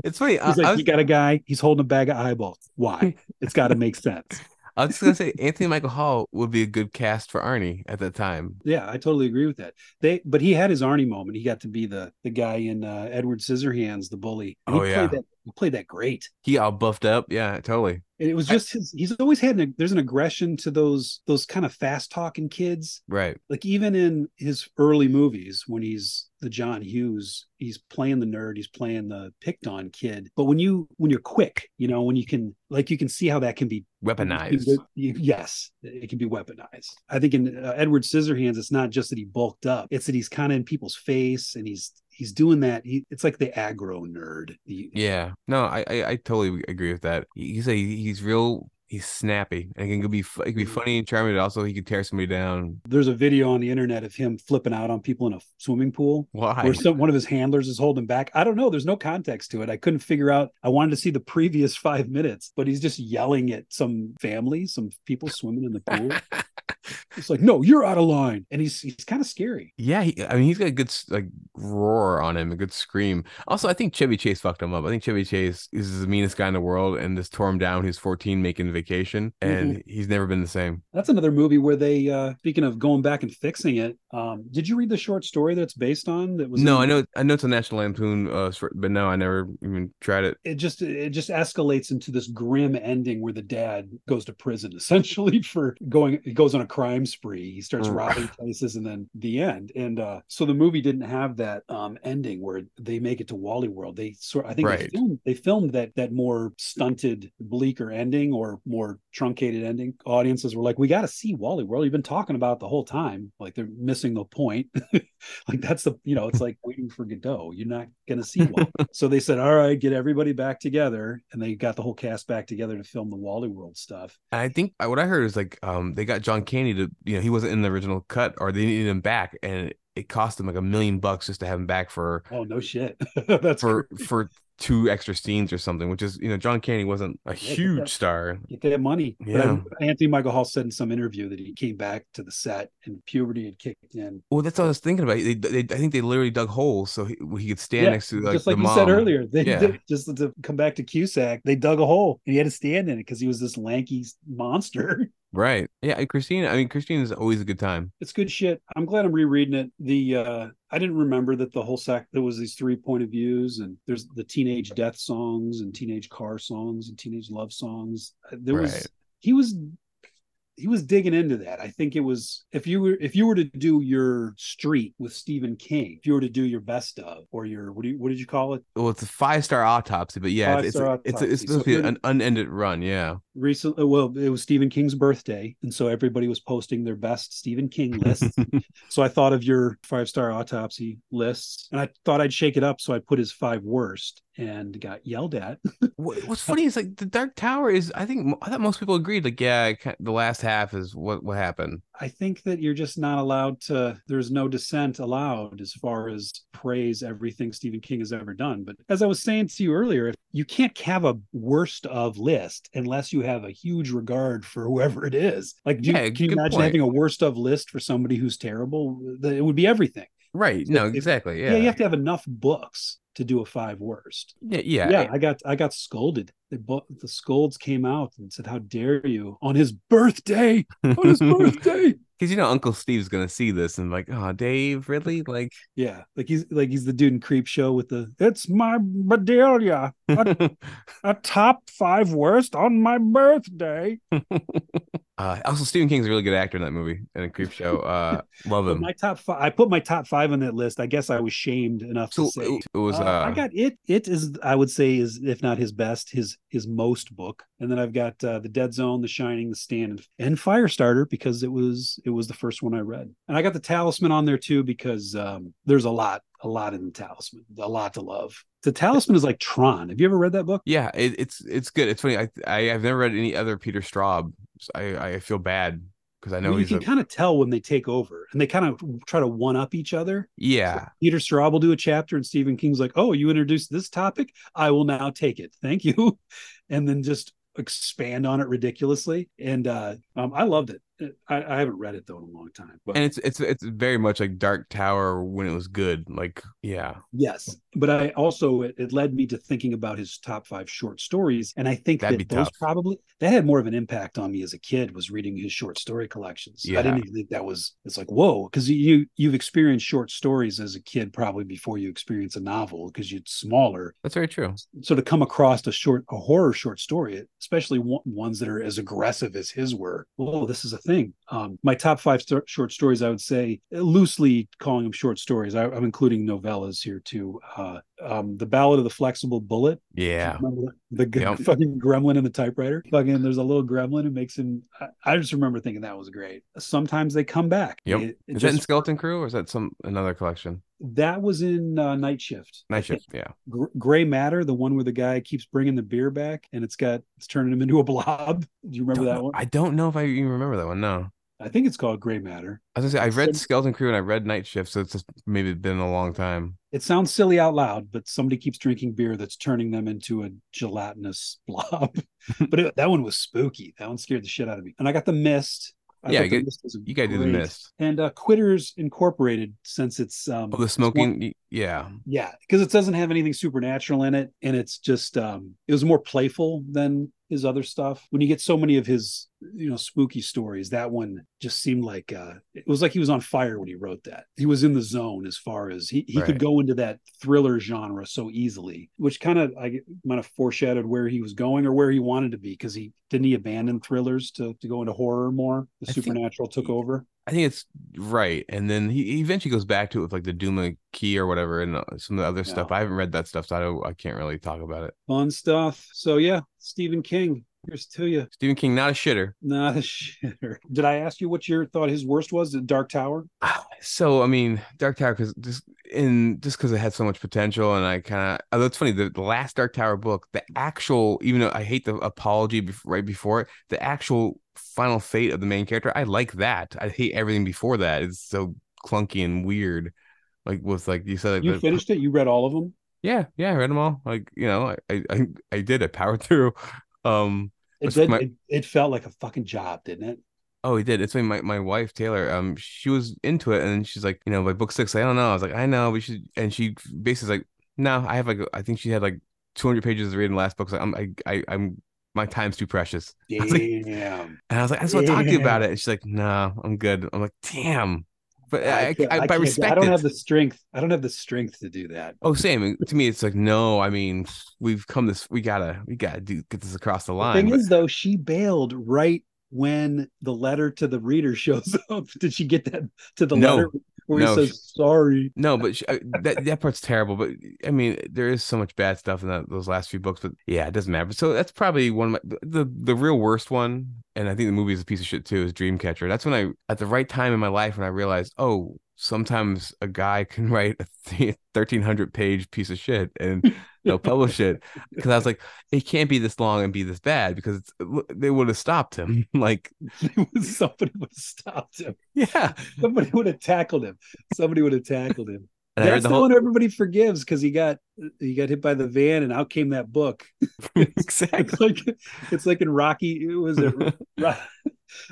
It's funny. I, He's like, I was, "You got a guy. He's holding a bag of eyeballs. Why? [LAUGHS] It's got to make sense." I was just gonna say Anthony Michael Hall would be a good cast for Arnie at that time. Yeah, I totally agree with that. They, but he had his Arnie moment. He got to be the the guy in uh, Edward Scissorhands, the bully. And he Oh, yeah. played that, he played that great. He all buffed up. Yeah, totally. And it was just his. He's always had an. There's an aggression to those those kind of fast talking kids. Right. Like even in his early movies, when he's the John Hughes, he's playing the nerd, he's playing the picked on kid. But when you when you're quick, you know, when you can like you can see how that can be Weaponized. Yes, it can be weaponized. I think in uh, Edward Scissorhands, it's not just that he bulked up; it's that he's kind of in people's face, and he's he's doing that. He, it's like the aggro nerd. Yeah. No, I, I I totally agree with that. He's a he's real. He's snappy and he can be he can be mm-hmm. funny and charming, but also he could tear somebody down. There's a video on the internet of him flipping out on people in a swimming pool. Why? Where some one of his handlers is holding back. I don't know. There's no context to it. I couldn't figure out. I wanted to see the previous [LAUGHS] five minutes, but he's just yelling at some family, some people swimming in the pool. [LAUGHS] it's like, no, you're out of line, and he's he's kind of scary. Yeah, he, I mean, he's got a good like roar on him, a good scream. Also, I think Chevy Chase fucked him up. I think Chevy Chase is the meanest guy in the world, and this tore him down. He's 14, making vacation, and he's never been the same. That's another movie where they, uh, speaking of going back and fixing it, um, did you read the short story that's based on? That was No, in- I know, I know it's a National Lampoon, uh, but no, I never even tried it. It just it just escalates into this grim ending where the dad goes to prison [LAUGHS] essentially for going. He goes on a crime spree. He starts Mm. robbing [LAUGHS] places, and then the end. And uh, so the movie didn't have that um, ending where they make it to Wally World. They sort, I think they filmed they filmed that that more stunted, bleaker ending or more truncated ending. Audiences were like, "We got to see Wally World. You've been talking about it the whole time. Like they're missing the point. [LAUGHS] like that's the you know, it's like waiting for Godot. You're not gonna see Wally. [LAUGHS] so they said, "All right, get everybody back together," and they got the whole cast back together to film the Wally World stuff. And I think uh, what I heard is like, um, they got John Candy to, you know, he wasn't in the original cut, or they needed him back, and it cost them like a million bucks just to have him back for Oh no shit. [LAUGHS] that's for crazy. for two extra scenes or something, which is, you know, John Candy wasn't a Yeah, get huge that- star. get that money. Yeah. Anthony Michael Hall said in some interview that he came back to the set and puberty had kicked in. Well, that's what I was thinking about. They, they, I think they literally dug holes so he, he could stand Yeah, next to like just like you mom. said earlier, they Yeah. did, just to come back to Cusack, they dug a hole and he had to stand in it because he was this lanky monster. [LAUGHS] Right. Yeah. Christine, I mean, Christine is always a good time. It's good shit. I'm glad I'm rereading it. The uh I didn't remember that the whole sack there was these three point of views and there's the teenage death songs and teenage car songs and teenage love songs. There was he was he was digging into that. I think it was if you were if you were to do your street with Stephen King, if you were to do your best of or your what do you what did you call it? Well, it's a five star autopsy, but yeah, it's it's, it's, it's supposed So to be an unended run. Yeah. Recently, uh, well, it was Stephen King's birthday, and so everybody was posting their best Stephen King lists. [LAUGHS] So I thought of your five star autopsy lists, and I thought I'd shake it up. So I put his five worst, and got yelled at. [LAUGHS] What's funny is like the Dark Tower is. I think I thought most people agreed. Like, yeah, the last half is what what happened. I think that you're just not allowed to. There's no dissent allowed as far as praise everything Stephen King has ever done. But as I was saying to you earlier, you can't have a worst of list unless you have a huge regard for whoever it is. Like, you, Yeah, can you imagine point. having a worst of list for somebody who's terrible? It would be everything. Right. So No, if- exactly. Yeah. Yeah. you have to have enough books to do a five worst. yeah. Yeah. Yeah, I got I got scolded. They both the scolds came out and said, "How dare you on his birthday? On his birthday!" [LAUGHS] Because you know Uncle Steve's gonna see this and like, oh, Dave, really? Like, Yeah, like he's like he's the dude in Creepshow with the "It's my Bedelia, a, [LAUGHS] a top five worst on my birthday." [LAUGHS] Uh, also, Stephen King's a really good actor in that movie and a Creepshow. [LAUGHS] Uh, love him. my top five, I put my top five on that list. I guess I was shamed enough So to say it, it was. Uh, Uh, I got it. It is, I would say, is if not his best, his his most book. And then I've got uh, the Dead Zone, The Shining, The Stand, and Firestarter because it was it was the first one I read. And I got the Talisman on there too because um, there's a lot a lot in the Talisman, a lot to love. The Talisman is like Tron. Have you ever read that book? yeah, it, it's it's good. It's funny. I, I I've never read any other Peter Straub. So I I feel bad because I know you he's can a kind of tell when they take over, and they kind of try to one up each other. yeah. Peter Straub will do a chapter, and Stephen King's like, "Oh, you introduced this topic. I will now take it. Thank you," [LAUGHS] and then just expand on it ridiculously. And uh, um, I loved it. I, I haven't read it though in a long time, but And it's it's it's very much like Dark Tower when it was good. Like yeah, yes. But I also it, it led me to thinking about his top five short stories, and I think That'd that be those tough. probably that had more of an impact on me as a kid was reading his short story collections. Yeah. I didn't even think that was. It's like whoa, because you you've experienced short stories as a kid probably before you experience a novel because you're smaller that's very true. so to come across a short a horror short story especially one, ones that are as aggressive as his were oh this is a thing. Um my top five sto- short stories i would say loosely calling them short stories. I, i'm including novellas here too uh um the ballad of the flexible bullet Yeah. The, the Yep. [LAUGHS] fucking gremlin in the typewriter fucking there's a little gremlin who makes him I, I just remember thinking that was great sometimes they come back Yep. It- it Is that in Skeleton Crew or is that some another collection? that was in uh, night shift Night Shift. Yeah. Gr- gray matter the one where the guy keeps bringing the beer back and it's got it's turning him into a blob [LAUGHS] do you remember that know- one I don't know if I even remember that one. No. i think it's called gray matter I was gonna say I've read Skeleton Crew and I read Night Shift, so it's just maybe been a long time. It sounds silly out loud but somebody keeps drinking beer that's turning them into a gelatinous [LAUGHS] blob [LAUGHS] but it, that one was spooky that one scared the shit out of me and i got the mist I Yeah, get- You gotta do the mist. and uh quitters incorporated since it's um Oh, the it's one- smoking. Yeah. Yeah, because it doesn't have anything supernatural in it, and it's just um it was more playful than his other stuff. When you get so many of his you know spooky stories, that one just seemed like uh it was like he was on fire when he wrote that. He was in the zone as far as he, he Right. could go into that thriller genre so easily, which kind of I might have foreshadowed where he was going or where he wanted to be because he didn't he abandon thrillers to to go into horror more. The I think- supernatural took over. I think it's right. And then he, eventually goes back to it with like the Duma key or whatever and uh, some of the other stuff. I haven't read that stuff, so I don't I can't really talk about it. Fun stuff. So yeah, Stephen King. Here's to you. Stephen King, not a shitter. Not a [LAUGHS] shitter. Did I ask you what your thought his worst was? The Dark Tower. So I mean, Dark Tower because just in just because it had so much potential, and I kind of although it's funny the, the last Dark Tower book, the actual even though I hate the apology bef- right before it, the actual final fate of the main character, I like that. I hate everything before that. It's so clunky and weird. Like with like you said, You the- finished it. You read all of them. yeah, yeah, I read them all. Like you know, I I I did. I powered [LAUGHS] through. Um, It did. my- it, it felt like a fucking job, didn't it? Oh, he did. It's funny. My, my wife Taylor, um, she was into it, and she's like, you know, by book six, I don't know. I was like, I know, we should. And she basically like, no, I have like, I think she had like 200 pages to read in the last book. So I'm, I, I, I'm, my time's too precious. [LAUGHS] was like- Damn. And I was like, I just want to talk to you about it. And she's like, no, I'm good. I'm like, damn. But I, I, I, I, I I respect I don't it. have the strength. I don't have the strength to do that. Oh, same. To me, it's like, no. I mean, we've come this. We gotta, we gotta do get this across the The line. thing but- is, though, she bailed right when the letter to the reader [LAUGHS] shows up. Did she get that to the No. letter where No, he says sorry? No, but sh- I- uh, that that part's terrible. But I mean, there is so much bad stuff in that, those last few books. But yeah, it doesn't matter. So that's probably one of my the the real worst one. And I think the movie is a piece of shit too. Is Dreamcatcher. That's when I at the right time in my life when I realized, oh, sometimes a guy can [LAUGHS] write a thirteen hundred page piece of shit and [LAUGHS] they'll publish it. Because I was like, it can't be this long and be this bad because it's, they would have stopped him. [LAUGHS] like, Somebody would have stopped him. yeah. Somebody would have tackled him. Somebody would have tackled him. And That's the the, whole one everybody forgives because he got he got hit by the van and out came that book. exactly. It's like it's like in Rocky. It was it Ro-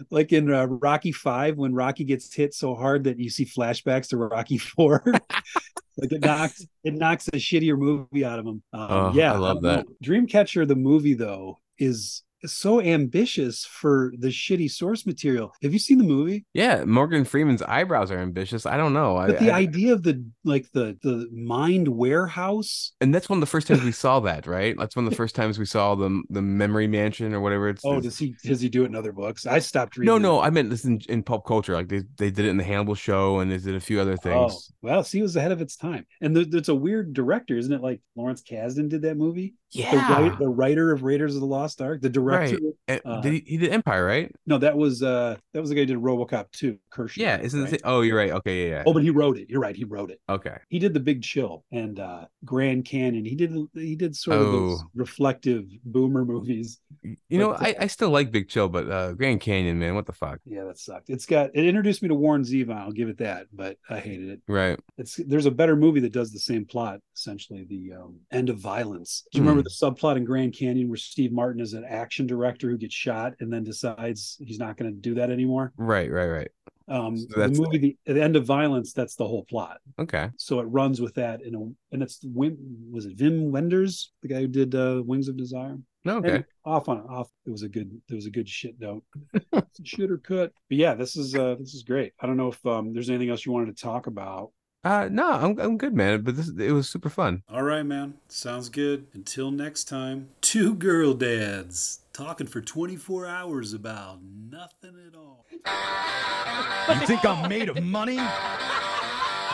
like in uh, Rocky Five when Rocky gets hit so hard that you see flashbacks to Rocky [LAUGHS] Four. like it knocks it knocks a shittier movie out of him. Um, Oh, yeah, I love don't. Dreamcatcher the movie though is so ambitious for the shitty source material. Have you seen the movie? Yeah, Morgan Freeman's eyebrows are ambitious. I don't know. But I, the I- idea of the like the the mind warehouse. and that's one of the first times we saw that, right? That's one of the first times we saw the the memory mansion or whatever it's. Oh, it's- does he does he do it in other books? I stopped reading. no, no, I meant this in, in pop culture. Like they, they did it in the Hannibal show and they did a few other Oh, things. well, see, it was ahead of its time, and there's a weird director, isn't it? Like Lawrence Kasdan did that movie. The, yeah. write, the writer of Raiders of the Lost Ark, the director. Right. Uh, did he, he did Empire, right? No, that was uh that was the guy who did RoboCop 2, Kershner. Yeah. Isn't right? the Oh, you're right. Okay. Yeah. yeah. Oh, but he wrote it. You're right. He wrote it. okay. He did the Big Chill and uh Grand Canyon. He did he did sort of those Oh. reflective boomer movies. You know, I, I still like Big Chill, but uh Grand Canyon, man, what the fuck? Yeah, that sucked. It's got it introduced me to Warren Zevon. I'll give it that, but I hated it. Right. It's there's a better movie that does the same plot essentially. The um, End of Violence. Do you remember Hmm. the subplot in Grand Canyon where Steve Martin is an action director who gets shot and then decides he's not going to do that anymore? Right. Right. Right. Um, So the movie, the, the End of Violence. That's the whole plot. Okay. So it runs with that, in a, and it's Wim. Was it Wim Wenders, the guy who did uh, Wings of Desire? No, okay. And off on off. It was a good. It was a good shit note. [LAUGHS] shit or cut. But yeah, this is uh this is great. I don't know if um there's anything else you wanted to talk about. Uh no, I'm I'm good, man. But this it was super fun. All right, man. Sounds good. Until next time, two girl dads talking for 24 hours about nothing at all. You think I'm made of money?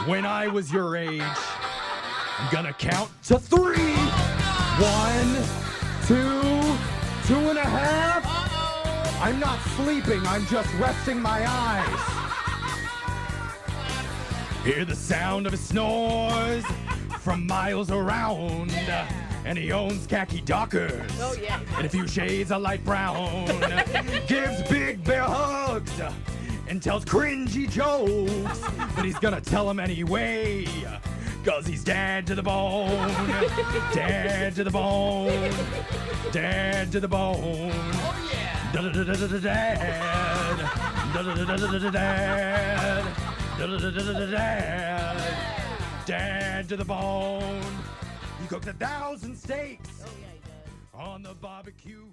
When I was your age, I'm gonna count to three. One, two, two and a half. I'm not sleeping, I'm just resting my eyes. Hear the sound of his snores from miles around. And he owns khaki dockers. Oh, yeah. And a few shades of light brown. [LAUGHS] Gives big bear hugs and tells cringy jokes. But he's gonna tell them anyway. Cause he's [LAUGHS] dad to the bone. Dad to the bone. Dad to the bone. Dead. Dead. Dead. Dad to the bone. He cooked a thousand steaks oh, on the barbecue.